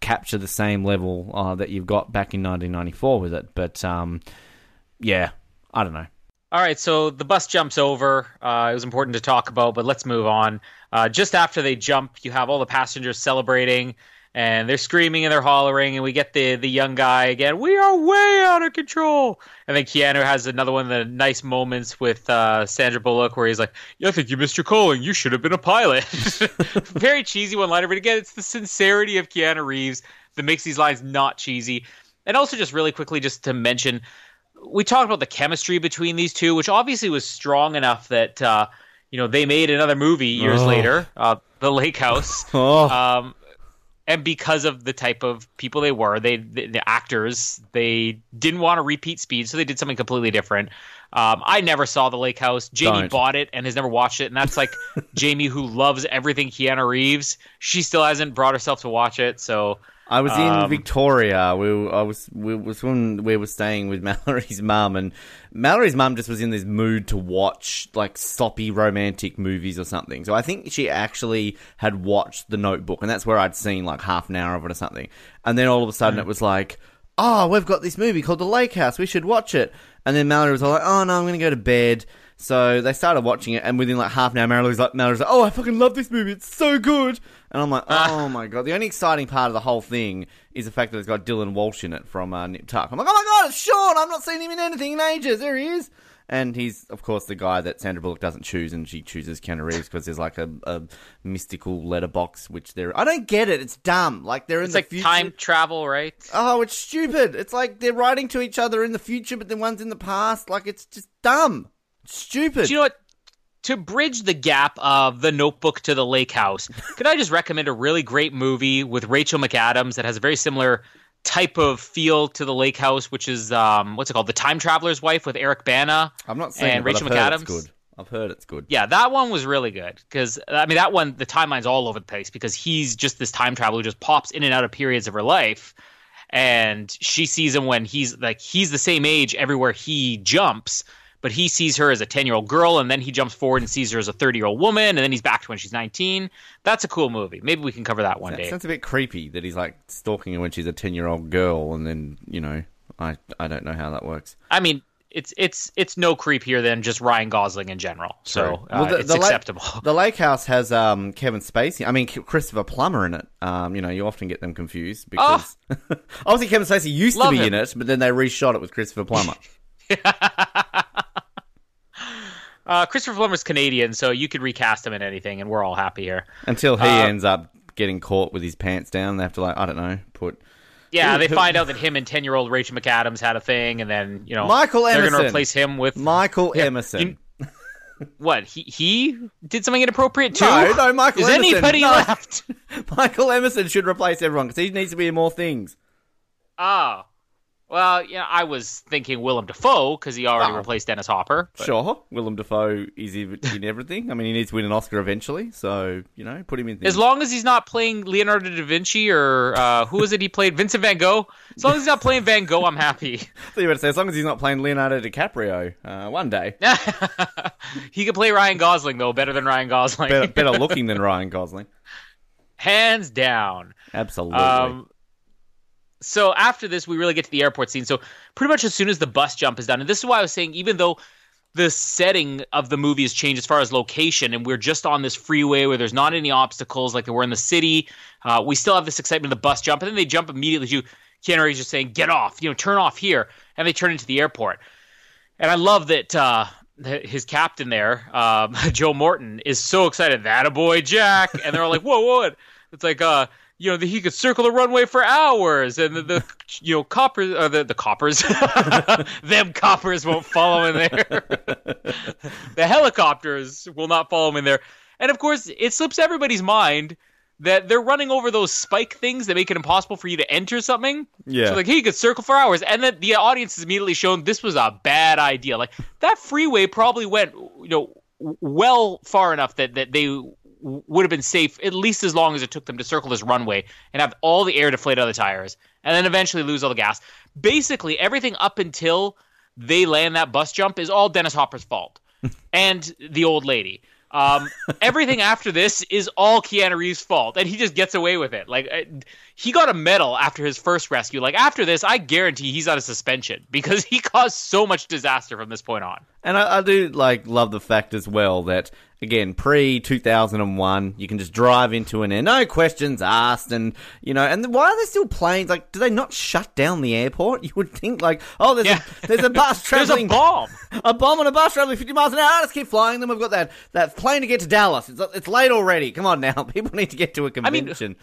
capture the same level uh, that you've got back in 1994 with it. But um, yeah, I don't know. All right, so the bus jumps over. Uh, it was important to talk about, but let's move on. Uh, just after they jump, you have all the passengers celebrating, and they're screaming and they're hollering, and we get the the young guy again. We are way out of control. And then Keanu has another one of the nice moments with uh, Sandra Bullock, where he's like, "Yeah, "I think you missed your calling. You should have been a pilot." Very cheesy one liner, but again, it's the sincerity of Keanu Reeves that makes these lines not cheesy. And also, just really quickly, just to mention we talked about the chemistry between these two, which obviously was strong enough that uh, you know they made another movie years Oh. later, uh, The Lake House. Oh. Um, and because of the type of people they were, they the, the actors they didn't want to repeat Speed, so they did something completely different. Um, I never saw The Lake House. Jamie Don't. bought it and has never watched it, and that's like Jamie who loves everything Keanu Reeves. She still hasn't brought herself to watch it, so I was in Um, Victoria. We, were- I was, we was when we were staying with Mallory's mum, and Mallory's mum just was in this mood to watch like soppy romantic movies or something. So I think she actually had watched The Notebook, and that's where I'd seen like half an hour of it or something. And then all of a sudden it was like, "Oh, we've got this movie called The Lake House. We should watch it." And then Mallory was all like, "Oh no, I'm going to go to bed." So they started watching it, and within like half an hour, was like, was like, "Oh, I fucking love this movie. It's so good." And I'm like, "Oh my god!" The only exciting part of the whole thing is the fact that it's got Dylan Walsh in it from uh, Nip Tuck. I'm like, "Oh my god, it's Sean! I've not seen him in anything in ages. There he is." And he's, of course, the guy that Sandra Bullock doesn't choose, and she chooses Keanu Reeves because there's like a, a mystical letterbox, which they're. I don't get it. It's dumb. Like they're in it's the like future. time travel, right? Oh, it's stupid. It's like they're writing to each other in the future, but the one's in the past. Like it's just dumb. Stupid. Do you know what? To bridge the gap of the Notebook to the Lake House, could I just recommend a really great movie with Rachel McAdams that has a very similar type of feel to the Lake House, which is um, what's it called, The Time Traveler's Wife with Eric Bana. I'm not saying and it, Rachel I've heard McAdams. it's good. I've heard it's good. Yeah, that one was really good because I mean that one the timeline's all over the place because he's just this time traveler who just pops in and out of periods of her life, and she sees him when he's like he's the same age everywhere he jumps, but he sees her as a ten year old girl, and then he jumps forward and sees her as a thirty year old woman, and then he's back to when she's nineteen. That's a cool movie. Maybe we can cover that one That day. sounds a bit creepy that he's like stalking her when she's a ten year old girl, and then you know, I I don't know how that works. I mean. It's it's it's no creepier than just Ryan Gosling in general, so uh, Well, the- it's the acceptable. The Lake House has um Kevin Spacey. I mean Christopher Plummer in it. Um, you know, you often get them confused because obviously Kevin Spacey used Love to be him. in it, but then they reshot it with Christopher Plummer. Uh, Christopher Plummer's Canadian, so you could recast him in anything, and we're all happy here. Until he Uh, ends up getting caught with his pants down, they have to like I don't know put Yeah, they find out that him and ten year old Rachel McAdams had a thing, and then you know Michael they're Emerson. going to replace him with Michael Yeah, Emerson. what? He he did something inappropriate too. No, no, Michael Is Emerson. anybody No. left? Michael Emerson should replace everyone because he needs to be in more things. Ah, Well, yeah, I was thinking Willem Dafoe because he already Oh. replaced Dennis Hopper. but- Sure, Willem Dafoe is in in everything. I mean, he needs to win an Oscar eventually, so you know, put him in. As long as he's not playing Leonardo da Vinci or uh, who was it he played? Vincent Van Gogh. As long as he's not playing Van Gogh, I'm happy. So you better say, as long as he's not playing Leonardo DiCaprio, uh, one day he could play Ryan Gosling though, better than Ryan Gosling, better, better looking than Ryan Gosling. hands down. Absolutely. Um, so after this, we really get to the airport scene. So pretty much as soon as the bus jump is done, and this is why I was saying, even though the setting of the movie has changed as far as location, and we're just on this freeway where there's not any obstacles like were in the city, uh, we still have this excitement of the bus jump, and then they jump immediately to Keanu Reeves just saying, "Get off!" You know, turn off here, and they turn into the airport. And I love that uh, his captain there, um, Joe Morton, is so excited. That a boy, Jack, and they're all like, "Whoa, whoa!" It's like, uh, you know, the, he could circle the runway for hours, and the, the you know, coppers, uh, the the coppers, them coppers won't follow him there. the helicopters will not follow him in there, and of course, it slips everybody's mind that they're running over those spike things that make it impossible for you to enter something. Yeah. So like, he could circle for hours, and then the audience is immediately shown this was a bad idea. Like that freeway probably went, you know, well far enough that that they would have been safe at least as long as it took them to circle this runway and have all the air deflate out of the tires, and then eventually lose all the gas. Basically, everything up until they land that bus jump is all Dennis Hopper's fault, and the old lady. Um, everything after this is all Keanu Reeves' fault, and he just gets away with it. Like uh, he got a medal after his first rescue. Like after this, I guarantee he's on a suspension because he caused so much disaster from this point on. And I, I do like love the fact as well that again pre two thousand and one you can just drive into an air, no questions asked, and you know, and why are there still planes? Like, do they not shut down the airport? You would think like, oh, there's Yeah. a there's a bus There's a bomb. a bomb on a bus traveling fifty miles an hour. Let's keep flying them. We've got that that plane to get to Dallas. It's it's late already. Come on now, people need to get to a I mean, convention.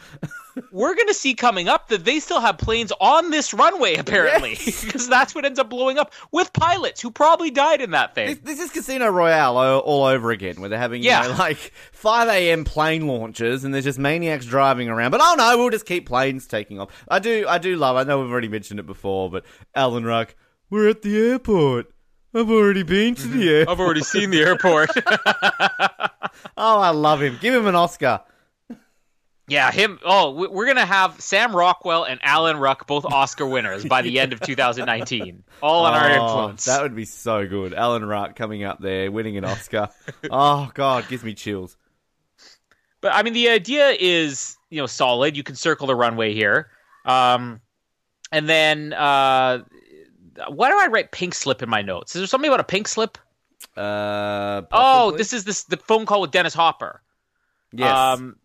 We're gonna see coming up that they still have planes on this runway apparently, Yes. because that's what ends up blowing up with pilots who probably died in that thing. This, this is Casino Royale all, all over again, where they're having you Yeah. know, like 5 a.m. plane launches, and there's just maniacs driving around. But oh no, we'll just keep planes taking off. I do, I do love. I know we've already mentioned it before, but Alan Ruck, we're at the airport. I've already been to the airport. I've already seen the airport. Oh, I love him. Give him an Oscar. Yeah, him. Oh, we- we're gonna have Sam Rockwell and Alan Ruck both Oscar winners by the end of 2019, all on our Oh, influence. That would be so good. Alan Ruck coming up there, winning an Oscar. oh God, gives me chills. But I mean, the idea is you know solid. You can circle the runway here, um, and then uh, why do I write pink slip in my notes? Is there something about a pink slip? Uh, Oh, this is this the phone call with Dennis Hopper. yes. Um,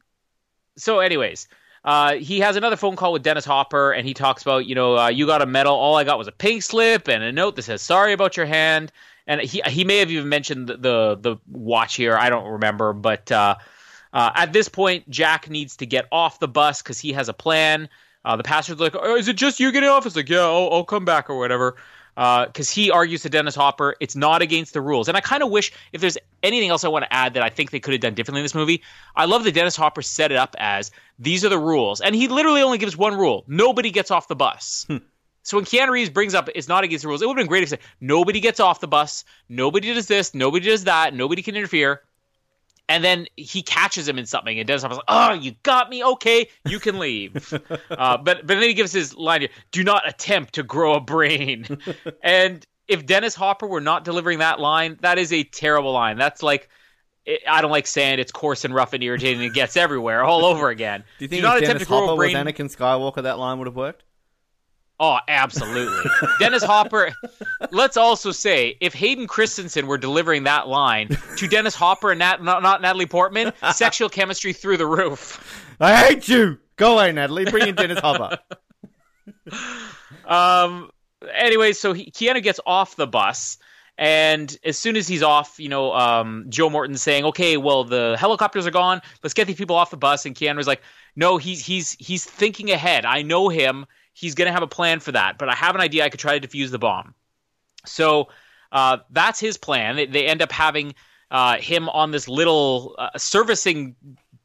so, anyways, uh, he has another phone call with Dennis Hopper, and he talks about, you know, uh, you got a medal. All I got was a pink slip and a note that says "Sorry about your hand." And he he may have even mentioned the the, the watch here. I don't remember, but uh, uh, at this point, Jack needs to get off the bus because he has a plan. Uh, the pastor's like, oh, "Is it just you getting off?" It's like, "Yeah, I'll, I'll come back or whatever." Uh, because he argues to Dennis Hopper, it's not against the rules. And I kind of wish if there's anything else I want to add that I think they could have done differently in this movie. I love that Dennis Hopper set it up as these are the rules, and he literally only gives one rule: nobody gets off the bus. Hmm. So when Keanu Reeves brings up it's not against the rules, it would have been great if he said nobody gets off the bus, nobody does this, nobody does that, nobody can interfere. And then he catches him in something, and Dennis Hopper's like, "Oh, you got me. Okay, you can leave." uh, but but then he gives his line here: "Do not attempt to grow a brain." and if Dennis Hopper were not delivering that line, that is a terrible line. That's like. I don't like sand. It's coarse and rough and irritating. and It gets everywhere, all over again. Do you think not if Dennis Hopper brain. was Anakin Skywalker, that line would have worked? Oh, absolutely. Dennis Hopper. Let's also say, if Hayden Christensen were delivering that line to Dennis Hopper and Nat, not, not Natalie Portman, sexual chemistry through the roof. I hate you. Go away, Natalie. Bring in Dennis Hopper. Um. Anyway, so he, Keanu gets off the bus, and as soon as he's off, you know, um, Joe Morton's saying, "Okay, well, the helicopters are gone. Let's get these people off the bus." And Keanu's like, "No, he's he's he's thinking ahead. I know him. He's gonna have a plan for that. But I have an idea. I could try to defuse the bomb." So uh, that's his plan. They, they end up having uh, him on this little uh, servicing.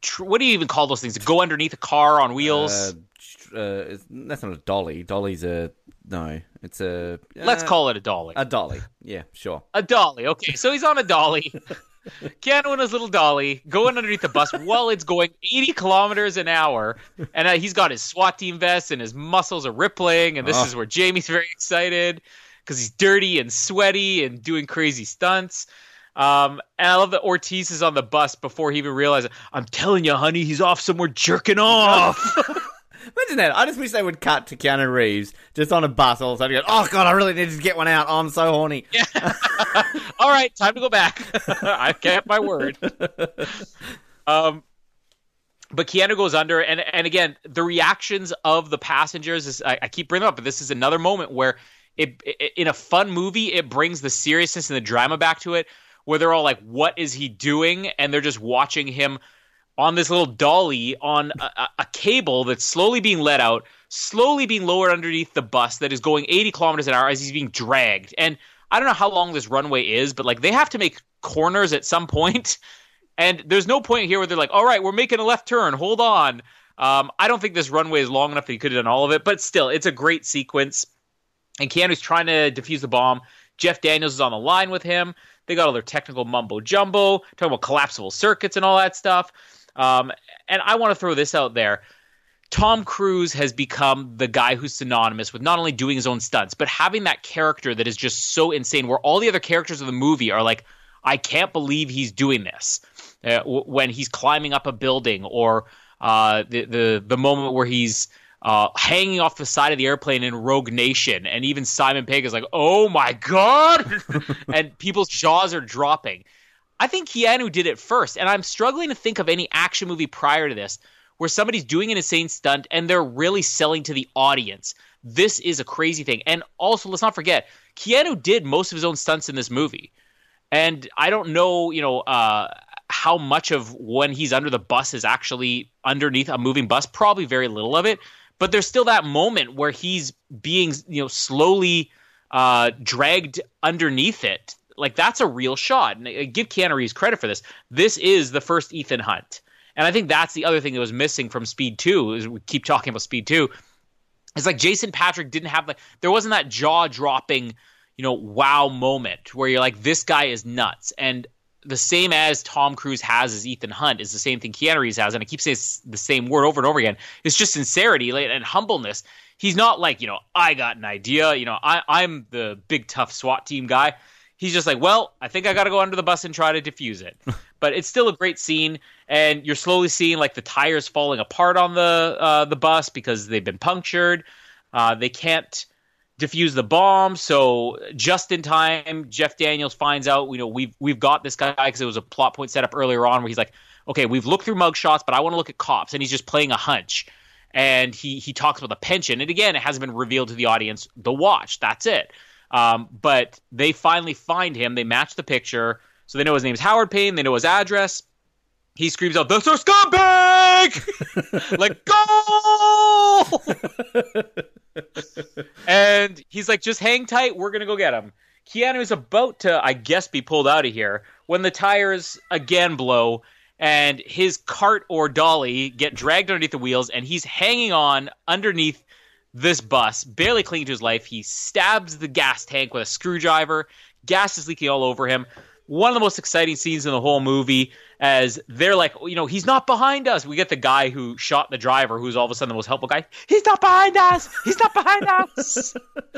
Tr- what do you even call those things? Go underneath a car on wheels. Uh, uh, that's not a dolly. Dolly's a no, it's a. Let's uh, call it a dolly. a dolly. Yeah, sure. A dolly. Okay, so he's on a dolly. Keanu and his little dolly going underneath the bus while it's going 80 kilometers an hour, and uh, he's got his SWAT team vest and his muscles are rippling, and this Oh. is where Jamie's very excited because he's dirty and sweaty and doing crazy stunts. Um, and I love that Ortiz is on the bus before he even realizes. I'm telling you, honey, he's off somewhere jerking off. Imagine that. I just wish they would cut to Keanu Reeves just on a bus all of a sudden. Go, oh god, I really need to get one out. Oh, I'm so horny. Yeah. All right, time to go back. I kept my word. Um, but Keanu goes under, and and again, the reactions of the passengers is I, I keep bringing up, but this is another moment where it, it in a fun movie it brings the seriousness and the drama back to it, where they're all like, "What is he doing?" and they're just watching him on this little dolly on a, a, cable that's slowly being let out, slowly being lowered underneath the bus that is going 80 kilometers an hour as he's being dragged. And I don't know how long this runway is, but like they have to make corners at some point. And there's no point here where they're like, all right, we're making a left turn. Hold on. Um, I don't think this runway is long enough that he could have done all of it, but still, it's a great sequence. And Keanu's trying to defuse the bomb. Jeff Daniels is on the line with him. They got all their technical mumbo jumbo, talking about collapsible circuits and all that stuff. Um, and I want to throw this out there. Tom Cruise has become the guy who's synonymous with not only doing his own stunts, but having that character that is just so insane, where all the other characters of the movie are like, I can't believe he's doing this. Uh, w- when he's climbing up a building, or uh, the, the the moment where he's uh, hanging off the side of the airplane in Rogue Nation, and even Simon Pegg is like, "Oh my god!" and people's jaws are dropping. I think Keanu did it first, and I'm struggling to think of any action movie prior to this where somebody's doing an insane stunt and they're really selling to the audience. This is a crazy thing. And also, let's not forget, Keanu did most of his own stunts in this movie. And I don't know, you know, uh, how much of when he's under the bus is actually underneath a moving bus. Probably very little of it. But there's still that moment where he's being, you know, slowly uh, dragged underneath it. Like that's a real shot. And uh, give Keanu Reeves credit for this. This is the first Ethan Hunt. And I think that's the other thing that was missing from Speed 2 is we keep talking about Speed 2. It's like Jason Patric didn't have like there wasn't that jaw dropping, you know, wow moment where you're like this guy is nuts. And the same as Tom Cruise has as Ethan Hunt is the same thing Keanu Reeves has, and I keep saying the same word over and over again. It's just sincerity and humbleness. He's not like you know I got an idea. You know I I'm the big tough SWAT team guy. He's just like, well, I think I got to go under the bus and try to defuse it. but it's still a great scene, and you're slowly seeing like the tires falling apart on the uh, the bus because they've been punctured. Uh, they can't defuse the bomb. So just in time, Jeff Daniels finds out. You know, we've we've got this guy because it was a plot point set up earlier on where he's like, okay, we've looked through mugshots, but I want to look at cops, and he's just playing a hunch. And he he talks about the pension, and again, it hasn't been revealed to the audience. The watch, that's it. Um, but they finally find him. They match the picture, so they know his name's Howard Payne. They know his address. He screams out, "That's our scumbag!" like go! and he's like, "Just hang tight. We're gonna go get him." Keanu is about to, I guess, be pulled out of here when the tires again blow and his cart or dolly get dragged underneath the wheels and he's hanging on underneath this bus, barely clinging to his life. He stabs the gas tank with a screwdriver. Gas is leaking all over him. One of the most exciting scenes in the whole movie, as they're like, you know, he's not behind us. We get the guy who shot the driver, who's all of a sudden the most helpful guy. He's not behind us. He's not behind us.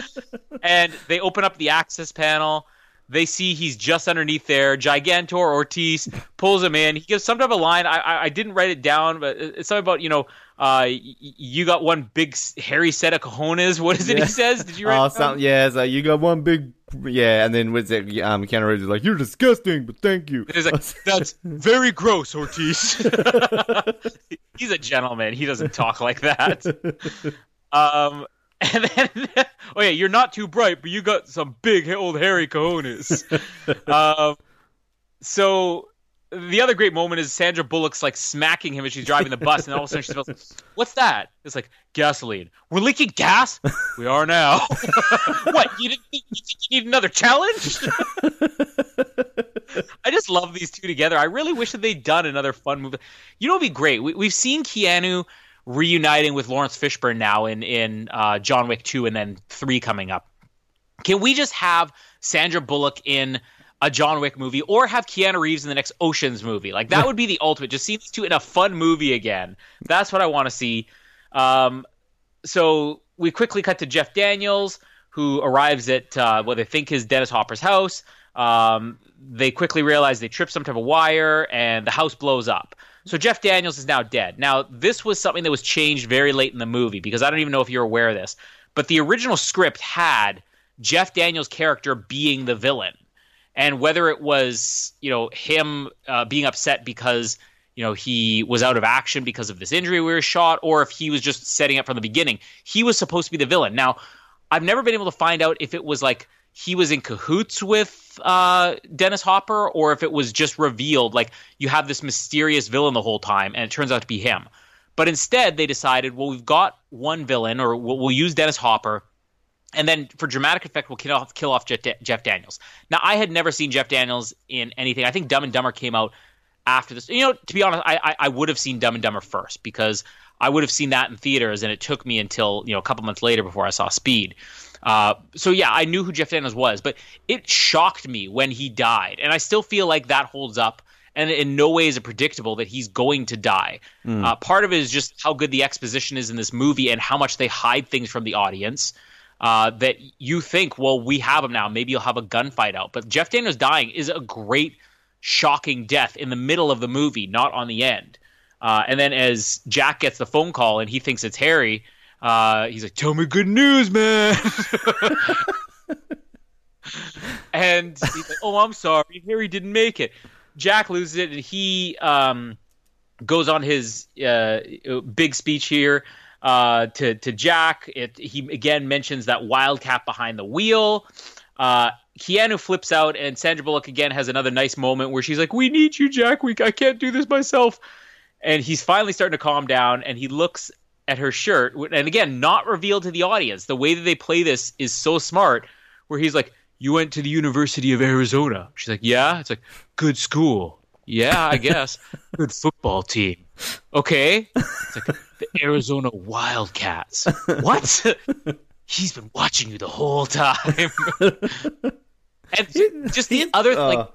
and they open up the access panel. They see he's just underneath there. Gigantor Ortiz pulls him in. He gives some type of line. I, I, I didn't write it down, but it's something about you know, uh, y- you got one big hairy set of cojones. What is it Yeah. he says? Did you write? Oh, it down? something. Yeah, so you got one big. Yeah, and then what's it? Um, Keanu Reeves is like, "You're disgusting, but thank you." He's like, that's very gross, Ortiz. He's a gentleman. He doesn't talk like that. Um, and then, oh yeah, you're not too bright, but you got some big old hairy cojones. um, so the other great moment is Sandra Bullock's like smacking him as she's driving the bus, and all of a sudden she smells, "What's that?" It's like gasoline. We're leaking gas. we are now. what? You didn't? You think you need another challenge? I just love these two together. I really wish that they'd done another fun movie. You know, it'd be great. We, we've seen Keanu reuniting with Laurence Fishburne now in in uh, John Wick two and then three coming up. Can we just have Sandra Bullock in a John Wick movie or have Keanu Reeves in the next Oceans movie? Like that would be the ultimate. Just see these two in a fun movie again. That's what I want to see. Um, so we quickly cut to Jeff Daniels, who arrives at uh, what they think is Dennis Hopper's house. Um, they quickly realize they trip some type of wire, and the house blows up. So Jeff Daniels is now dead. Now, this was something that was changed very late in the movie because I don't even know if you're aware of this, but the original script had Jeff Daniels' character being the villain, and whether it was you know him uh, being upset because you know he was out of action because of this injury we were shot, or if he was just setting up from the beginning, he was supposed to be the villain. Now, I've never been able to find out if it was like he was in cahoots with uh, Dennis Hopper, or if it was just revealed like you have this mysterious villain the whole time, and it turns out to be him. But instead, they decided, well, we've got one villain, or we'll, we'll use Dennis Hopper, and then for dramatic effect, we'll kill off, kill off Jeff Daniels. Now, I had never seen Jeff Daniels in anything. I think Dumb and Dumber came out after this. You know, to be honest, I, I, I would have seen Dumb and Dumber first because I would have seen that in theaters, and it took me until you know a couple months later before I saw Speed. Uh, so yeah, I knew who Jeff Daniels was, but it shocked me when he died, and I still feel like that holds up. And in no way is it predictable that he's going to die. Mm. Uh, part of it is just how good the exposition is in this movie and how much they hide things from the audience. Uh, that you think, well, we have him now. Maybe you'll have a gunfight out. But Jeff Daniels dying is a great, shocking death in the middle of the movie, not on the end. Uh, and then as Jack gets the phone call and he thinks it's Harry, uh, he's like, "Tell me good news, man." and he's like, "Oh, I'm sorry, Harry didn't make it." Jack loses it, and he um, goes on his uh, big speech here uh, to to Jack. It, he again mentions that wildcat behind the wheel. Uh, Keanu flips out, and Sandra Bullock again has another nice moment where she's like, "We need you, Jack. We I can't do this myself." And he's finally starting to calm down, and he looks at her shirt, and again, not revealed to the audience. The way that they play this is so smart, where he's like, "You went to the University of Arizona." She's like, "Yeah." It's like, "Good school." Yeah, I guess. Good football team. Okay. It's like the Arizona Wildcats. What? He's been watching you the whole time. and just the other like uh.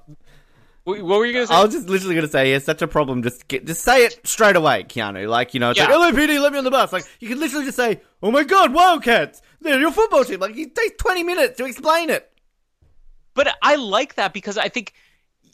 What were you gonna say? I was just literally gonna say has such a problem. Just get, just say it straight away, Keanu. Like you know, it's yeah. like LAPD, let me on the bus. Like you can literally just say, "Oh my God, Wildcats! They're your football team." Like it takes twenty minutes to explain it. But I like that because I think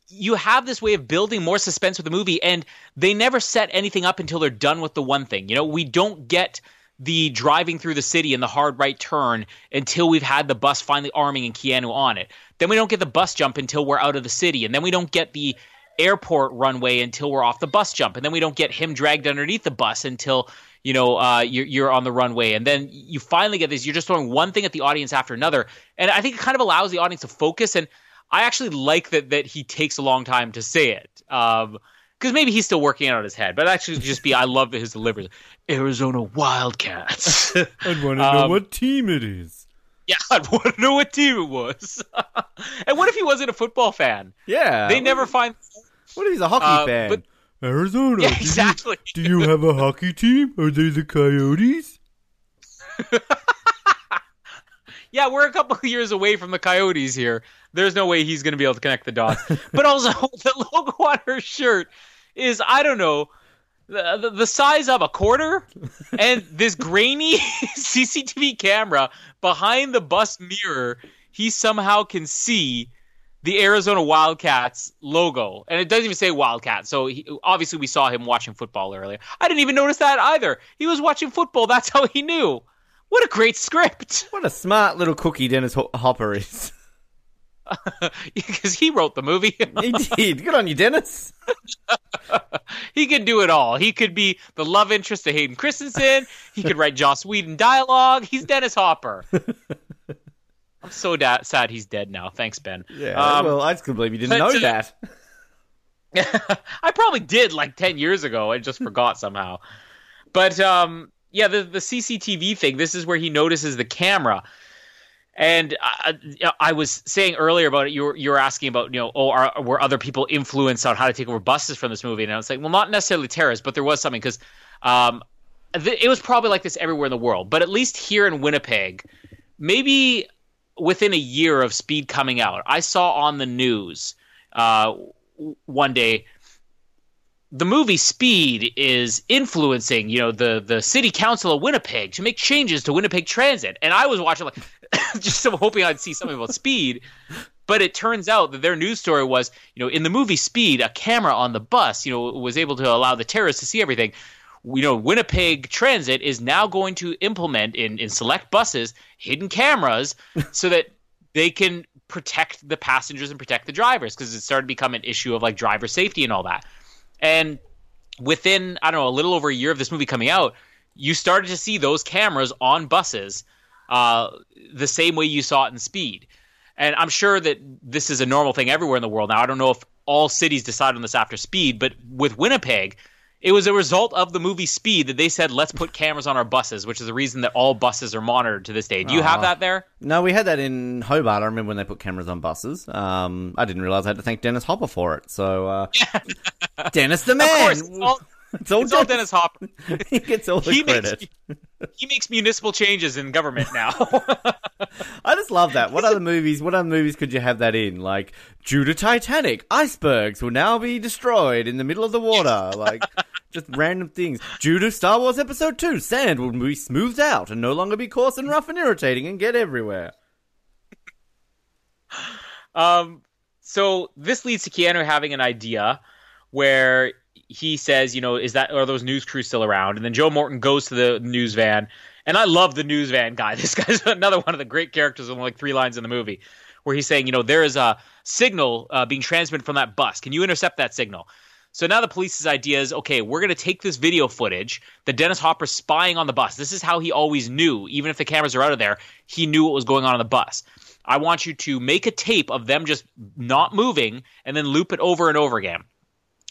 you have this way of building more suspense with the movie, and they never set anything up until they're done with the one thing. You know, we don't get the driving through the city and the hard right turn until we've had the bus finally arming and Keanu on it. Then we don't get the bus jump until we're out of the city, and then we don't get the airport runway until we're off the bus jump, and then we don't get him dragged underneath the bus until you know uh, you're, you're on the runway, and then you finally get this. You're just throwing one thing at the audience after another, and I think it kind of allows the audience to focus. And I actually like that that he takes a long time to say it. Um, because maybe he's still working out his head, but actually just be I love his delivery. Arizona Wildcats. I'd want to know um, what team it is. Yeah, I'd want to know what team it was. and what if he wasn't a football fan? Yeah, they never find. What if he's a hockey uh, fan? But, Arizona. Yeah, exactly. Do you, do you have a hockey team? Are they the Coyotes? yeah, we're a couple of years away from the Coyotes here. There's no way he's going to be able to connect the dots. but also, the logo on her shirt is I don't know the, the, size of a quarter, and this grainy CCTV camera behind the bus mirror, he somehow can see the Arizona Wildcats logo, and it doesn't even say Wildcat. So he, obviously, we saw him watching football earlier. I didn't even notice that either. He was watching football. That's how he knew. What a great script! What a smart little cookie Dennis Hopper is because he wrote the movie. did. Good on you, Dennis. he could do it all. He could be the love interest to Hayden Christensen. He could write Joss Whedon dialogue. He's Dennis Hopper. I'm so da- sad he's dead now. Thanks, Ben. Yeah. Um, well, I just couldn't believe you didn't know that. I probably did like ten years ago. I just forgot somehow. But um, yeah, the the CCTV thing. This is where he notices the camera and I, I, was saying earlier about it, you were, you were asking about, you know, oh, are, were other people influenced on how to take over buses from this movie? And I was like, well, not necessarily terrorists, but there was something because um, th- it was probably like this everywhere in the world, but at least here in Winnipeg, maybe within a year of Speed coming out, I saw on the news uh, one day the movie Speed is influencing, you know, the the city council of Winnipeg to make changes to Winnipeg Transit, and I was watching like just so hoping I'd see something about Speed. But it turns out that their news story was, you know, in the movie Speed, a camera on the bus, you know, was able to allow the terrorists to see everything you know, Winnipeg Transit is now going to implement in, in select buses hidden cameras so that they can protect the passengers and protect the drivers because it started to become an issue of like driver safety and all that. And within, I don't know, a little over a year of this movie coming out, you started to see those cameras on buses uh, the same way you saw it in Speed. And I'm sure that this is a normal thing everywhere in the world now. I don't know if all cities decide on this after Speed, but with Winnipeg, it was a result of the movie Speed that they said, let's put cameras on our buses, which is the reason that all buses are monitored to this day. Do you have that there? No, we had that in Hobart. I remember when they put cameras on buses. Um, I didn't realize I had to thank Dennis Hopper for it. So, uh, Dennis the man. Of course, all, It's all it's all Dennis. Hopper. he gets all the He credit. makes, he makes municipal changes in government now. I just love that. What other movies? What other movies could you have that in? Like, due to Titanic, icebergs will now be destroyed in the middle of the water. Like, just random things. Due to Star Wars Episode Two, sand will be smoothed out and no longer be coarse and rough and irritating and get everywhere. Um, so this leads to Keanu having an idea where he says, you know, is that are those news crews still around? And then Joe Morton goes to the news van, and I love the news van guy. This guy's another one of the great characters in like three lines in the movie, where he's saying, you know, there is a signal uh, being transmitted from that bus. Can you intercept that signal? So now the police's idea is okay, we're going to take this video footage that Dennis Hopper's spying on the bus. This is how he always knew, even if the cameras are out of there, he knew what was going on on the bus. I want you to make a tape of them just not moving and then loop it over and over again.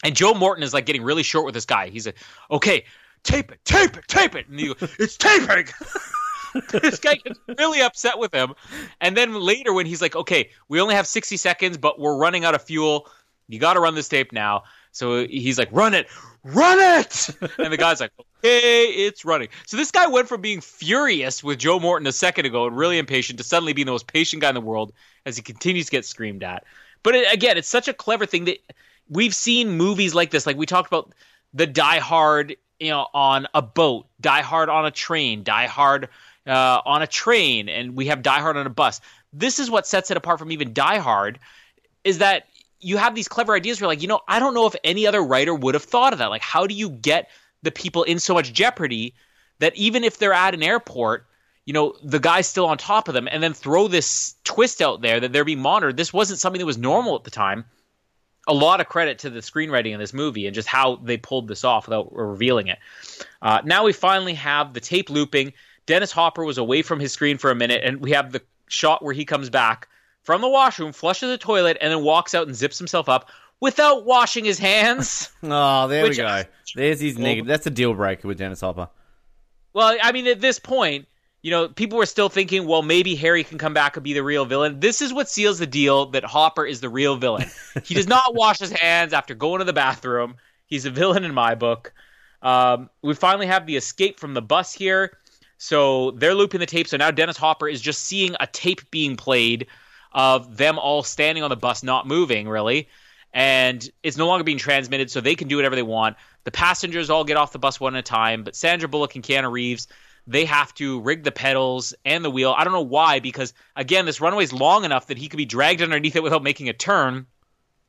And Joe Morton is like getting really short with this guy. He's like, okay, tape it, tape it, tape it. And you go, it's taping. this guy gets really upset with him. And then later, when he's like, okay, we only have 60 seconds, but we're running out of fuel. You got to run this tape now. So he's like, run it, run it. And the guy's like, okay, it's running. So this guy went from being furious with Joe Morton a second ago and really impatient to suddenly being the most patient guy in the world as he continues to get screamed at. But it, again, it's such a clever thing that we've seen movies like this. Like we talked about the Die Hard, you know, on a boat, Die Hard on a train, Die Hard uh, on a train, and we have Die Hard on a bus. This is what sets it apart from even Die Hard, is that you have these clever ideas. Where like, you know, I don't know if any other writer would have thought of that. Like, how do you get the people in so much jeopardy that even if they're at an airport, you know, the guy's still on top of them, and then throw this twist out there that they're being monitored. This wasn't something that was normal at the time a lot of credit to the screenwriting in this movie and just how they pulled this off without revealing it. Uh, now we finally have the tape looping. Dennis Hopper was away from his screen for a minute, and we have the shot where he comes back from the washroom, flushes the toilet, and then walks out and zips himself up without washing his hands. Oh, there we go. There's his negative. That's a deal breaker with Dennis Hopper. Well, I mean, at this point, you know, people were still thinking, well, maybe Harry can come back and be the real villain. This is what seals the deal that Hopper is the real villain. he does not wash his hands after going to the bathroom. He's a villain in my book. Um, we finally have the escape from the bus here. So they're looping the tape. So now Dennis Hopper is just seeing a tape being played of them all standing on the bus, not moving, really. And it's no longer being transmitted, so they can do whatever they want. The passengers all get off the bus one at a time, but Sandra Bullock and Keanu Reeves, they have to rig the pedals and the wheel. I don't know why, because again, this runway is long enough that he could be dragged underneath it without making a turn,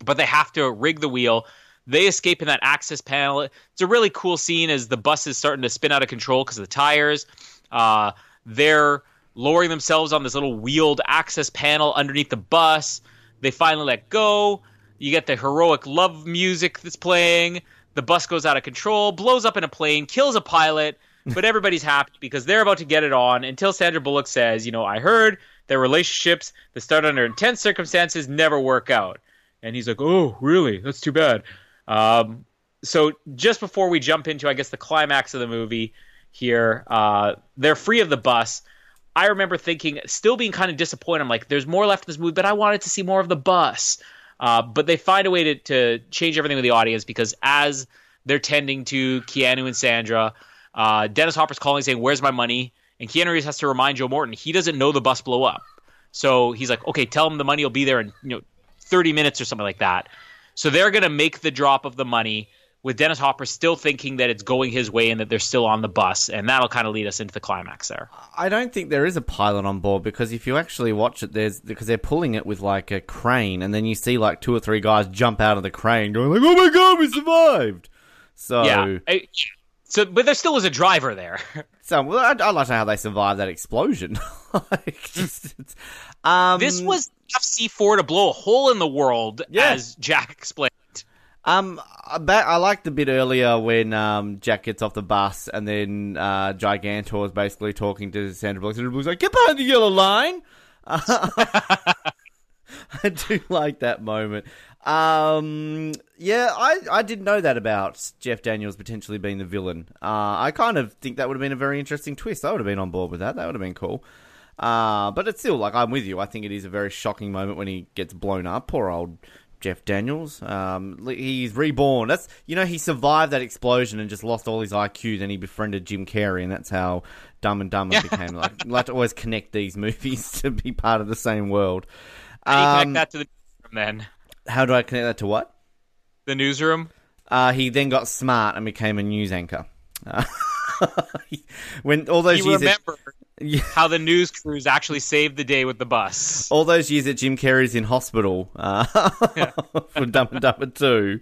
but they have to rig the wheel. They escape in that access panel. It's a really cool scene as the bus is starting to spin out of control because of the tires. Uh, they're lowering themselves on this little wheeled access panel underneath the bus. They finally let go. You get the heroic love music that's playing. The bus goes out of control, blows up in a plane, kills a pilot, but everybody's happy because they're about to get it on until Sandra Bullock says, You know, I heard that relationships that start under intense circumstances never work out. And he's like, Oh, really? That's too bad. Um, so just before we jump into, I guess, the climax of the movie here, uh, they're free of the bus. I remember thinking, still being kind of disappointed. I'm like, there's more left in this movie, but I wanted to see more of the bus. Uh, but they find a way to, to change everything with the audience because as they're tending to Keanu and Sandra, Uh, Dennis Hopper's calling saying, "Where's my money?" And Keanu Reeves has to remind Joe Morton he doesn't know the bus blew up. So he's like, "Okay, tell him the money will be there in you know 30 minutes or something like that." So they're gonna make the drop of the money with Dennis Hopper still thinking that it's going his way and that they're still on the bus, and that'll kind of lead us into the climax there. I don't think there is a pilot on board because if you actually watch it, there's because they're pulling it with like a crane, and then you see like two or three guys jump out of the crane, going like, "Oh my god, we survived!" So, Yeah. I- so, but there still is a driver there. so well, I'd, I'd like to know how they survived that explosion. like, just, it's, um, this was FC4 to blow a hole in the world, Yeah. as Jack explained. Um, I liked the bit earlier when um, Jack gets off the bus and then uh, Gigantor is basically talking to Sandra Bullock. Sandra Bullock's like, "Get behind the yellow line." I do like that moment. Um, yeah, I, I didn't know that about Jeff Daniels potentially being the villain. Uh, I kind of think that would have been a very interesting twist. I would have been on board with that. That would have been cool. Uh, but it's still like I'm with you. I think it is a very shocking moment when he gets blown up. Poor old Jeff Daniels. Um, he's reborn. That's you know he survived that explosion and just lost all his IQ. Then he befriended Jim Carrey, and that's how Dumb and Dumber became. Like, like to always connect these movies to be part of the same world. You Um, connect that to the then? How do I connect that to what? The newsroom? Uh, he then got smart and became a news anchor. Uh, when all those You years, at, remember Yeah. how the news crews actually saved the day with the bus. all those years that Jim Carrey's in hospital uh, for Dumb and Dumber Two.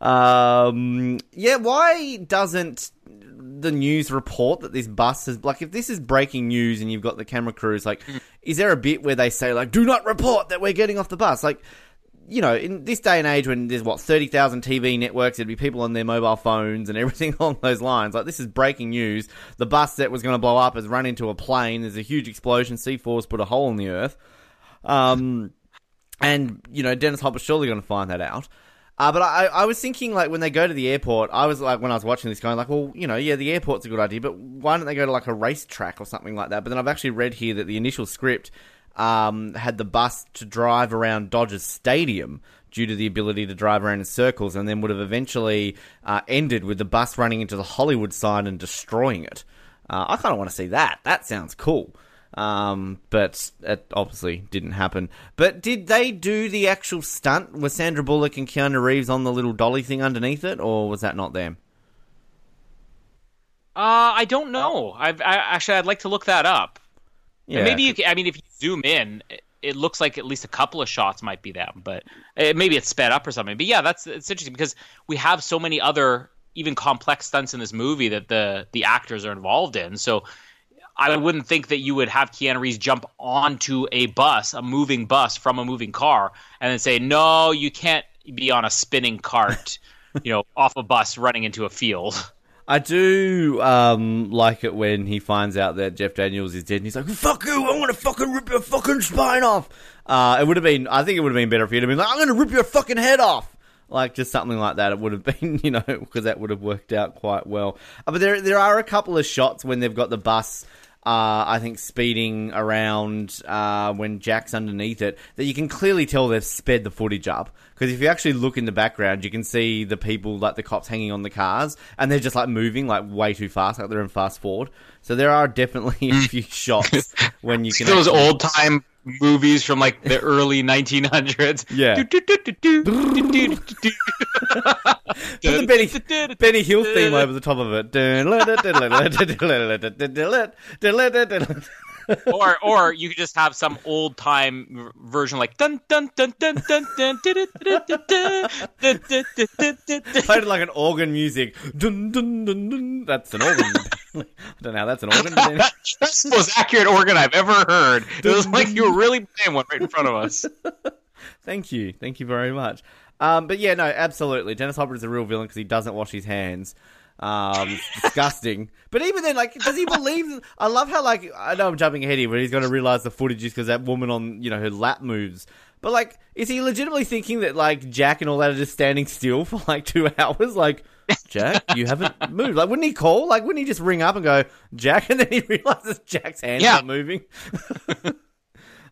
Um, yeah, why doesn't the news report that this bus is like if this is breaking news and you've got the camera crews like is there a bit where they say like do not report that we're getting off the bus like you know, in this day and age when there's what thirty thousand TV networks, there'd be people on their mobile phones and everything along those lines. Like this is breaking news. The bus that was going to blow up has run into a plane. There's a huge explosion. C4's put a hole in the earth. Um, and you know, Dennis Hopper's surely going to find that out. Uh, but I, I was thinking, like, when they go to the airport, I was like, when I was watching this, going like, well, you know, yeah, the airport's a good idea, but why don't they go to like a racetrack or something like that? But then I've actually read here that the initial script um, had the bus to drive around Dodgers Stadium due to the ability to drive around in circles, and then would have eventually uh, ended with the bus running into the Hollywood sign and destroying it. Uh, I kind of want to see that. That sounds cool. Um, but it obviously didn't happen. But did they do the actual stunt? Was Sandra Bullock and Keanu Reeves on the little dolly thing underneath it, or was that not them? Uh, I don't know. I've I, actually I'd like to look that up. Yeah, Maybe you. Can, I mean, if you zoom in, it, it looks like at least a couple of shots might be them, but uh maybe it's sped up or something. But yeah, that's it's interesting because we have so many other even complex stunts in this movie that the the actors are involved in. So I wouldn't think that you would have Keanu Reeves jump onto a bus, a moving bus from a moving car, and then say, "No, you can't be on a spinning cart." you know, off a bus running into a field. I do um, like it when he finds out that Jeff Daniels is dead, and he's like, "Fuck you! I'm gonna fucking rip your fucking spine off." Uh, it would have been, I think it would have been better if he'd have been like, "I'm gonna rip your fucking head off." Like just something like that, it would have been, you know, because that would have worked out quite well. Uh, but there, there are a couple of shots when they've got the bus uh, I think speeding around uh, when Jack's underneath it, that you can clearly tell they've sped the footage up. Because if you actually look in the background, you can see the people, like the cops, hanging on the cars, and they're just like moving like way too fast, like they're in fast forward. So there are definitely a few shots when you can. those actually- old time movies from like the early 1900s. Yeah. Put the Benny, Benny Hill theme over the top of it or or you could just have some old time version like dun dun dun dun dun dun played like an organ music. Dun dun dun dun. That's an organ. I don't know. That's an organ. that's the most accurate organ I've ever heard. It was like you were really playing one right in front of us. Thank you. Thank you very much. Um, but yeah, no, absolutely. Dennis Hopper is a real villain because he doesn't wash his hands. Um, disgusting. But even then, like, does he believe? I love how, like, I know I'm jumping ahead here, but he's going to realize the footage is because that woman on, you know, her lap moves. But like, is he legitimately thinking that like Jack and all that are just standing still for like two hours? Like, Jack, you haven't moved. Like, wouldn't he call? Like, wouldn't he just ring up and go, Jack? And then he realizes Jack's hands Yeah. not moving.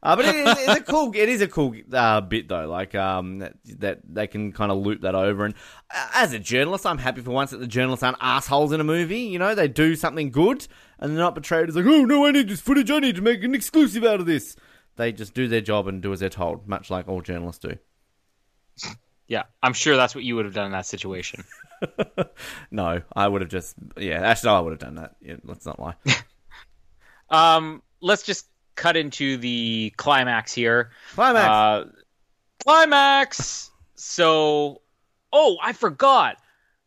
Uh, but it is, it's a cool. It is a cool uh, bit though. Like um, that, that they can kind of loop that over. And uh, as a journalist, I'm happy for once that the journalists aren't assholes in a movie. You know, they do something good, and they're not betrayed as like, oh no, I need this footage. I need to make an exclusive out of this. They just do their job and do as they're told, much like all journalists do. Yeah, I'm sure that's what you would have done in that situation. No, I would have just yeah. Actually, no, I would have done that. Yeah, let's not lie. Um, let's just cut into the climax here. Climax. Uh, climax. So, oh, I forgot.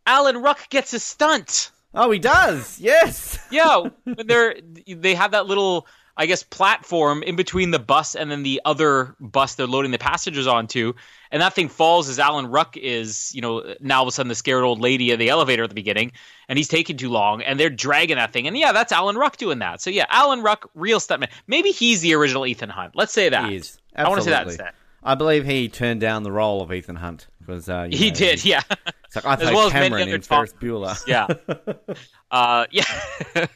Alan Ruck gets a stunt. oh, he does. Yes. Yeah, when they're they have that little, I guess, platform in between the bus and then the other bus they're loading the passengers onto, and that thing falls as Alan Ruck is, you know, now all of a sudden the scared old lady in the elevator at the beginning, and he's taking too long, and they're dragging that thing, and yeah, that's Alan Ruck doing that. So yeah, Alan Ruck, real stuntman. Maybe he's the original Ethan Hunt. Let's say that. He is. I want to say that instead. I believe he turned down the role of Ethan Hunt because uh, He know, did, yeah. It's like I As well as many Cameron other Ferris Bueller. Yeah. uh, yeah. uh,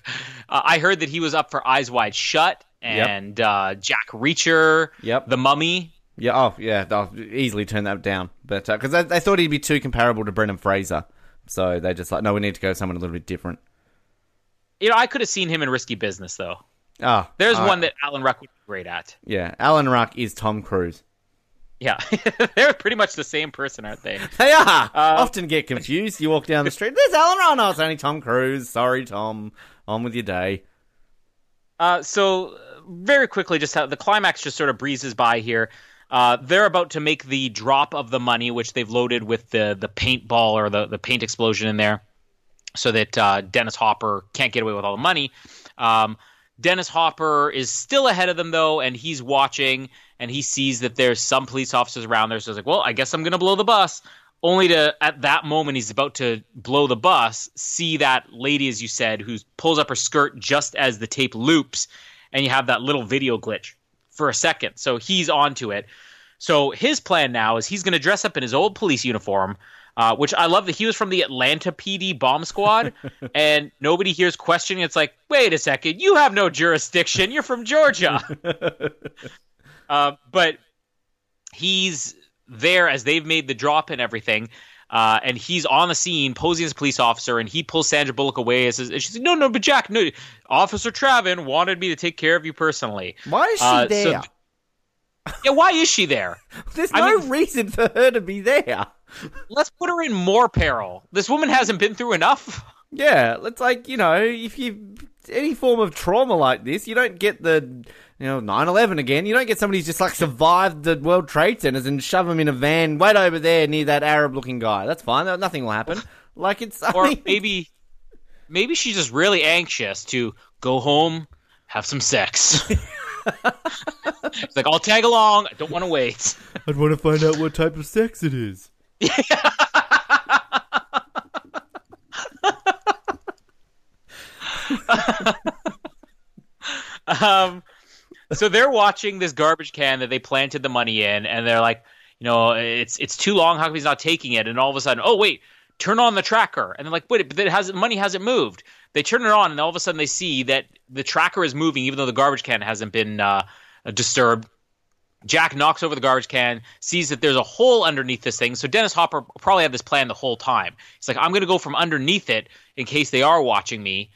I heard that he was up for Eyes Wide Shut Yep. and uh, Jack Reacher, Yep. The Mummy. Yeah. Oh, yeah. They'll easily turn that down, but because they, they thought he'd be too comparable to Brendan Fraser, so they just like, no, we need to go someone a little bit different. You know, I could have seen him in Risky Business, though. Ah, There's uh, one that Alan Ruck would be great at. Yeah, Alan Ruck is Tom Cruise. Yeah. They're pretty much the same person, aren't they? They are. Uh, Often get confused. You walk down the street. There's Alan Ruck. No, it's only Tom Cruise. Sorry, Tom. On with your day. Uh, so, very quickly, just how the climax just sort of breezes by here. Uh, they're about to make the drop of the money, which they've loaded with the the paintball or the, the paint explosion in there, so that uh, Dennis Hopper can't get away with all the money. Um, Dennis Hopper is still ahead of them though, and he's watching, and he sees that there's some police officers around there. So he's like, "Well, I guess I'm gonna blow the bus." Only to at that moment he's about to blow the bus, see that lady, as you said, who pulls up her skirt just as the tape loops, and you have that little video glitch for a second. So he's onto it. So his plan now is he's going to dress up in his old police uniform, uh, which I love that he was from the Atlanta PD bomb squad, and nobody here's questioning. It's like, wait a second, you have no jurisdiction. You're from Georgia. uh, but he's there as they've made the drop and everything. Uh, and he's on the scene posing as a police officer, and he pulls Sandra Bullock away. And, says, and she's like, "No, no, but Jack, no, Officer Traven wanted me to take care of you personally." Why is she Uh, so there? th- yeah, why is she there? There's I no mean- reason for her to be there. Let's put her in more peril. This woman hasn't been through enough. Yeah, it's like, you know, if you any form of trauma like this, you don't get the you know, 9-11 again. You don't get somebody who's just like survived the World Trade Centers and shove them in a van wait over there near that Arab looking guy. That's fine. Nothing will happen. Like it's I Or mean, maybe, maybe she's just really anxious to go home, have some sex. She's like, I'll tag along. I don't want to wait. I'd want to find out what type of sex it is. Um, so they're watching this garbage can that they planted the money in, and they're like, you know, it's it's too long. How come he's not taking it? And all of a sudden, oh wait, turn on the tracker. And they're like, wait, but it hasn't money hasn't moved. They turn it on, and all of a sudden they see that the tracker is moving, even though the garbage can hasn't been uh, disturbed. Jack knocks over the garbage can, sees that there's a hole underneath this thing. So Dennis Hopper probably had this plan the whole time. He's like, I'm going to go from underneath it in case they are watching me.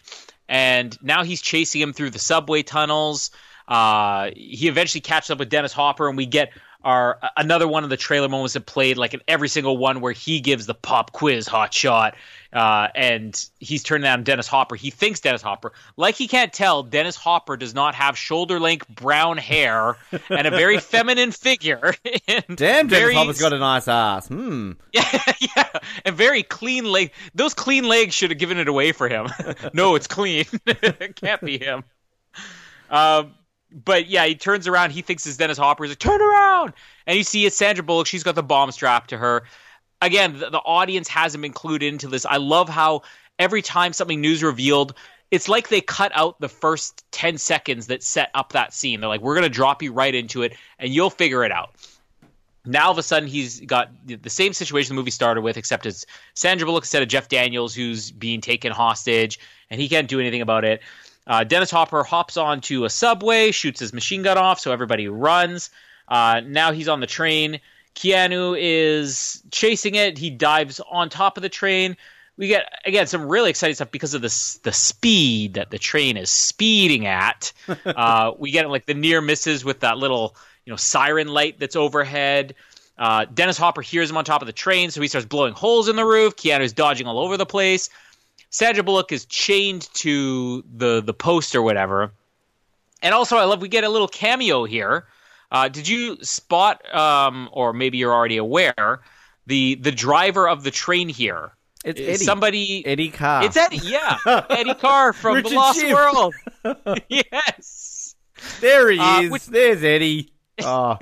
And now he's chasing him through the subway tunnels. Uh, he eventually catches up with Dennis Hopper, and we get our another one of the trailer moments that played like in every single one where he gives the pop quiz hot shot. Uh, and he's turning down Dennis Hopper. He thinks Dennis Hopper, like he can't tell, Dennis Hopper does not have shoulder length brown hair and a very feminine figure. and damn, Dennis very, Hopper's got a nice ass. Hmm. yeah, yeah, and very clean leg. Those clean legs should have given it away for him. no, it's clean. it can't be him. Um, but yeah, he turns around. He thinks it's Dennis Hopper. He's like, "Turn around!" And you see it's Sandra Bullock. She's got the bomb strapped to her. Again, the, the audience hasn't been clued into this. I love how every time something new's revealed, it's like they cut out the first ten seconds that set up that scene. They're like, "We're gonna drop you right into it, and you'll figure it out." now all of a sudden he's got the same situation the movie started with, except it's Sandra Bullock instead of Jeff Daniels who's being taken hostage, and he can't do anything about it. Uh, Dennis Hopper hops onto a subway, shoots his machine gun off, so everybody runs. Uh, now he's on the train. Keanu is chasing it. He dives on top of the train. We get again some really exciting stuff because of the the speed that the train is speeding at. uh, we get like the near misses with that little you know siren light that's overhead. Uh, Dennis Hopper hears him on top of the train, so he starts blowing holes in the roof. Keanu's dodging all over the place. Sandra Bullock is chained to the the post or whatever. And also, I love we get a little cameo here. Uh, did you spot, um, or maybe you're already aware, the the driver of the train here? It's Eddie. Somebody. Eddie Carr. It's Eddie, yeah, Eddie Carr from Richard The Lost. World. yes, There he Uh, is. which- There's Eddie. Oh,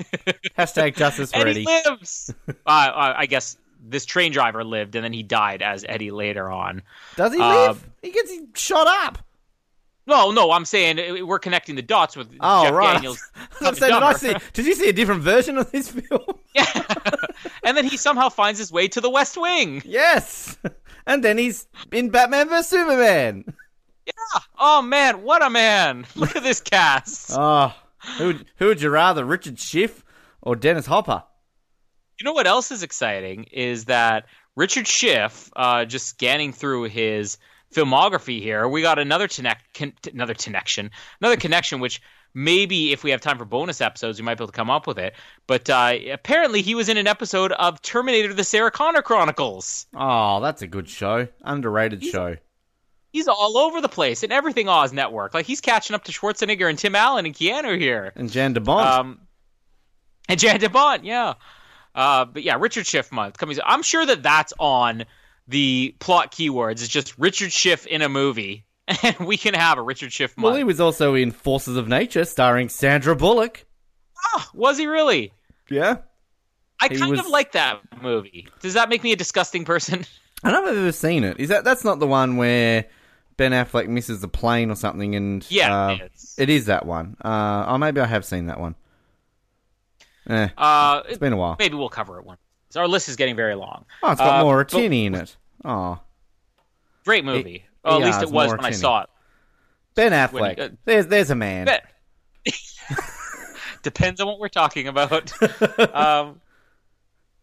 hashtag justice for Eddie Eddie. lives. uh, I guess this train driver lived, and then he died as Eddie later on. Does he Uh, live? He gets shot up. No, no, I'm saying uh, we're connecting the dots with Oh, Jeff right. Daniels. I'm saying, did, I see, did you see a different version of this film? Yeah. and then he somehow finds his way to the West Wing. yes. And then he's in Batman vs Superman. Yeah. Oh man, what a man! Look at this cast. Oh, who who would you rather, Richard Schiff or Dennis Hopper? You know what else is exciting is that Richard Schiff, uh, just scanning through his filmography here, we got another connect, con- another connection, another connection, which maybe if we have time for bonus episodes, we might be able to come up with it. But uh, apparently, he was in an episode of Terminator: The Sarah Connor Chronicles. Oh, that's a good show. Underrated show. He's all over the place in everything Oz Network. Like he's catching up to Schwarzenegger and Tim Allen and Keanu here. And Jan de Bont. Um, and Jan de Bont, yeah. Uh, but yeah, Richard Schiff month coming. I'm sure that that's on the plot keywords. It's just Richard Schiff in a movie, and we can have a Richard Schiff month. well, he was also in Forces of Nature, starring Sandra Bullock. Ah, was he really? Yeah. I He kind was- of like that movie. Does that make me a disgusting person? I don't know if I've ever seen it. Is that that's not the one where Ben Affleck misses the plane or something? And Yeah, uh, it is that one. Uh, oh, maybe I have seen that one. Eh, Uh, it's been a while. maybe we'll cover it one. So our list is getting very long. Oh, it's got Uh, but- in it. Oh, Great movie. Well, at yeah, least it was when I saw it. Ben When- Affleck. uh, there's there's a man. Bet. Depends on what we're talking about. um,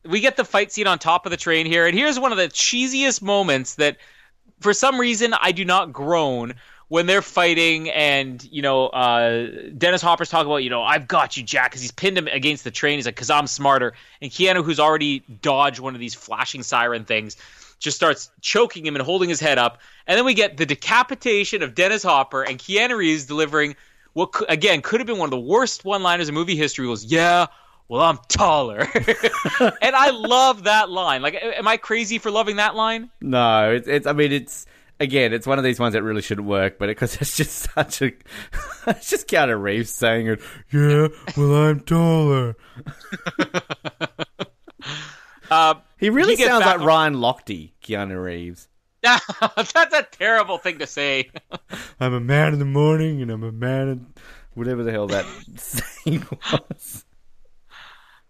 we get the fight scene on top of the train here, and here's one of the cheesiest moments that, for some reason, I do not groan when they're fighting, and you know, uh, Dennis Hopper's talking about, you know, I've got you, Jack, because he's pinned him against the train. He's like, because I'm smarter, and Keanu, who's already dodged one of these flashing siren things. Just starts choking him and holding his head up, and then we get the decapitation of Dennis Hopper and Keanu Reeves delivering what again could have been one of the worst one-liners in movie history was yeah well i'm taller and i love that line like am i crazy for loving that line No, it's it's. I mean, it's again, it's one of these ones that really shouldn't work, but because it's just such a, it's just Keanu Reeves saying it. Yeah, well, I'm taller. uh, He really He sounds like on- Ryan Lochte, Keanu Reeves. that's a terrible thing to say I'm a man in the morning and I'm a man in... Whatever the hell that saying was.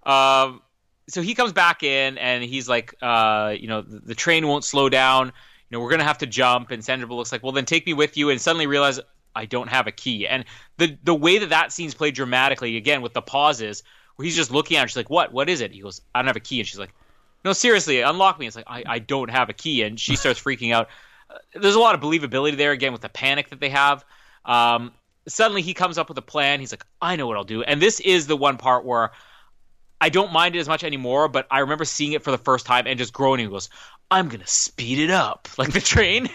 um, so he comes back in and he's like uh, you know the, the train won't slow down know we're gonna have to jump and sandra bullock's like well then take me with you and suddenly realize i don't have a key. And the the way that that scene's played dramatically again with the pauses where he's just looking at her she's like what? What is it? He goes i don't have a key and she's like no seriously unlock me. It's like i, I don't have a key and she starts freaking out. Uh, there's a lot of believability there again with the panic that they have. Um, suddenly he comes up with a plan. He's like i know what i'll do. And this is the one part where I don't mind it as much anymore, but I remember seeing it for the first time and just groaning. He goes, I'm gonna speed it up like the train,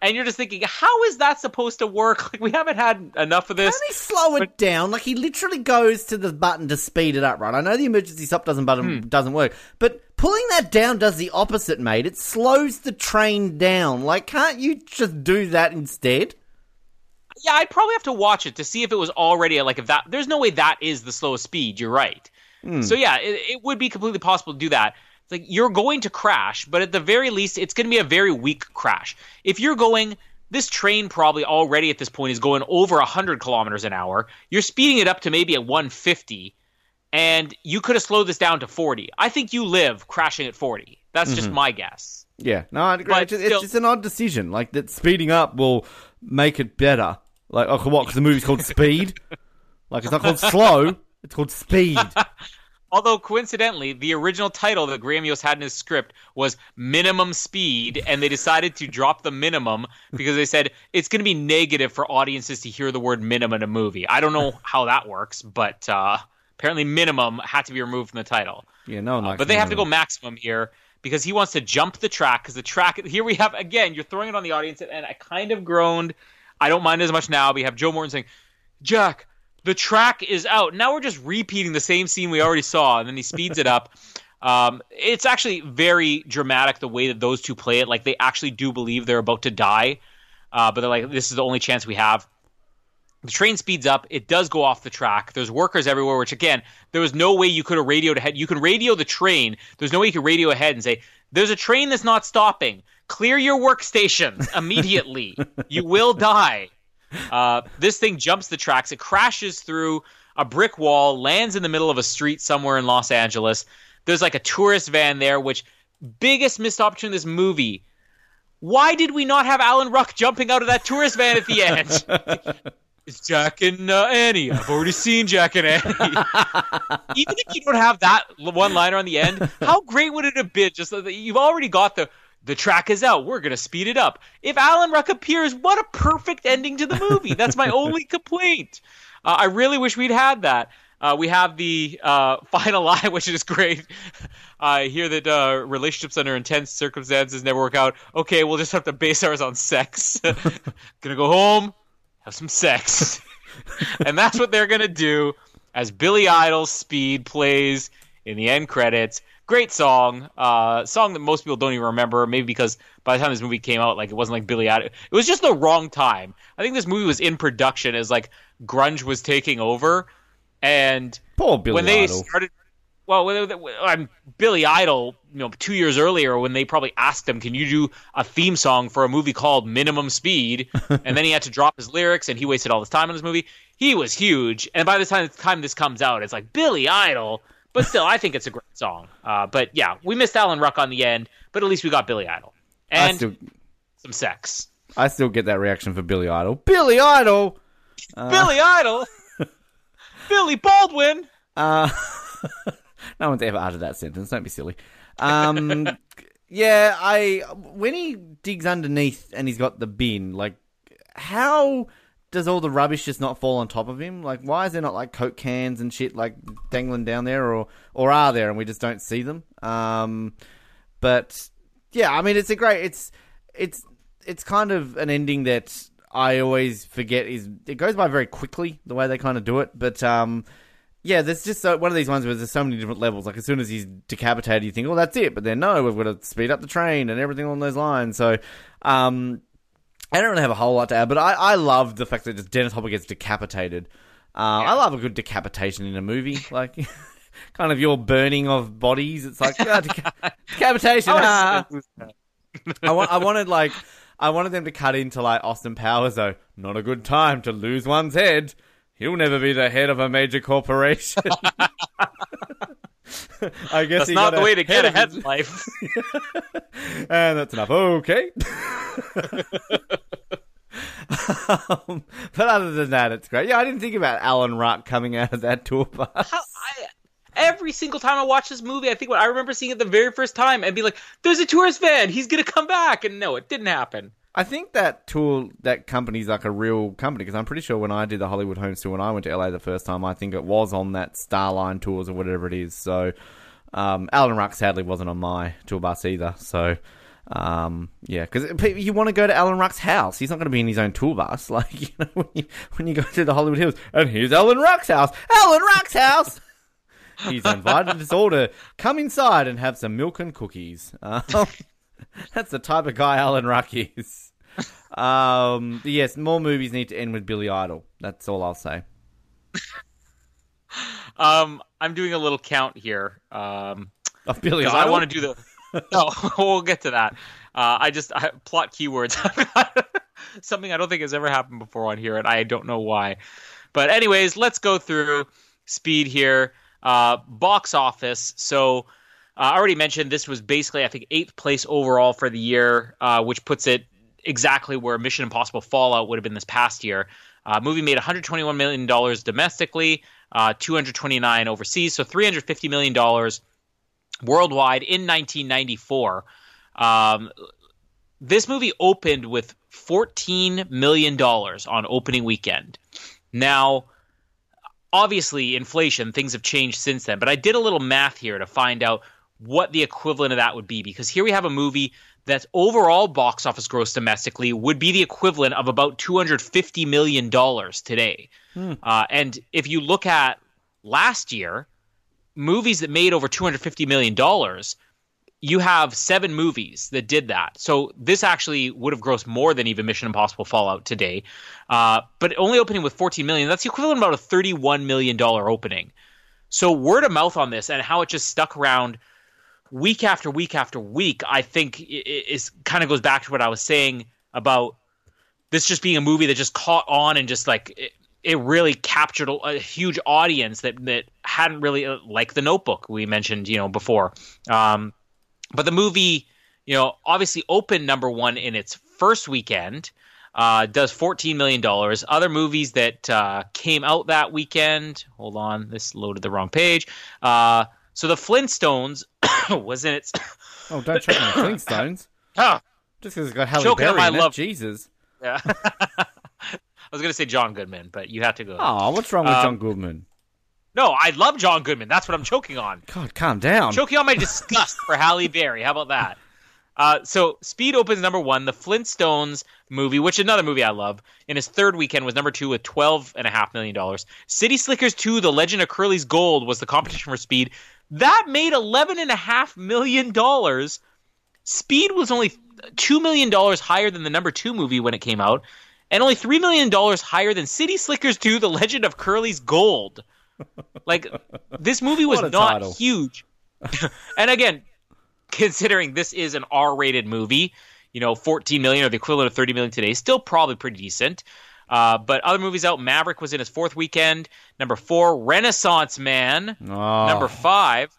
and you're just thinking, how is that supposed to work? Like we haven't had enough of this. Can he slow it down? Like he literally goes to the button to speed it up, right? I know the emergency stop doesn't button hmm. doesn't work, but pulling that down does the opposite, mate. It slows the train down. Like, can't you just do that instead? Yeah, I'd probably have to watch it to see if it was already like if that. There's no way that is the slowest speed. You're right. Hmm. So yeah, it, it would be completely possible to do that. Like you're going to crash, but at the very least, it's going to be a very weak crash. If you're going, this train probably already at this point is going over 100 kilometers an hour. You're speeding it up to maybe a 150, and you could have slowed this down to 40. I think you live crashing at 40. That's just mm-hmm. my guess. Yeah, no, I agree. But It's just, it's an odd decision. Like that, speeding up will make it better. Like, oh, what? Because the movie's called Speed. Like, it's not called Slow. It's called Speed. Although coincidentally, the original title that Graham Yost had in his script was Minimum Speed, and they decided to drop the minimum because they said it's going to be negative for audiences to hear the word minimum in a movie. I don't know how that works, but uh, apparently minimum had to be removed from the title. Yeah, no likes but they have to go maximum here because he wants to jump the track because the track here we have again you're throwing it on the audience and I kind of groaned. I don't mind as much now. We have Joe Morton saying, "Jack, the track is out." Now we're just repeating the same scene we already saw, and then he speeds it up. Um, it's actually very dramatic the way that those two play it. Like they actually do believe they're about to die, uh, but they're like, "This is the only chance we have." The train speeds up. It does go off the track. There's workers everywhere, which again, there was no way you could have radioed ahead. You can radio the train. There's no way you could radio ahead and say, "There's a train that's not stopping. Clear your workstations immediately. you will die." Uh, this thing jumps the tracks. It crashes through a brick wall, lands in the middle of a street somewhere in Los Angeles. There's like a tourist van there, which biggest missed opportunity in this movie. Why did we not have Alan Ruck jumping out of that tourist van at the end? It's Jack and uh, Annie. I've already seen Jack and Annie. Even if you don't have that one liner on the end, how great would it have been? Just that you've already got the the track is out. We're gonna speed it up. If Alan Ruck appears, what a perfect ending to the movie. That's my only complaint. Uh, I really wish we'd had that. Uh, we have the uh, final line, which is great. I hear that uh, relationships under intense circumstances never work out. Okay, we'll just have to base ours on sex. Gonna go home, have some sex. and that's what they're going to do as Billy Idol's Speed plays in the end credits. Great song. Uh, song that most people don't even remember, maybe because by the time this movie came out, like it wasn't like Billy Idol. It was just the wrong time. I think this movie was in production as like grunge was taking over. And Poor Billy when they Idol. started well I'm Billy Idol you know 2 years earlier when they probably asked him can you do a theme song for a movie called Minimum Speed and then he had to drop his lyrics and he wasted all this time on this movie he was huge and by the time, time this comes out it's like Billy Idol but still I think it's a great song uh, but yeah we missed Alan Ruck on the end but at least we got Billy Idol and still, some sex I still get that reaction for Billy Idol. Billy Idol. Billy Idol Billy Baldwin Uh, no one's ever uttered that sentence. Don't be silly. Um, yeah, I when he digs underneath and he's got the bin, like how does all the rubbish just not fall on top of him? Like, why is there not like coke cans and shit like dangling down there, or or are there and we just don't see them? Um, but yeah, I mean, it's a great. It's it's it's kind of an ending that I always forget is it goes by very quickly the way they kind of do it, but um. Yeah, there's just so, one of these ones where there's so many different levels. Like as soon as he's decapitated, you think, "Oh, that's it," but then no, we've got to speed up the train and everything along those lines. So, um, I don't really have a whole lot to add, but I, I love the fact that just Dennis Hopper gets decapitated. Uh, I love a good decapitation in a movie, like kind of your burning of bodies. It's like ah, deca- decapitation. ah. I want, I wanted like, I wanted them to cut into like Austin Powers though. Not a good time to lose one's head. He'll never be the head of a major corporation. I guess that's not the way to get ahead in life and that's enough. Okay. um, but other than that, it's great. Yeah, I didn't think about Alan Ruck coming out of that tour bus. How, I, every single time I watch this movie, I think when I remember seeing it the very first time and be like, "There's a tourist van. He's gonna come back." And no, it didn't happen. I think that tool, that company's like a real company because I'm pretty sure when I did the Hollywood Homes tour when I went to LA the first time, I think it was on that Starline tours or whatever it is. So, um, Alan Ruck sadly wasn't on my tour bus either. So, um, yeah, because you want to go to Alan Ruck's house. He's not going to be in his own tour bus. Like, you know, when you, when you go to the Hollywood Hills, and here's Alan Ruck's house. Alan Ruck's house! He's invited us all to come inside and have some milk and cookies. Um, that's the type of guy Alan Ruck is. Um, yes, more movies need to end with Billy Idol. That's all I'll say. Um, I'm doing a little count here. Um, Of Billy Idol. I want to do the. No, we'll get to that. Uh, I just I, plot keywords. Something I don't think has ever happened before on here, and I don't know why. But anyways, let's go through speed here. Uh, box office. So I already mentioned this was basically I think eighth place overall for the year, uh, which puts it exactly where Mission Impossible Fallout would have been this past year. Uh, movie made 121 million dollars domestically, uh, 229 overseas, so 350 million dollars worldwide in 1994. Um, this movie opened with 14 million dollars on opening weekend. Now, obviously, inflation things have changed since then, but I did a little math here to find out what the equivalent of that would be because here we have a movie that's overall box office gross domestically would be the equivalent of about 250 million dollars today. Uh, and if you look at last year, movies that made over 250 million dollars, you have seven movies that did that. So this actually would have grossed more than even Mission Impossible Fallout today. Uh, but only opening with 14 million, that's the equivalent of about a 31 million dollar opening. So word of mouth on this and how it just stuck around week after week after week, I think is kind of goes back to what I was saying about this just being a movie that just caught on and just like it, it really captured a, a huge audience that that hadn't really uh, like the Notebook we mentioned you know before. Um, but the movie, you know, obviously opened number one in its first weekend. Uh, does fourteen million dollars. Other movies that uh, came out that weekend. Hold on, this loaded the wrong page. So the Flintstones was in its. Oh, don't choke on the Flintstones. Ah, Just because it's got Halle Berry in it. love. Jesus. yeah. I was gonna say John Goodman, but you have to go. Oh, what's wrong with Um, John Goodman? No, I love John Goodman. That's what I'm choking on. God, calm down. choking on my disgust for Halle Berry. How about that? Uh, so Speed opens number one. The Flintstones movie, which is another movie I love, in his third weekend was number two with twelve and a half million dollars. City Slickers two: The Legend of Curly's Gold was the competition for Speed. That made eleven and a half million dollars. Speed was only two million dollars higher than the number two movie when it came out, and only three million dollars higher than City Slickers two: The Legend of Curly's Gold. Like this movie was not title. huge. and again, considering this is an R-rated movie, you know, 14 million or the equivalent of 30 million today, still probably pretty decent. Uh, but other movies out, Maverick was in its fourth weekend. Number four, Renaissance Man. Oh, Number five,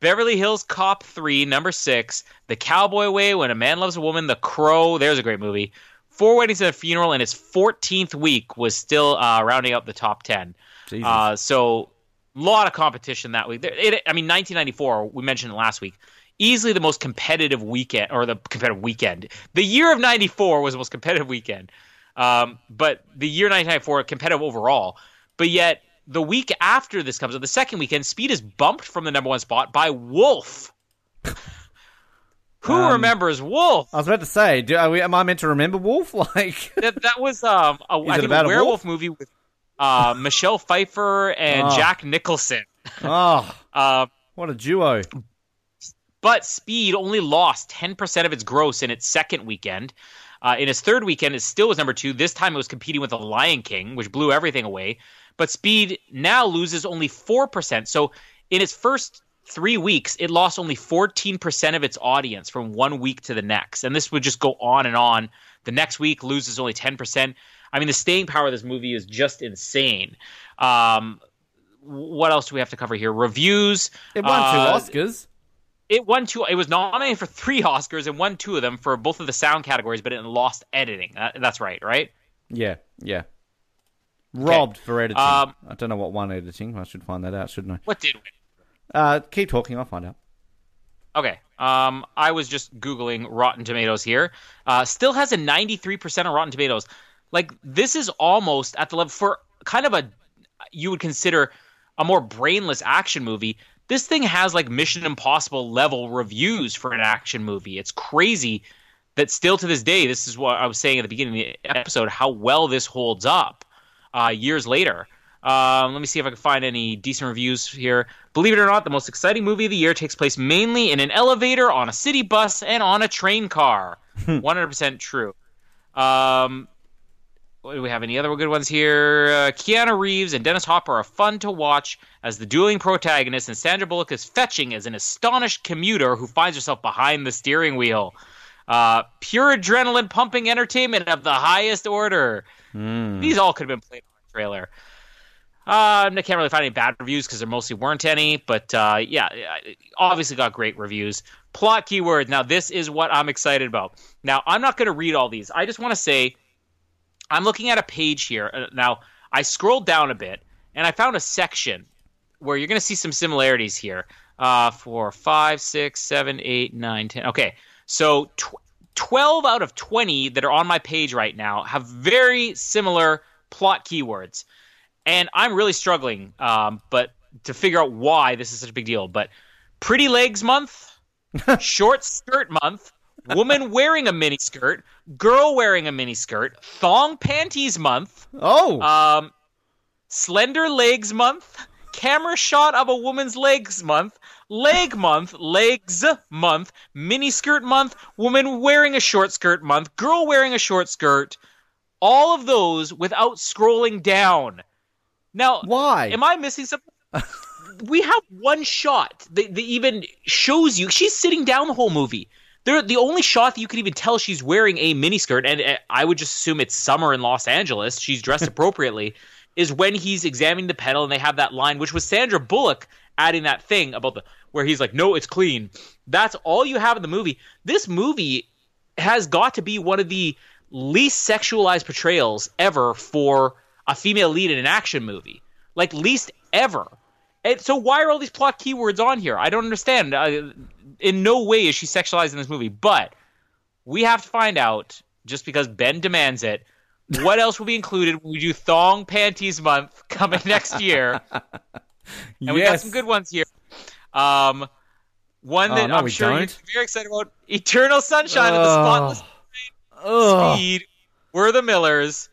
Beverly Hills Cop 3. Number six, The Cowboy Way, When a Man Loves a Woman. The Crow. There's a great movie. Four Weddings and a Funeral in its 14th week was still uh, rounding up the top 10. Jesus. Uh, so, a lot of competition that week. There- It, I mean, 1994, we mentioned it last week. Easily the most competitive weekend, or the competitive weekend. The year of 94 was the most competitive weekend. Um, but the year 1994, competitive overall. But yet, the week after this comes out, the second weekend, Speed is bumped from the number one spot by Wolf. Who Um, remembers Wolf? I was about to say, do, are we, am I meant to remember Wolf? Like, that, that was um, a, I think a a werewolf wolf? movie with uh, Michelle Pfeiffer and Oh. Jack Nicholson. oh, Uh, what a duo. but Speed only lost 10% of its gross in its second weekend. Uh, in its third weekend, it still was number two. This time it was competing with The Lion King, which blew everything away. But Speed now loses only 4%. So in its first three weeks, it lost only 14% of its audience from one week to the next. And this would just go on and on. The next week loses only 10%. I mean, the staying power of this movie is just insane. Um, what else do we have to cover here? Reviews. It won two Uh, Oscars. It won two. It was nominated for three Oscars and won two of them for both of the sound categories, but it lost editing. That, that's right, right? Yeah, yeah. Robbed for editing. Um, I don't know what one editing. I should find that out, shouldn't I? What did win? Uh, keep talking. I'll find out. Okay. Um, I was just googling Rotten Tomatoes here. Uh, still has a 93% on Rotten Tomatoes. Like this is almost at the level for kind of a you would consider a more brainless action movie. This thing has like Mission Impossible level reviews for an action movie. It's crazy that still to this day, this is what I was saying at the beginning of the episode, how well this holds up uh, years later. Um, let me see if I can find any decent reviews here. Believe it or not, the most exciting movie of the year takes place mainly in an elevator, on a city bus, and on a train car. 100% true. Um, do we have any other good ones here? Uh, Keanu Reeves and Dennis Hopper are fun to watch as the dueling protagonists, and Sandra Bullock is fetching as an astonished commuter who finds herself behind the steering wheel. Uh, pure adrenaline pumping entertainment of the highest order. These all could have been played on a trailer. Uh, I can't really find any bad reviews because there mostly weren't any, but uh, yeah, obviously got great reviews. Plot keywords. Now, this is what I'm excited about. Now, I'm not going to read all these. I just want to say I'm looking at a page here. Uh, Now, I scrolled down a bit and I found a section where you're going to see some similarities here. Uh, for five, six, seven, eight, nine, ten. Okay, so tw- 12 out of 20 that are on my page right now have very similar plot keywords. And I'm really struggling, um, but to figure out why this is such a big deal. But Pretty Legs Month, Short Skirt Month, Woman wearing a mini skirt, Girl wearing a mini skirt, Thong Panties Month, Oh, um, Slender Legs Month, Camera Shot of a Woman's Legs Month, Leg Month, Legs Month, Mini Skirt Month, Woman Wearing a Short Skirt Month, Girl Wearing a Short Skirt. All of those without scrolling down. Now, why? am I missing something? we have one shot that, that even shows you she's sitting down the whole movie. They're the only shot that you could even tell she's wearing a miniskirt, and uh, I would just assume it's summer in Los Angeles. She's dressed appropriately. is when he's examining the pedal, and they have that line, which was Sandra Bullock adding that thing about the where he's like, "No, it's clean." That's all you have in the movie. This movie has got to be one of the least sexualized portrayals ever for a female lead in an action movie. Like least ever. And so why are all these plot keywords on here? I don't understand. Uh, in no way is she sexualized in this movie, but we have to find out just because Ben demands it. What else will be included when we do Thong Panties Month coming next year? And we got some good ones here. Um, one Oh, that no, I'm sure you're very excited about: Eternal Sunshine of the Spotless. Speed, We're the Millers,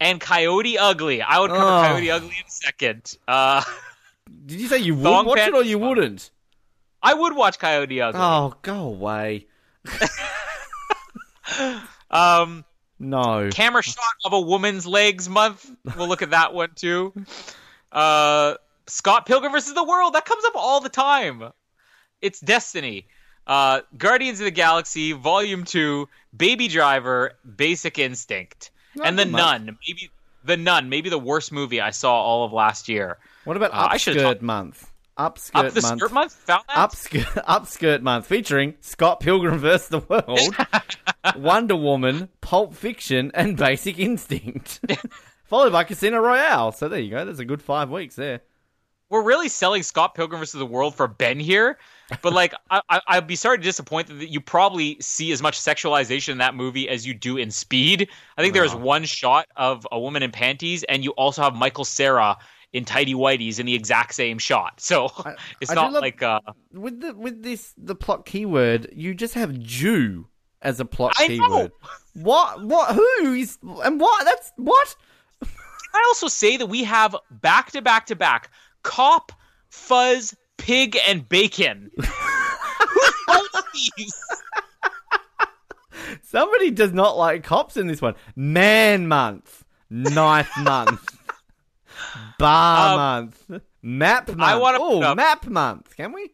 and Coyote Ugly. I would cover. Coyote Ugly in a second. Uh, Did you say you would watch it or you wouldn't? I would watch Coyote Ugly. Oh, go away. Um, No. camera shot of a woman's legs month. We'll look at that one too. Uh, Scott Pilgrim versus the World. That comes up all the time. It's Destiny. Uh, Guardians of the Galaxy Volume Two, Baby Driver, Basic Instinct, and The much. Nun. Maybe The Nun. Maybe the worst movie I saw all of last year. What about Uh, I should've Upskirt talked- Month? Upskirt Up the Month. Skirt Month. Found that. Upskirt, Upskirt Month featuring Scott Pilgrim vs. the World, Wonder Woman, Pulp Fiction, and Basic Instinct. Followed by Casino Royale. So there you go. There's a good five weeks there. we're really selling Scott Pilgrim versus the World for Ben here, but like I, I, I'd be sorry to disappoint that you probably see as much sexualization in that movie as you do in Speed. I think there is one shot of a woman in panties, and you also have Michael Cera in tidy whities in the exact same shot. So I- it's I not love- like uh, With the with this the plot keyword, you just have Jew as a plot I know. keyword. What? What? Who is? And what? That's what? I also say that we have back to back to back cop, fuzz, pig, and bacon. Who owns these? Somebody does not like cops in this one. Man month, knife month, bar Um, month, map month. I wanna oh, put up- map month. Can we?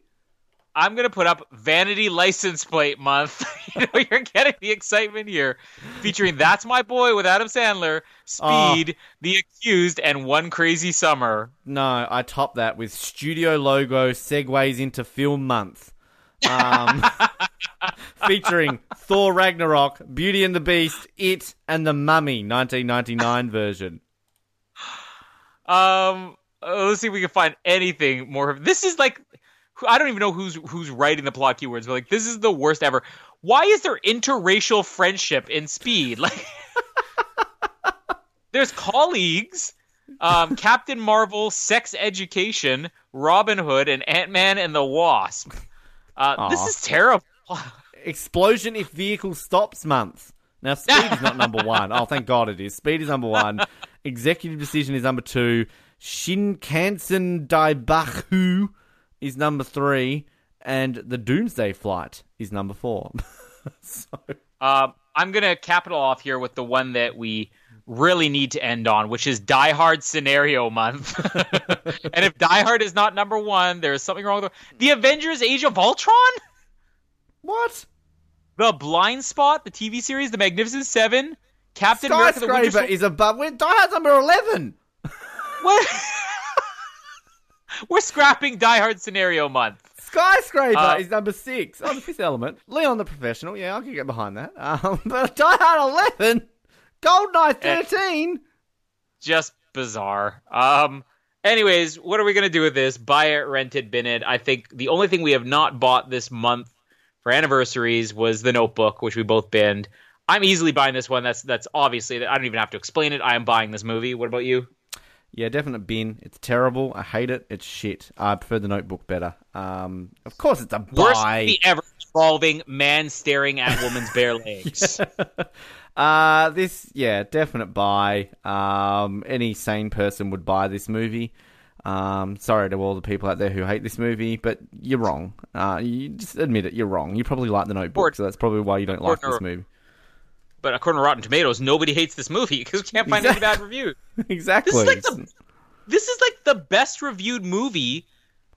I'm gonna put up vanity license plate month. you know, you're getting the excitement here, featuring "That's My Boy" with Adam Sandler, Speed, The Accused, and One Crazy Summer. No, I top that with studio logo segues into film month. Um, featuring Thor Ragnarok, Beauty and the Beast, It, and The Mummy, 1999 version. Um, uh, let's see if we can find anything more. This is like, I don't even know who's who's writing the plot keywords, but like, this is the worst ever. Why is there interracial friendship in Speed? Like, there's colleagues, um, Captain Marvel, Sex Education, Robin Hood, and Ant Man and the Wasp. Uh, this is terrible. Explosion if vehicle stops month. Now, speed is not number one. Oh, thank God it is. Speed is number one. Executive decision is number two. Shinkansen Daibaku is number three. And the Doomsday Flight is number four. so, Uh, I'm gonna capital off here with the one that we really need to end on, which is Die Hard Scenario Month. and if Die Hard is not number one, there is something wrong with the, the Avengers: Age of Ultron, what? the Blind Spot, the TV series, the Magnificent Seven, Captain America: The Winter Soldier. is above. We're Die Hard's number 11. What? We're scrapping Die Hard scenario month. Skyscraper Uh, is number six. Oh, the fifth element. Leon the Professional. Yeah, I can get behind that. Um, but Die Hard 11. Goldeneye Eh. 13. Just bizarre. Um. Anyways, what are we gonna do with this? Buy it, rent it, bin it. I think the only thing we have not bought this month for anniversaries was the Notebook, which we both binned. I'm easily buying this one. That's that's obviously I don't even have to explain it. I am buying this movie. What about you? Yeah, definite bin. It's terrible. I hate it. It's shit. I prefer the Notebook better. Um, of course, it's a Worst buy. movie ever involving man staring at woman's bare legs. Uh, this, yeah, definite buy. Um, any sane person would buy this movie. Um, sorry to all the people out there who hate this movie, but you're wrong. Uh, you just admit it, you're wrong. You probably like the Notebook, Or- so that's probably why you don't like or- this movie. But according to Rotten Tomatoes, nobody hates this movie because we can't find any bad reviews. exactly. This is like the this is like the best reviewed movie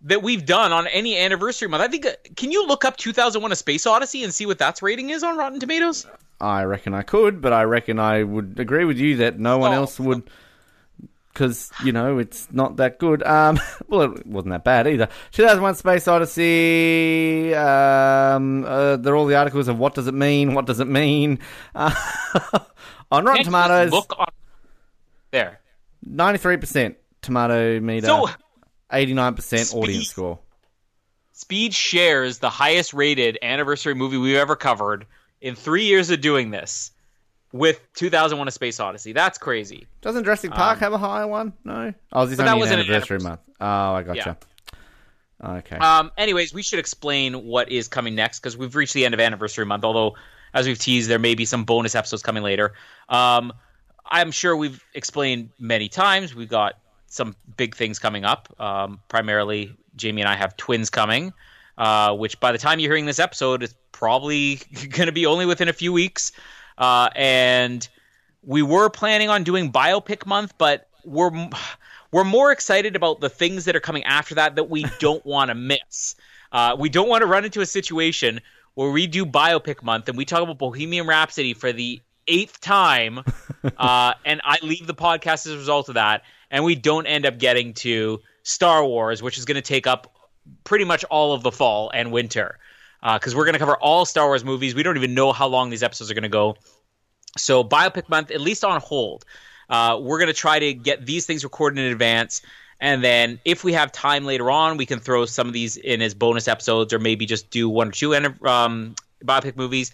that we've done on any anniversary month. I think. uh, Can you look up 2001: A Space Odyssey and see what that's rating is on Rotten Tomatoes? I reckon I could, but I reckon I would agree with you that no one Oh. else would. Because, you know, it's not that good. Um, well, it wasn't that bad either. 2001 Space Odyssey. Um, uh, they're all the articles of what does it mean? What does it mean? Uh, on Rotten Can't Tomatoes, Look on there. 93% tomato meter, So 89% audience score. Speed shares the highest rated anniversary movie we've ever covered in three years of doing this with 2001: A Space Odyssey. That's crazy. Doesn't Jurassic Park have a higher one? No? Oh, is this Um, that only an an anniversary anniversary. month? Oh, I gotcha. Okay. Um, anyways, we should explain what is coming next because we've reached the end of anniversary month. Although, as we've teased, there may be some bonus episodes coming later. Um, I'm sure we've explained many times. We've got some big things coming up. Um, primarily, Jamie and I have twins coming, uh, which by the time you're hearing this episode, is probably going to be only within a few weeks. Uh, and we were planning on doing biopic month, but we're we're more excited about the things that are coming after that that we don't want to miss. Uh, we don't want to run into a situation where we do biopic month and we talk about Bohemian Rhapsody for the eighth time, uh, and I leave the podcast as a result of that, and we don't end up getting to Star Wars, which is going to take up pretty much all of the fall and winter. Because we're going to cover all Star Wars movies. We don't even know how long these episodes are going to go. So biopic month, at least on hold. Uh, we're going to try to get these things recorded in advance. And then if we have time later on, we can throw some of these in as bonus episodes or maybe just do one or two um, biopic movies.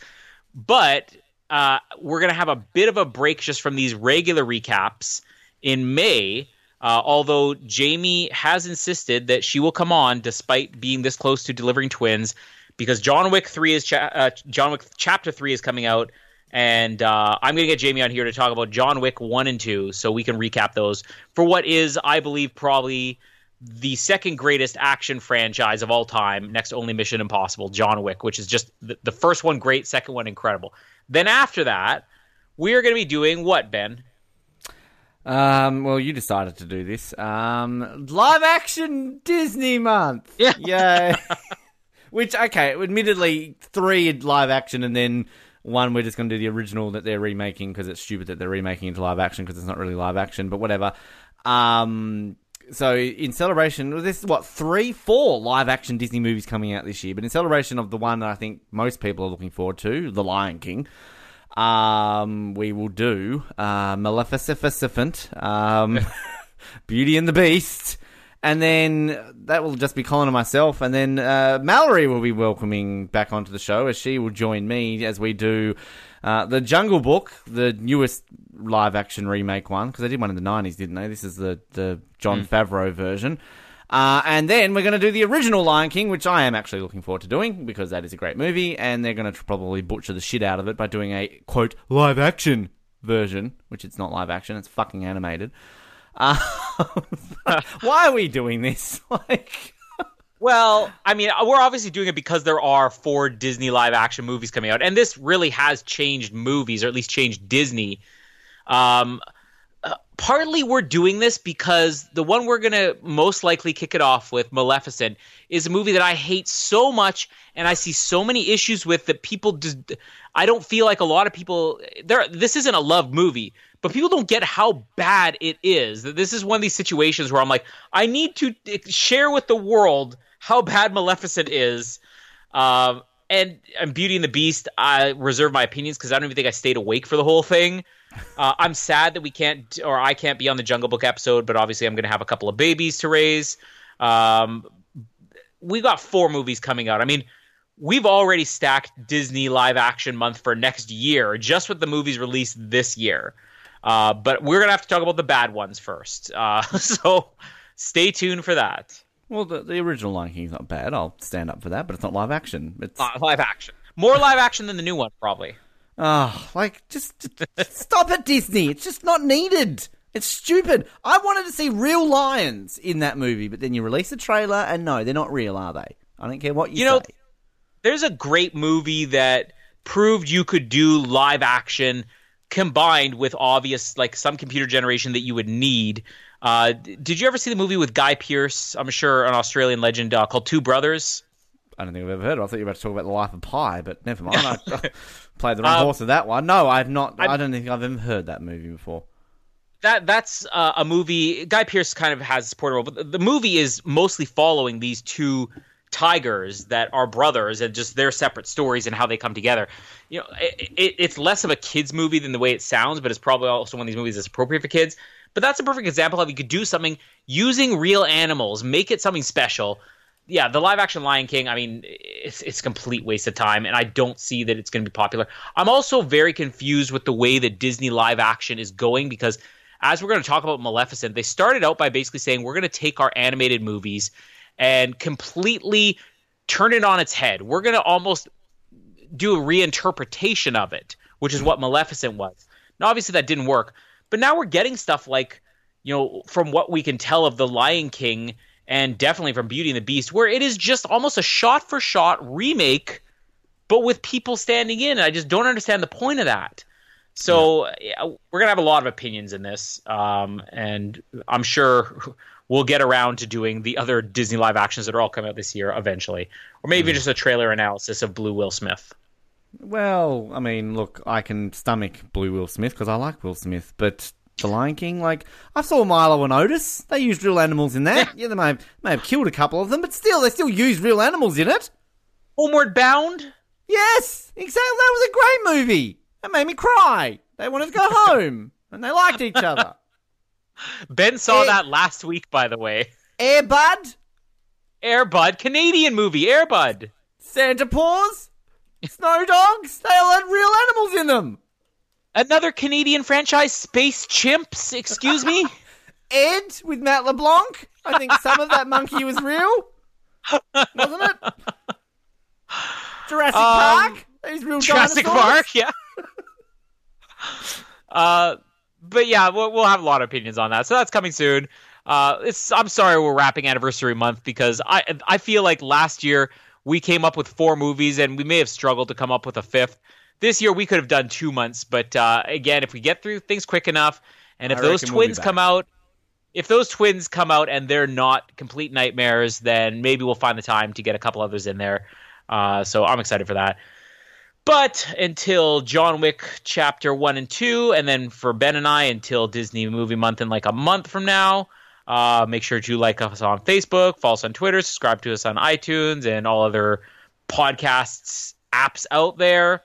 But uh, we're going to have a bit of a break just from these regular recaps in May. Uh, although Jamie has insisted that she will come on despite being this close to delivering twins, because John Wick three is cha- uh, John Wick chapter three is coming out, and uh, I'm going to get Jamie on here to talk about John Wick one and two, so we can recap those for what is, I believe, probably the second greatest action franchise of all time, next only Mission Impossible, John Wick, which is just the, the first one great, second one incredible. Then after that, we are going to be doing what, Ben? Um, well, you decided to do this. Um, live action Disney month. Yeah. Yay. Which, okay, admittedly, three live action and then one we're just going to do the original that they're remaking because it's stupid that they're remaking into live action because it's not really live action, but whatever. Um, so in celebration, well, this is what three, four live action Disney movies coming out this year, but in celebration of the one that I think most people are looking forward to, The Lion King. Um, we will do uh, Maleficent, um, Beauty and the Beast, and then that will just be Colin and myself, and then uh, Mallory will be welcoming back onto the show as she will join me as we do uh, the Jungle Book, the newest live action remake one, because they did one in the nineties, didn't they? This is the the Jon Favreau version. Uh, and then we're going to do the original Lion King, which I am actually looking forward to doing because that is a great movie, and they're going to probably butcher the shit out of it by doing a quote live action version, which it's not live action; it's fucking animated. Uh, why are we doing this? Like, Well, I mean, we're obviously doing it because there are four Disney live action movies coming out, and this really has changed movies, or at least changed Disney. Um, uh, partly we're doing this because the one we're going to most likely kick it off with, Maleficent, is a movie that I hate so much, and I see so many issues with that people just. I don't feel like a lot of people. There, this isn't a love movie, but people don't get how bad it is. This is one of these situations where I'm like, I need to share with the world how bad Maleficent is. Um, and, and Beauty and the Beast, I reserve my opinions because I don't even think I stayed awake for the whole thing. Uh, I'm sad that we can't, or I can't be on the Jungle Book episode, but obviously I'm going to have a couple of babies to raise. Um, we got four movies coming out. I mean, we've already stacked Disney live action month for next year just with the movies released this year. Uh, but we're gonna have to talk about the bad ones first. Uh, so stay tuned for that. Well, the, the original Lion King's not bad. I'll stand up for that, but it's not live action. It's uh, live action, more live action than the new one, probably. Oh, like just, just stop it, Disney. It's just not needed. It's stupid. I wanted to see real lions in that movie, but then you release a trailer, and no, they're not real, are they? I don't care what you, you know, say. There's a great movie that proved you could do live action combined with obvious like some computer generation that you would need. Uh, did you ever see the movie with Guy Pearce? I'm sure an Australian legend uh, called Two Brothers. I don't think I've ever heard. Of. It. I thought you were about to talk about the life of Pi, but never mind. I played the wrong um, horse with that one. No, I've not. i I do not think I've ever heard that movie before. That that's uh, a movie. Guy Pearce kind of has a supporting role, but the movie is mostly following these two tigers that are brothers and just their separate stories and how they come together. You know, it, it, it's less of a kids movie than the way it sounds, but it's probably also one of these movies that's appropriate for kids. But that's a perfect example of you could do something using real animals, make it something special. Yeah, the live action Lion King, I mean, it's it's complete waste of time, and I don't see that it's going to be popular. I'm also very confused with the way that Disney live action is going because as we're going to talk about Maleficent, they started out by basically saying we're going to take our animated movies and completely turn it on its head. We're going to almost do a reinterpretation of it, which is what Maleficent was. Now, obviously, that didn't work, but now we're getting stuff like, you know, from what we can tell of The Lion King and definitely from Beauty and the Beast, where it is just almost a shot for shot remake, but with people standing in. I just don't understand the point of that. So yeah, we're gonna have a lot of opinions in this, um, and I'm sure we'll get around to doing the other Disney live actions that are all coming out this year eventually, or maybe mm. just a trailer analysis of Blue Will Smith. Well, I mean, look, I can stomach Blue Will Smith because I like Will Smith, but The Lion King, like I saw Milo and Otis, they used real animals in that. yeah, they may have, may have killed a couple of them, but still, they still use real animals in it. Homeward Bound. Yes, exactly. That was a great movie. That made me cry. They wanted to go home, and they liked each other. Ben saw that last week, by the way. Airbud? Airbud, Canadian movie, Airbud. Santa Paws? Snow Dogs? They all had real animals in them. Another Canadian franchise, Space Chimps, excuse me? Ed with Matt LeBlanc? I think some of that monkey was real. Wasn't it? Jurassic um, Park? These real Jurassic dinosaurs? Park, yeah. uh, but yeah, we'll, we'll have a lot of opinions on that. So that's coming soon. Uh, it's I'm sorry we're wrapping anniversary month because I I feel like last year we came up with four movies and we may have struggled to come up with a fifth. This year we could have done two months, but uh, again, if we get through things quick enough, and if I those twins we'll come out, if those twins come out and they're not complete nightmares, then maybe we'll find the time to get a couple others in there. Uh, so I'm excited for that. But until John Wick Chapter 1 and 2, and then for Ben and I until Disney Movie Month in like a month from now, uh, make sure to like us on Facebook, follow us on Twitter, subscribe to us on iTunes, and all other podcasts apps out there.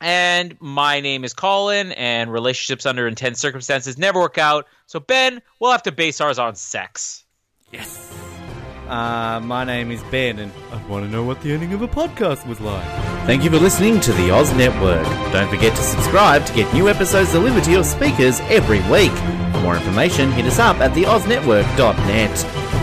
And my name is Colin, and relationships under intense circumstances never work out. So, Ben, we'll have to base ours on sex. Yes. Uh, my name is Ben, and I want to know what the ending of a podcast was like. Thank you for listening to the Oz Network. Don't forget to subscribe to get new episodes delivered to your speakers every week. For more information, hit us up at theoznetwork.net.